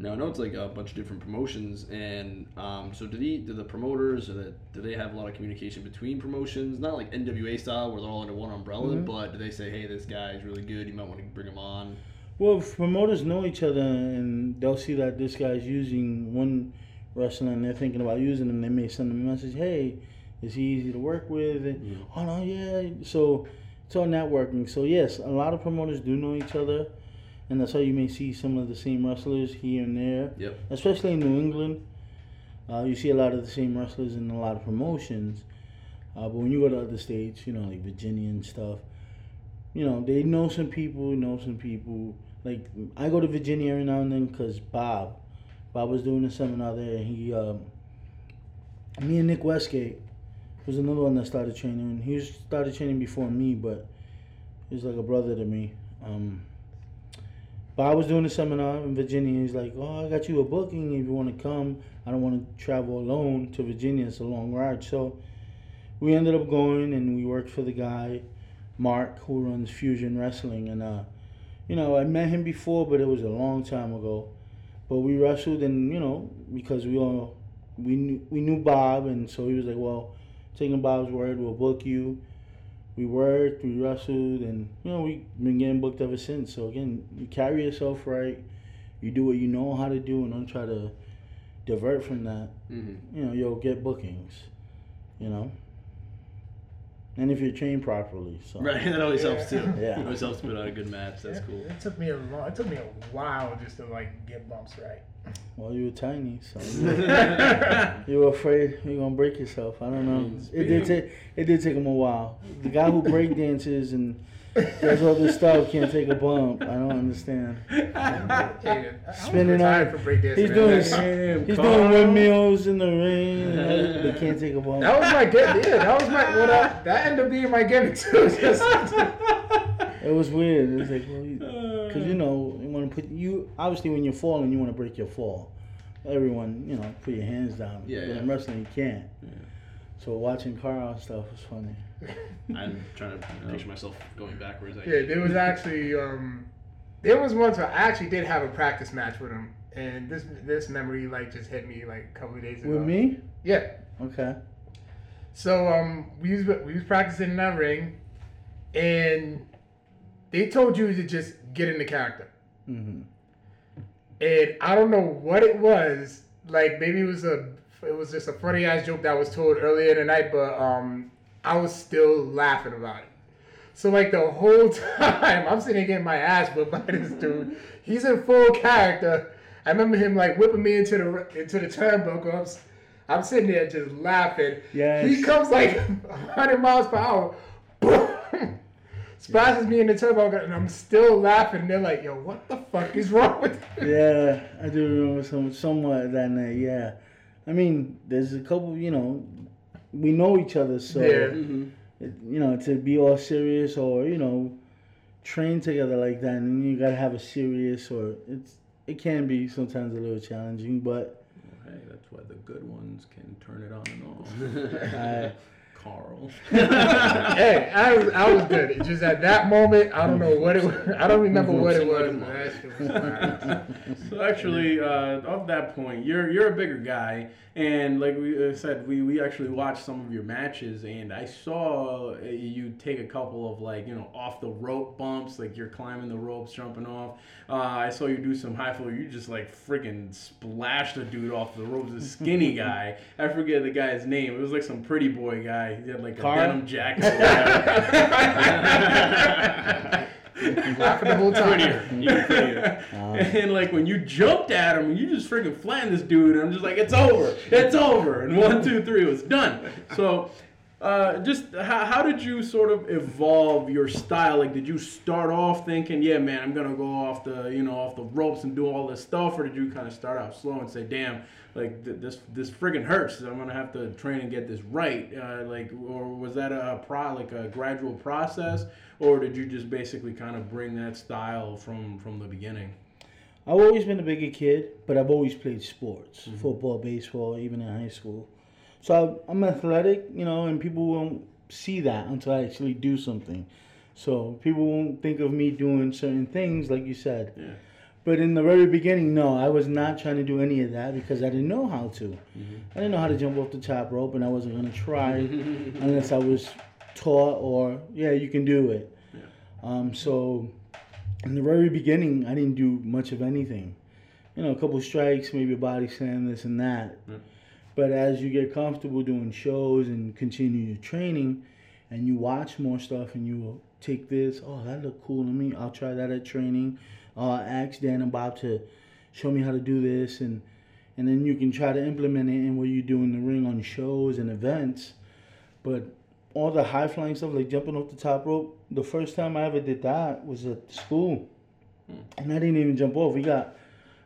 Now I know it's like a bunch of different promotions, and um, so did he? Did the promoters? Or the, do they have a lot of communication between promotions? Not like NWA style where they're all under one umbrella, Mhm. but do they say, "Hey, this guy is really good. You might want to bring him on." Well, if promoters know each other and they'll see that this guy's using one wrestler and they're thinking about using him, they may send him a message, hey, is he easy to work with? And, Oh, no, yeah. So it's all networking. So, yes, a lot of promoters do know each other. And that's how you may see some of the same wrestlers here and there, Yep. especially in New England. Uh, you see a lot of the same wrestlers in a lot of promotions. Uh, but when you go to other states, you know, like Virginia and stuff, you know, they know some people, know some people. Like I go to Virginia every now and then because Bob, Bob was doing a seminar there. And he, um, me and Nick Westgate was another one that started training. He was started training before me, but he's like a brother to me. Um, Bob was doing a seminar in Virginia. He's like, "Oh, I got you a booking if you want to come. I don't want to travel alone to Virginia. It's a long ride." So we ended up going, and we worked for the guy, Mark, who runs Fusion Wrestling, and uh, you know, I met him before, but it was a long time ago. But we wrestled, and you know, because we all we knew we knew Bob, and so he was like, "Well, taking Bob's word, we'll book you." We worked, we wrestled, and you know, we've been getting booked ever since. So again, you carry yourself right, you do what you know how to do, and don't try to divert from that. Mm-hmm. You know, you'll get bookings. You know, and if you're trained properly, so Right. That always helps too. Yeah. It always helps to put on a good match. That's It- cool. It took me a long. It took me a while just to like get bumps right. Well, you were tiny, so you were afraid you're gonna break yourself. I don't know. It did take it did take him a while. The guy who break dances and does all this stuff can't take a bump. I don't understand. Hey, Spinning retired on- He's doing That- he's doing windmills in the rain. and They can't take a bump. That was my gimmick. Yeah, that was my. Well, that, that ended up being my gimmick too. It was weird. It was like, well, because you know, you put you obviously when you're falling, you want to break your fall. Everyone, you know, put your hands down. Yeah, But yeah. in wrestling, you can't. So watching Carl and stuff was funny. I'm trying to picture myself going backwards. I yeah, there was actually um, there was once where I actually did have a practice match with him, and this this memory like just hit me like a couple of days ago. With me? Yeah. Okay. So um, we was we was practicing in that ring, and they told you to just get in the character. Hmm and I don't know what it was. Like maybe it was a it was just a funny ass joke that was told earlier in the night, but um I was still laughing about it. So like the whole time I'm sitting getting my ass whipped by this dude. He's in full character. I remember him like whipping me into the into the turnbuckle. I'm, I'm sitting there just laughing. Yes. He comes like 100 miles per hour. Boom! Splashes me in the turnbuckle, and I'm still laughing. They're like, "Yo, what the fuck is wrong with you?" Yeah, I do remember some somewhat that night. Yeah, I mean, there's a couple. You know, we know each other, so Yeah. Mm-hmm. it, you know to be all serious or you know train together like that, and you gotta have a serious or it's it can be sometimes a little challenging, but Hey, that's why the good ones can turn it on and off. I, Carl. hey, I was, I was good. It's just at that moment, I don't know what it was. I don't remember what it was. a but That shit was fire. So actually, uh, of that point, you're you're a bigger guy, and like we uh, said, we, we actually watched some of your matches, and I saw uh, you take a couple of like you know off the rope bumps, like you're climbing the ropes, jumping off. Uh, I saw you do some high flow. You just like freaking splashed a dude off the ropes, a skinny guy. I forget the guy's name. It was like some pretty boy guy. He had like a Carl? denim jacket. or. Laughing the whole time. Even prettier. And like when you jumped at him, you just freaking flattened this dude. And I'm just like, it's over, it's over. And one, two, three, it was done. So, uh, just how, how did you sort of evolve your style? Like, did you start off thinking, yeah, man, I'm gonna go off the, you know, off the ropes and do all this stuff, or did you kind of start out slow and say, damn, like th- this, this friggin' hurts. I'm gonna have to train and get this right. Uh, like, or was that a pro, like a gradual process, or did you just basically kind of bring that style from from the beginning? I've always been a bigger kid, but I've always played sports, football, baseball, even in high school. So I- I'm athletic, you know, and people won't see that until I actually do something. So people won't think of me doing certain things, like you said. Yeah. But in the very beginning, no, I was not trying to do any of that because I didn't know how to. I didn't know how to jump off the top rope, and I wasn't gonna try unless I was taught or yeah, you can do it. Yeah. Um, so in the very beginning, I didn't do much of anything. You know, a couple strikes, maybe a body slam, this and that. But as you get comfortable doing shows and continue your training, and you watch more stuff, and you will take this, oh, that looked cool to me. I'll try that at training. Uh, ask Dan and Bob to show me how to do this, and and then you can try to implement it in what you do in the ring on shows and events. But all the high flying stuff, like jumping off the top rope, the first time I ever did that was at school, and I didn't even jump off. We got,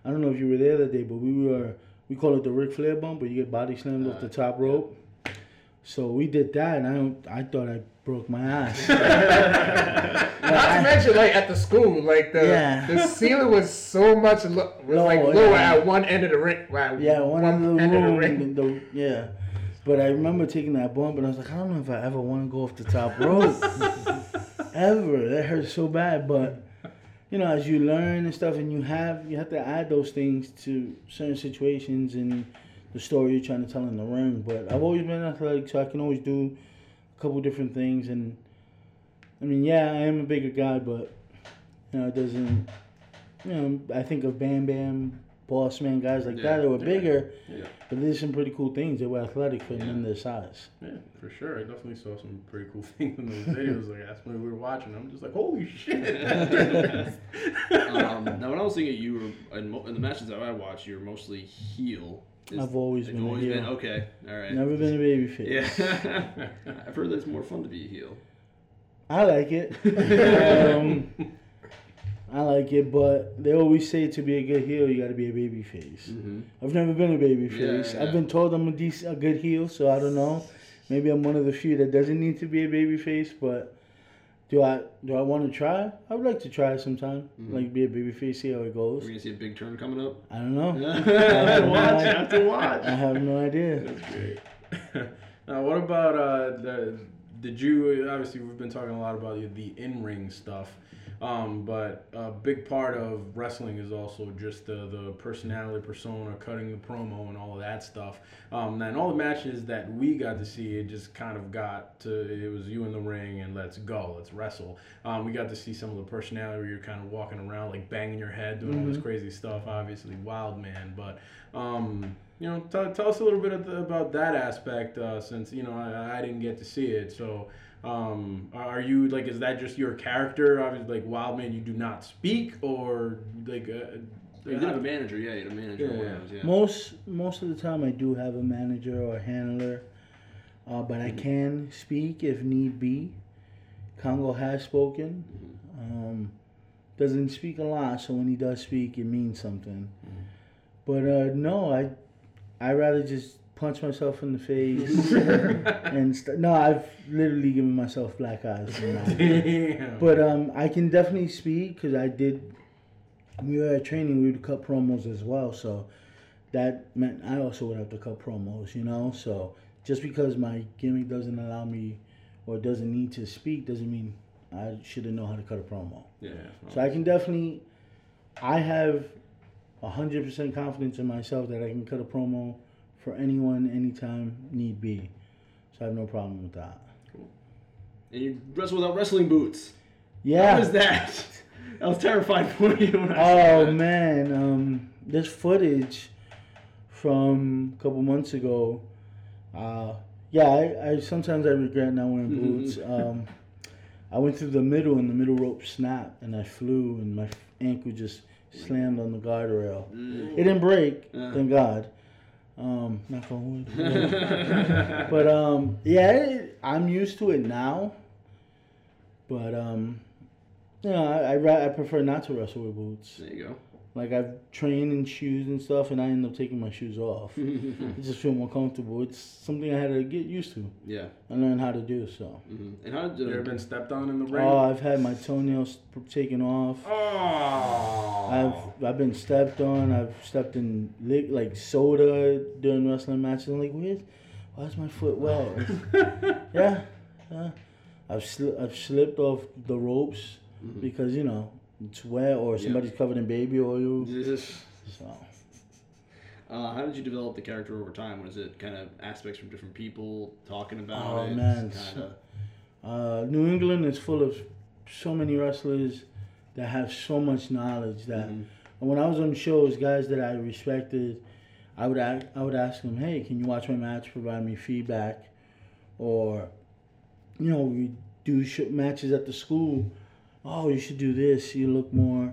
I don't know if you were there that day, but we were we call it the Ric Flair bump, where you get body slammed off the top rope. So we did that, and I I thought I broke my ass. Not to mention, like at the school, like the Yeah. the ceiling was so much lo- was like Lower, lower yeah. at one end of the ring. Right, Yeah, one, end of the end of the ring. the- yeah. But I remember taking that bump and I was like, I don't know if I ever want to go off the top rope. ever. That hurts so bad. But you know, as you learn and stuff and you have you have to add those things to certain situations and the story you're trying to tell in the ring. But I've always been athletic so I can always do a couple different things and I mean yeah, I am a bigger guy but you know, it doesn't you know, I think of Bam Bam, Boss Man, guys like Yeah. that that were bigger. Yeah. But there's some pretty cool things. They were athletic for men their size. Yeah, for sure. I definitely saw some pretty cool things in those videos. Like that's when we were watching. I'm just like, holy shit. um, now, when I was thinking you were in, mo- in the matches that I watched, you were mostly heel. Is- I've always you've been a always heel. been okay. All right. Never been a baby face. Yeah, I've heard that it's more fun to be a heel. I like it. um, I like it, but they always say to be a good heel, you got to be a baby face. Mm-hmm. I've never been a baby face. yeah. I've been told I'm a decent, a good heel, so I don't know. Maybe I'm one of the few that doesn't need to be a baby face, but do I do I want to try? I would like to try sometime. Mm-hmm. Like be a baby face, see how it goes. We're gonna see a big turn coming up. I don't know. watch, no have to watch. I have no idea. That's great. now, what about uh, the? Did you obviously we've been talking a lot about the- the in ring stuff, um, but a big part of wrestling is also just the the personality, persona, cutting the promo, and all of that stuff. Um, and all the matches that we got to see, it just kind of got to it was you in the ring and let's go, let's wrestle. Um, we got to see some of the personality where you're kind of walking around like banging your head, doing all this crazy stuff. Obviously, wild man, but. Um, you know, tell, tell us a little bit of the, about that aspect, uh, since you know I, I didn't get to see it. So, um, are you like, is that just your character? Obviously, like Wildman, you do not speak, or like, uh, You did have a manager, yeah. You had a manager. Yeah, one yeah. of yeah. Most most of the time, I do have a manager or a handler, uh, but I can speak if need be. Congo has spoken. Um, doesn't speak a lot, so when he does speak, it means something. But uh, no, I I rather just punch myself in the face and st- no, I've literally given myself black eyes. Damn. But um, I can definitely speak because I did. We were at training. We would cut promos as well, so that meant I also would have to cut promos. You know, so just because my gimmick doesn't allow me or doesn't need to speak doesn't mean I shouldn't know how to cut a promo. yeah. So I can definitely. I have hundred percent confidence in myself that I can cut a promo for anyone, anytime need be. So I have no problem with that. Cool. And you wrestle without wrestling boots. Yeah. How was that? I was terrified for you. When I saw Oh man, um, this footage from a couple months ago. Uh, yeah, I, I sometimes I regret not wearing boots. um, I went through the middle and the middle rope snapped and I flew and my ankle just slammed on the guardrail. It didn't break, thank God. Um, knock on wood. but um, yeah, it, I'm used to it now. But um, you know, I I, I prefer not to wrestle with boots. There you go. Like I've trained in shoes and stuff, and I end up taking my shoes off. I just feel more comfortable. It's something I had to get used to Yeah. and learn how to do. So, hmm And how did You ever been stepped on in the ring? oh, I've had my toenails taken off. oh. I've I've been stepped on. I've stepped in li- like soda during wrestling matches. I'm like, where's why's my foot wet? yeah, yeah. I've sli- I've slipped off the ropes because you know it's wet or somebody's covered in baby oil. uh, So how did you develop the character over time? Was it kind of aspects from different people talking about Oh, it? man, Kind of. uh, New England is full of so many wrestlers that have so much knowledge that Mhm. when I was on shows, guys that I respected, I would ask, I would ask them, "Hey, can you watch my match? Provide me feedback," or, you know, we do sh- matches at the school. Oh, you should do this. You look more.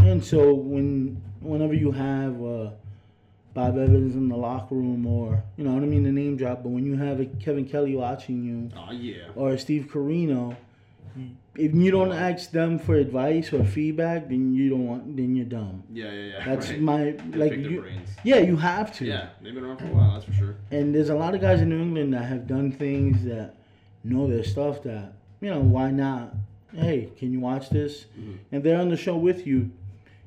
And so when whenever you have uh, Bob Evans in the locker room, or you know, what I mean the name drop, but when you have a Kevin Kelly watching you, Oh yeah. or Steve Corino, if you don't ask them for advice or feedback, then you don't want, then you're dumb. Yeah, yeah, yeah. That's right. my They like you. brains. Yeah, you have to. Yeah, they've been around for a while. That's for sure. And there's a lot of guys in New England that have done things that know their stuff. That you know, why not? Hey, can you watch this? Mhm. And they're on the show with you.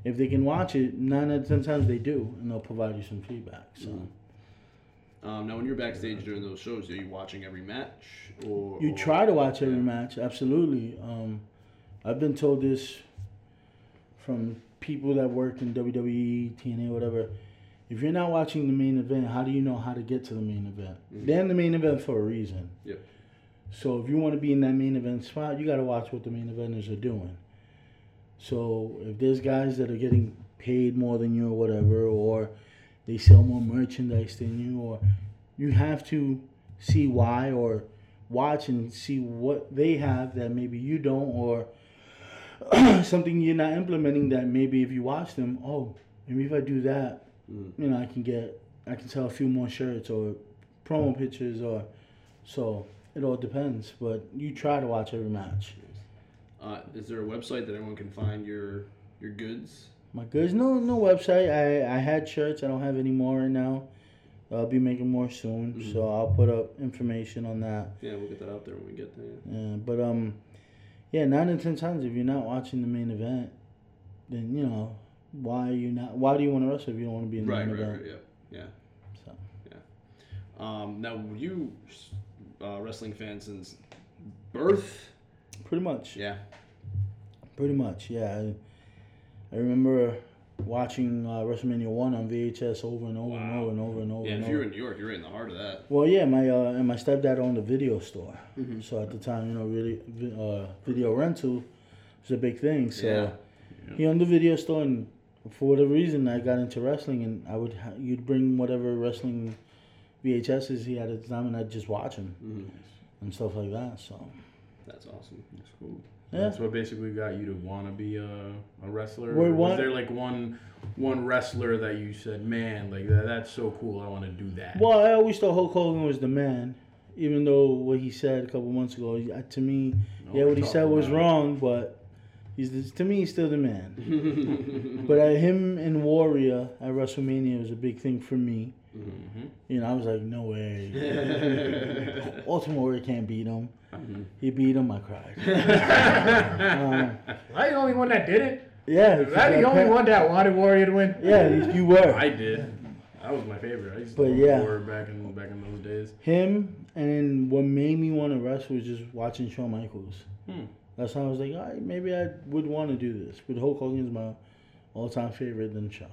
If they can watch it, nine out of ten times they do, and they'll provide you some feedback. So Mhm. Um, now, when you're backstage during those shows, are you watching every match, or you or- try to watch every Yeah. match. Absolutely. Um, I've been told this from people that work in WWE, TNA, whatever. If you're not watching the main event, how do you know how to get to the main event? Mhm. They're in the main event for a reason. Yep. So if you want to be in that main event spot, you got to watch what the main eventers are doing. So if there's guys that are getting paid more than you or whatever, or they sell more merchandise than you, or you have to see why or watch and see what they have that maybe you don't, or something you're not implementing that maybe if you watch them, oh, maybe if I do that, Mhm. you know, I can get, I can sell a few more shirts or promo pictures or, so it all depends. But you try to watch every match. Uh, is there a website that everyone can find your your goods? My goods, no, no website. I I had shirts. I don't have any more right now. I'll be making more soon, Mhm. so I'll put up information on that. Yeah, we'll get that out there when we get there. Yeah, but um, yeah, nine in ten times if you're not watching the main event, then you know why are you not? Why do you want to wrestle if you don't want to be in the Right, main right, event? right. Yeah, yeah. So yeah. Um, now, you uh, wrestling fan since birth? pretty much, Yeah. pretty much, yeah. I, I remember watching uh, WrestleMania one on VHS over and over and over and over and over. Yeah, and if you're in New York, you're right in the heart of that. Well, yeah, my uh, and my stepdad owned a video store, Mhm. so at the time, you know, really, uh, video rental was a big thing. So Yeah. he owned the video store, and for whatever reason, I got into wrestling, and I would ha- you'd bring whatever wrestling VHSs he had at the time, and I'd just watch them Mhm. and stuff like that. So That's awesome. That's cool. Yeah. That's what basically got you to want to be a, a wrestler. We're was there like one one wrestler that you said, man, like that, that's so cool. I want to do that. Well, I always thought Hulk Hogan was the man, even though what he said a couple months ago, to me, No, yeah, what he said was about it. wrong, but he's the, to me, he's still the man. But uh, him and Warrior at WrestleMania was a big thing for me. Mhm. You know, I was like, no way. Ultimate Warrior can't beat him. Mhm. He beat him, I cried. um, Am I the only one that did it? yeah. Am I the only one that wanted Warrior to win? Yeah, you were. I did. That was my favorite. I used to But love yeah. War back in back in those days. Him, and then what made me want to wrestle was just watching Shawn Michaels. Hmm. That's how I was like, all right, maybe I would want to do this. But Hulk Hogan's my all-time favorite than Shawn.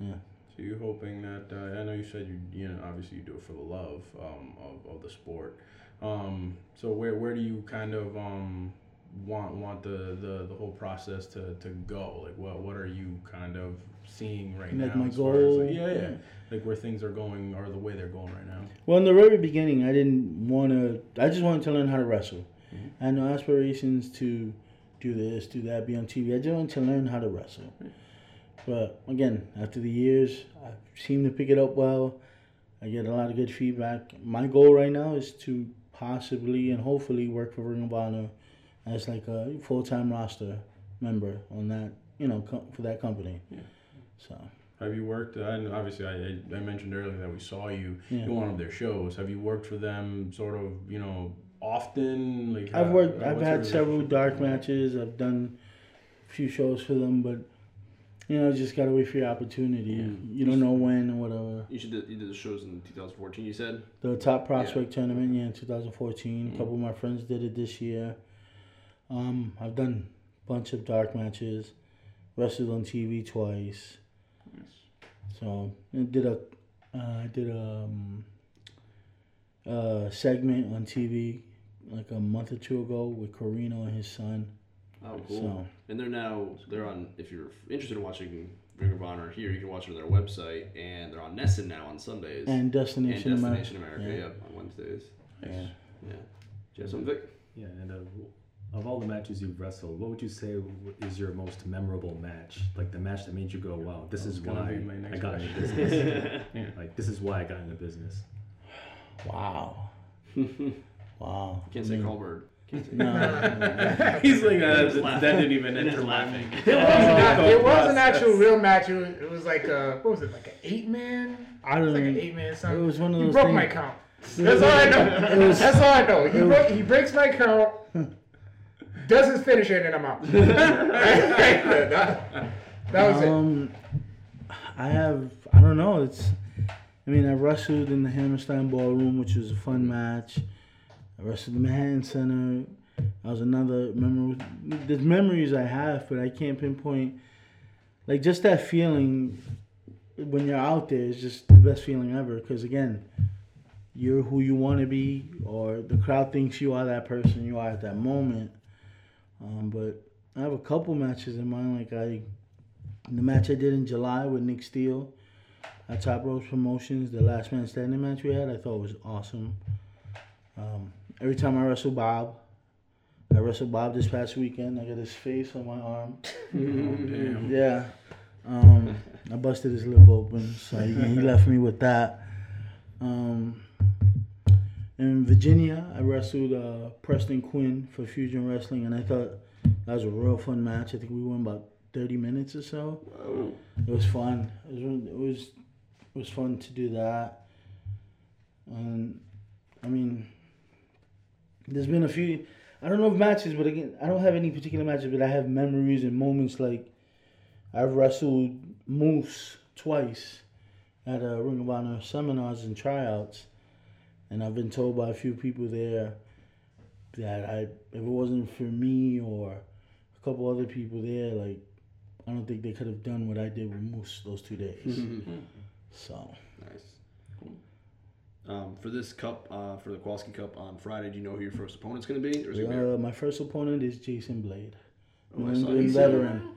Yeah. So you're hoping that uh, I know you said you you know obviously you do it for the love um, of, of the sport. Um, so where where do you kind of um, want want the, the, the whole process to, to go? Like what what are you kind of seeing right Like now? my as far as, like- goal? yeah, yeah, Yeah. Like where things are going or the way they're going right now. Well, in the very beginning, I didn't want to. I just wanted to learn how to wrestle. Mhm. I had no aspirations to do this, do that, be on TV. I just wanted to learn how to wrestle. But again, after the years, I seem to pick it up well. I get a lot of good feedback. My goal right now is to possibly and hopefully work for Ring of Honor as like a full time roster member on that, you know, co- for that company. Yeah. So Have you worked? Know obviously I, I mentioned earlier that we saw you Yeah. in one of their shows. Have you worked for them sort of you know often? Like I've how- worked. I've had several dark matches. I've done a few shows for them, but you know, just gotta wait for your opportunity. Yeah. You don't know when or whatever. You should did, you did the shows in 2014. You said. The top prospect tournament, yeah, in 2014. A couple of my friends did it this year. Um, I've done a bunch of dark matches, wrestled on TV twice. So I did a uh, I did a um, uh, segment on TV like a month or two ago with Corino and his son. Oh, cool. So And they're now they're on. If you're interested in watching Ring of Honor here, you can watch it on their website, and they're on NESN now on Sundays and and Destination, America. Destination America. Yeah. Yep, on Wednesdays. Yeah. Yeah. Do you have something, Vic? Yeah, and uh, of all the matches you've wrestled, what would you say is your most memorable match? Like the match that made you go, "Wow, this That is why be my next I got into question. business." Like this is why I got into business. Wow. Wow. Can't say mean, Colbert. Can't say. No. He's like, uh, Just that, that didn't even enter my laughing. It was, an, it was an Process. actual real match. It was, it was like a what was it like an eight man? I don't know. like an eight man something. It was one of he those broke things- my count. That's all I know. It was- That's all I know. He, broke, he breaks my count, does his finisher, and then I'm out. that, that was it. Um, I have. I don't know. It's. I mean, I wrestled in the Hammerstein Ballroom, which was a fun match. The Manhattan Center. That was another memory. There's memories I have, but I can't pinpoint. Like just that feeling when you're out there is just the best feeling ever. Because again, you're who you want to be, or the crowd thinks you are that person you are at that moment. Um, but I have a couple matches in mind. Like I the match I did in July with Nick Steele at Top Ropes Promotions, the last man standing match we had, I thought was awesome. Um, every time I wrestle Bob, I wrestled Bob this past weekend. I got his face on my arm. Damn. Yeah. Um, I busted his lip open, so he, he left me with that. Um, in Virginia, I wrestled uh, Preston Quinn for Fusion Wrestling, and I thought that was a real fun match. I think we went about 30 minutes or so. It was fun. It was it was it was fun to do that. And I mean, there's been a few. I don't know if matches, but again, I don't have any particular matches, but I have memories and moments like I've wrestled Moose twice at a Ring of Honor seminars and tryouts, and I've been told by a few people there that I, if it wasn't for me or a couple other people there, like I don't think they could have done what I did with Moose those two days. So Nice. Cool. Um, for this cup, uh, for the Kowalski Cup on Friday, do you know who your first opponent's going to be? Or is it gonna be uh, my first opponent is Jason Blade, Oh, I saw England he's still veteran.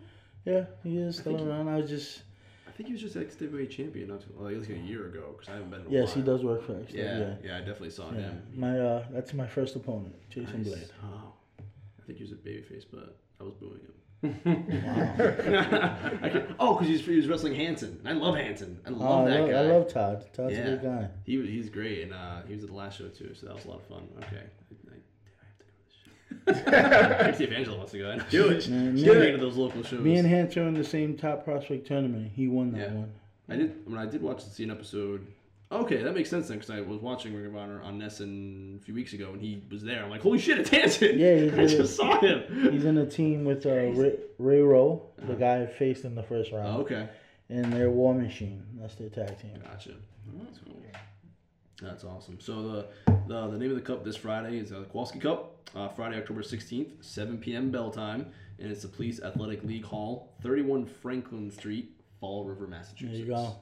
Yeah, he is still think he- around. I was just I think he was just ex heavyweight champion not too, like, at a year ago because I haven't been. In a yes, he while. does work for X. Yeah, Yeah, yeah, I definitely saw yeah. him. My uh, that's my first opponent, Jason Nice. Blade. Oh, I think he was a babyface, but I was booing him. Wow. I can, oh, because he's he was wrestling Hanson. I love Hanson. I love Oh, I that love, guy. I love Todd. Todd's Yeah. a good guy. He was- he's great, and uh, he was at the last show too, so that was a lot of fun. Okay, I, I, I have to go to this show. See if Angela wants to go, I know. do it. Man, She's me- getting into those local shows. Me and Hunter in the same top prospect tournament. He won that Yeah. one. I did when I did watch the scene episode. Okay, that makes sense then, because I was watching Ring of Honor on NESN a few weeks ago, and he was there. I'm like, holy shit, it's Hanson! Yeah, he I just saw him. He's in a team with uh, Ray, Ray Rowe, the guy I faced in the first round, Oh, okay, and they're War Machine. That's their tag team. gotcha. Oh, that's cool. That's awesome. So the the, the name of the cup this Friday is uh, the Kowalski Cup. Uh, Friday, October 16th, 7 p.m. bell time, and it's the Police Athletic League Hall, 31 Franklin Street, Fall River, Massachusetts. There you go.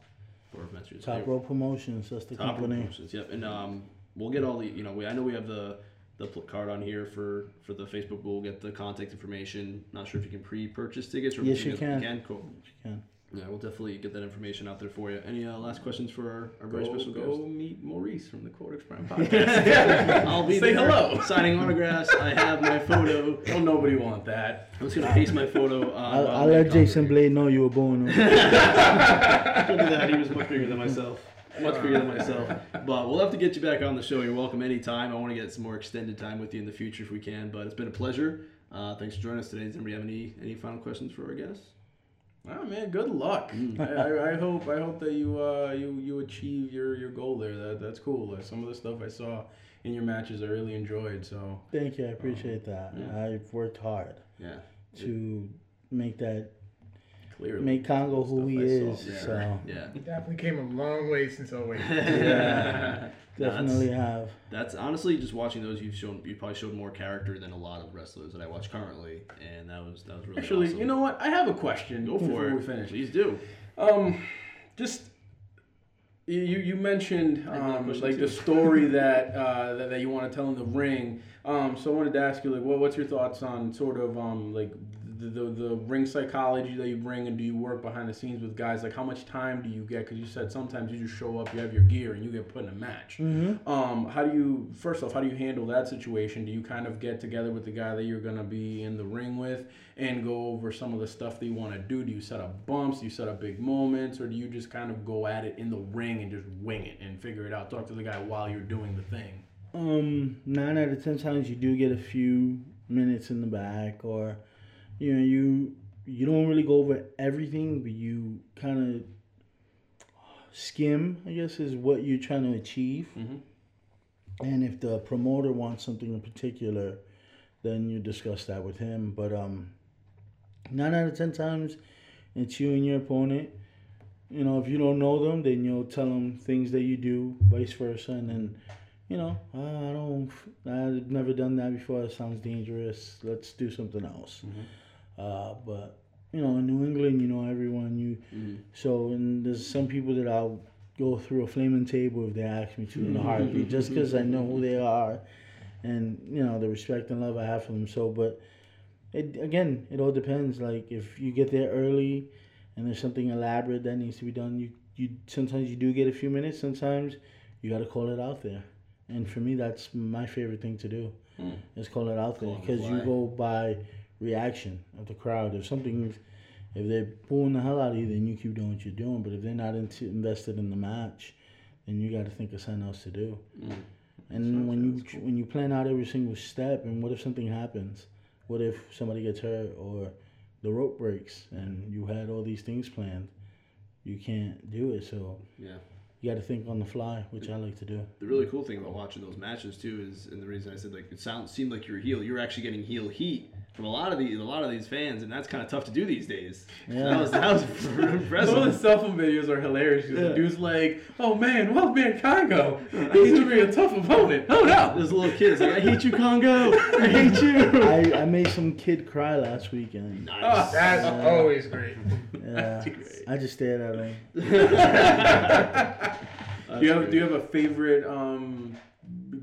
Fall River, Massachusetts. Top Rope Promotions. That's the Top company. promotions, yep. And um, we'll get all the you know we I know we have the the pl- card on here for for the Facebook. We'll get the contact information. Not sure if you can pre-purchase tickets or if Yes, you can. can. Cool. You can. Yeah, we'll definitely get that information out there for you. Any uh, last questions for our, our very Go, special go guest? Go meet Maurice from the Codex Prime podcast. I'll be Say there hello. signing autographs. I have my photo. Don't nobody want that. I'm just gonna paste my photo. Uh, I'll, on I'll let Jason cover Blade know you were born. him. here. Do that. He was much bigger than myself. Much bigger than myself. But we'll have to get you back on the show. You're welcome anytime. I want to get some more extended time with you in the future if we can. But it's been a pleasure. Uh, thanks for joining us today. Does anybody have any any final questions for our guests? Oh man, good luck. I, I, I hope I hope that you uh you you achieve your your goal there. That that's cool. Like, some of the stuff I saw in your matches, I really enjoyed. So Thank you. I appreciate that. Yeah. I've worked hard Yeah. to make that clearly, make Congo who he I is. saw. Yeah. So Yeah. Definitely came a long way since 08. yeah. Definitely have. That's honestly just watching those. You've shown you probably showed more character than a lot of wrestlers that I watch currently, and that was that was really Actually, awesome. you know what? I have a question. go for before it. we finish. Please do. Um, just you you mentioned I have another um, like too. the story that, uh, that that you want to tell in the ring. Um, so I wanted to ask you like, what what's your thoughts on sort of um like the, the the ring psychology that you bring, and do you work behind the scenes with guys? Like, how much time do you get? Because you said sometimes you just show up, you have your gear, and you get put in a match. Mm-hmm. Um, how do you first off, how do you handle that situation? Do you kind of get together with the guy that you're gonna be in the ring with and go over some of the stuff that you want to do? Do you set up bumps? Do you set up big moments, or do you just kind of go at it in the ring and just wing it and figure it out? Talk to the guy while you're doing the thing. Um, nine out of ten times you do get a few minutes in the back, or you know you you don't really go over everything, but you kind of skim. I guess is what you're trying to achieve. Mhm. And if the promoter wants something in particular, then you discuss that with him. But um, nine out of ten times, it's you and your opponent. You know, if you don't know them, then you'll tell them things that you do, vice versa, and then you know, "Ah, I don't, I've never done that before. It sounds dangerous. Let's do something else. Uh, but you know, in New England, you know everyone. You so and there's some people that I'll go through a flaming table if they ask me to in a heartbeat, just because I know who they are, and you know the respect and love I have for them. So, but it again, it all depends. Like if you get there early, and there's something elaborate that needs to be done, you you sometimes you do get a few minutes. Sometimes you got to call it out there. And for me, that's my favorite thing to do. Hmm. Is call it out there Call on the because you go by reaction of the crowd. If something, if they're booing the hell out of you, then you keep doing what you're doing. But if they're not into, invested in the match, then you got to think of something else to do. Mm. And when you when you plan out every single step, and what if something happens? What if somebody gets hurt or the rope breaks and you had all these things planned? You can't do it, so Yeah. you got to think on the fly, which I like to do. The really cool thing about watching those matches too is, and the reason I said like it sounds seemed like you were heel, you're actually getting heel heat from a lot of these a lot of these fans, and that's kind of tough to do these days. Yeah. That was that was Some of the impressive. cell phone videos are hilarious. 'cause Yeah. The dude's like, "Oh man, well man, Congo, he's gonna be a tough opponent." Oh no. There's a little kid. It's like I hate you, Congo. I hate you. I, I made some kid cry last weekend. Nice. That's always great. Yeah, I just stared at him. do you have Do you have a favorite um,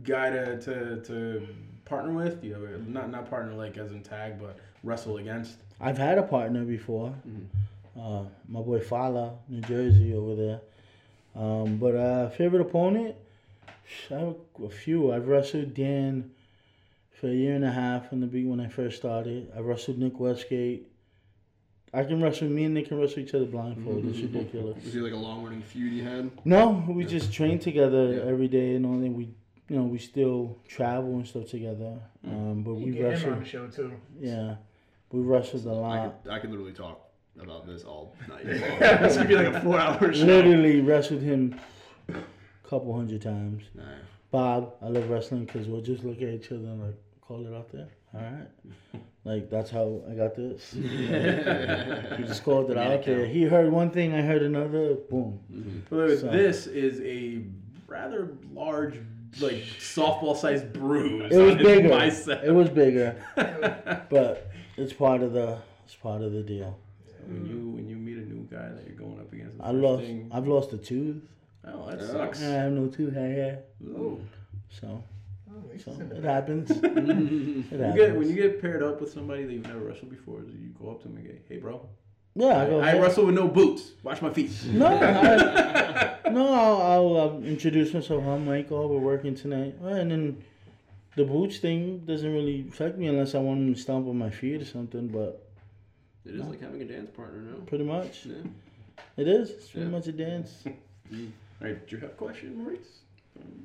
guy to, to to partner with? Do you have a, not not partner like as in tag, but wrestle against? I've had a partner before. Uh, my boy Fala, New Jersey, over there. Um, but uh, favorite opponent, I have a few. I've wrestled Dan for a year and a half in the beginning when I first started. I wrestled Nick Westgate. I can wrestle. Me and Nick can wrestle each other blindfolded. It's ridiculous. Was he like a long running feud you had? No, we just train together Yeah. every day and all that. We, you know, we still travel and stuff together. Um, but You we get him on the show too. Yeah, we wrestled a I lot. could, I could literally talk about this all night. this could be like a four hour show. Literally wrestled him a couple hundred times. Nah. Bob, I love wrestling because we'll just look at each other and like call it out there. All right, like that's how I got this. he just called it Made it out there. He heard one thing, I heard another. Boom. By the way, So- this is a rather large, like softball sized bruise. It was on his bigger. bicep. It was bigger, but it's part of the it's part of the deal. when you when you meet a new guy that you're going up against. I lost. Thing. I've lost a tooth. oh, that Yeah. sucks. I have no tooth hair, Ooh. so Oh, at least so it's in the it happens. You get, when you get paired up with somebody that you've never wrestled before, you go up to them and go, "Hey, bro, yeah, I go. I "Hey." wrestle with no boots. Watch my feet." No, I, no, I'll, I'll uh, introduce myself. I'm Michael. We're working tonight, and then the boots thing doesn't really affect me unless I want them to stomp on my feet or something. But It is like having a dance partner now. pretty much, Yeah. it is. It's pretty Yeah. much a dance. All right, do you have a question, Maurice?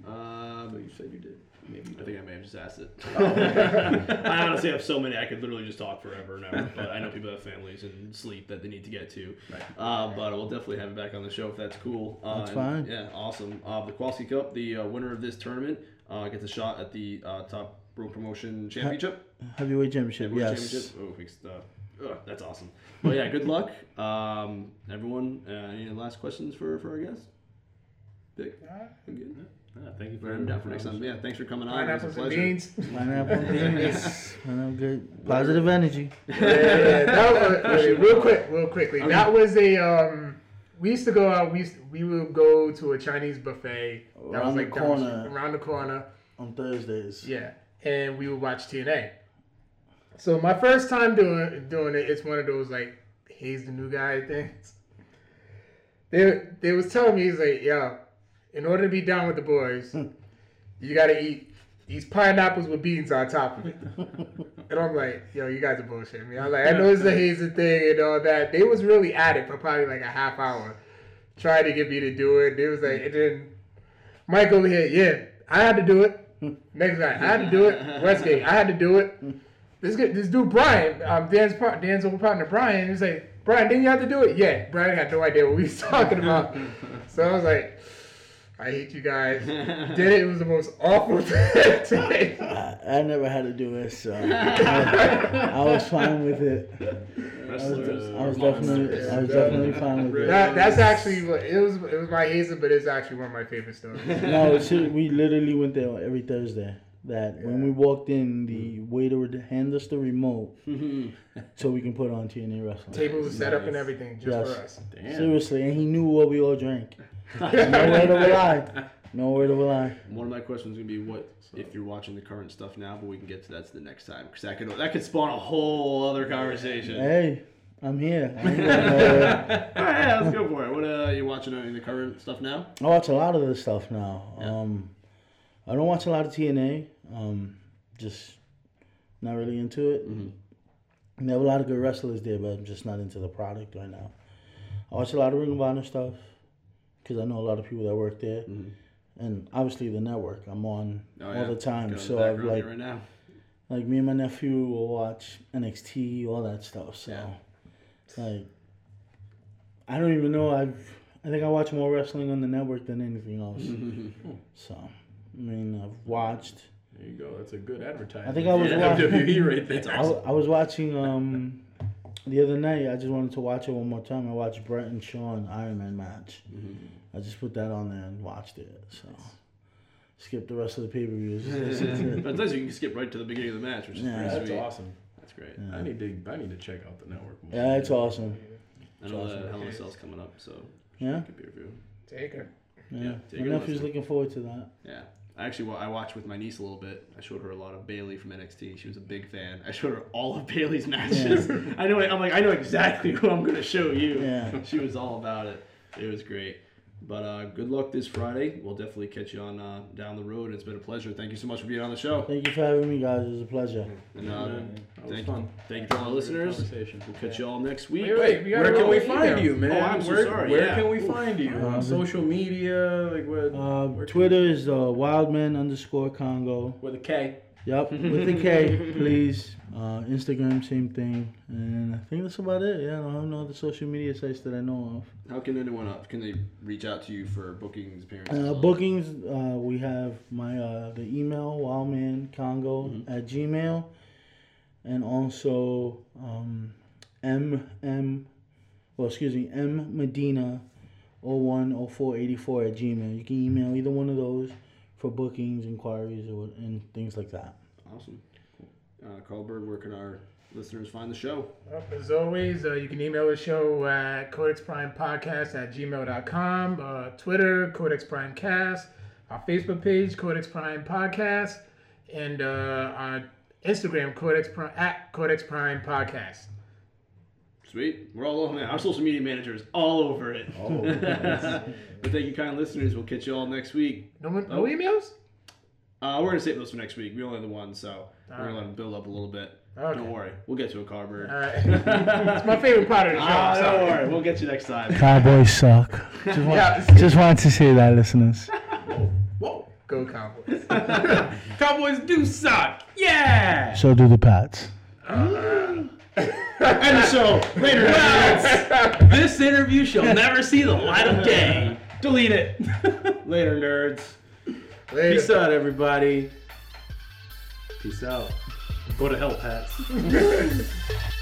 Um, You said you did. Maybe you I don't. think I may have just asked it. I honestly have so many. I could literally just talk forever and ever. But I know people have families and sleep that they need to get to. Right. Uh, but we'll definitely have him back on the show if that's cool. Uh, That's and- fine. Yeah, awesome. Uh, the Kowalski Cup, the uh, winner of this tournament, uh, gets a shot at the uh, top rope promotion championship. Heavyweight championship. Heavyweight Yes. championship. Oh, we, uh, ugh, that's awesome. Well, yeah, good luck, um, everyone. Uh, any last questions for for our guest? Vic, Alright. You good? Yeah, thank you for But I'm down for next time. Yeah, thanks for coming on. It was a Pineapples and pleasure. beans. Pineapple beans. Pineapple good. Positive energy. yeah, yeah, that was, wait, real quick, real quickly. That was a um. We used to go out. We used, we would go to a Chinese buffet. That Around was the like down corner. street- around the corner. On Thursdays. Yeah, and we would watch TNA. So my first time doing doing it, it's one of those like he's the new guy things. They they was telling me he's like, yo, in order to be down with the boys, you gotta eat these pineapples with beans on top of it. and I'm like, yo, you guys are bullshitting me. I'm like, I know it's a hazing thing and all that. They was really at it for probably like a half hour, trying to get me to do it. They was like, and then Mike over here, yeah, I had to do it. Next guy, I had to do it. Westgate, I had to do it. This guy, this dude Brian, um, Dan's par- Dan's old partner Brian, he's like, Brian, didn't you have to do it? Yeah, Brian had no idea what we was talking about. so I was like, I hate you guys. Did it? It was the most awful thing. I, I never had to do it, so I, I was fine with it. I was, I was definitely, I was definitely fine with it. that, that's actually what it was. It was my hazing, but it's actually one of my favorite stories. No, it's, we literally went there every Thursday. That when we walked in, the waiter would hand us the remote so we can put on TNA wrestling. Table was set up and everything just Yes. for us. Damn. Seriously, and he knew what we all drank. Nowhere to lie. Nowhere to lie. One of my questions is gonna be what if you're watching the current stuff now, but we can get to that to the next time because that could that could spawn a whole other conversation. Hey, I'm here. I ain't going nowhere. All right, yeah, let's go for it. What uh, you watching any of the current stuff now? I watch a lot of this stuff now. Um, I don't watch a lot of TNA. Um, just not really into it. They have a lot of good wrestlers there, but I'm just not into the product right now. I watch a lot of Ring of Honor stuff because I know a lot of people that work there, and obviously the network. I'm on Oh, all yeah. the time, Got so I've like right now. like me and my nephew will watch NXT, all that stuff. So, Yeah. like, I don't even know. I've I think I watch more wrestling on the network than anything else. so, I mean, I've watched. There you go. That's a good advertisement. I think I was Yeah, watching. WWE right there. I, I was watching um the other night. I just wanted to watch it one more time. I watched Brett and Shawn Iron Man match. I just put that on there and watched it. So, skip the rest of the pay per views. But it does you can skip right to the beginning of the match, which is Yeah. pretty That's sweet. awesome. That's great. I need to I need to check out the network. more. yeah, it's awesome. I know that Hell in a Cell's coming up, so Yeah, could be a review. Take her. yeah. Yeah, My take a nephew's looking forward to that. Yeah. I actually wa- I watched with my niece a little bit. I showed her a lot of Bayley from NXT. She was a big fan. I showed her all of Bayley's matches. I know. I'm like I know exactly who I'm gonna show you. Yeah. She was all about it. It was great. But uh, good luck this Friday. We'll definitely catch you on uh, down the road. It's been a pleasure. Thank you so much for being on the show. Thank you for having me, guys. It was a pleasure. And uh, That was thank fun. you, thank you to all our listeners. We'll catch you all next week. Wait, wait, we Where can we find email. you, man? Oh, I'm so where, sorry, Where yeah. can we find you? Uh, On social media, like what? Uh, where can- Twitter is uh, wildman underscore Congo. with a K. Yep, with the K, please. Uh, Instagram, same thing. And I think that's about it. Yeah, I don't have no other social media sites that I know of. How can anyone up? Can they reach out to you for bookings, of. appearances? Uh, bookings, uh, we have my uh, the email wildmancongo at gmail, and also um, m m, well excuse me m medina, 010484 at gmail. You can email either one of those for bookings, inquiries, or and things like that. that? Awesome. Uh, Carlberg, where can our listeners find the show? Well, As always, uh, you can email the show at codexprimepodcast at gmail.com, uh, Twitter, Codex Prime Cast, our Facebook page, Codex Prime Podcast, and uh, our Instagram, Codex Prime, at Codex Prime Podcast. Sweet. We're all over man. Our social media manager is all over it. Oh, but thank you, kind listeners. We'll catch you all next week. No, one, Oh. no emails? Uh, we're gonna save those for next week. We only have the one, so we're gonna Alright. let them build up a little bit. Okay. Don't worry, we'll get to a Carberg. All right. it's my favorite part of the show. Ah, so- don't worry, we'll get you next time. Cowboys suck. Just, want, Yeah. just wanted to say that, listeners. Whoa. Go Cowboys. Cowboys do suck. Yeah. So do the Pats. End the show. Later. Nerds. This interview shall never see the light of day. Delete it. Later, nerds. Later. Peace out, everybody. Peace out. Go to hell, Pats.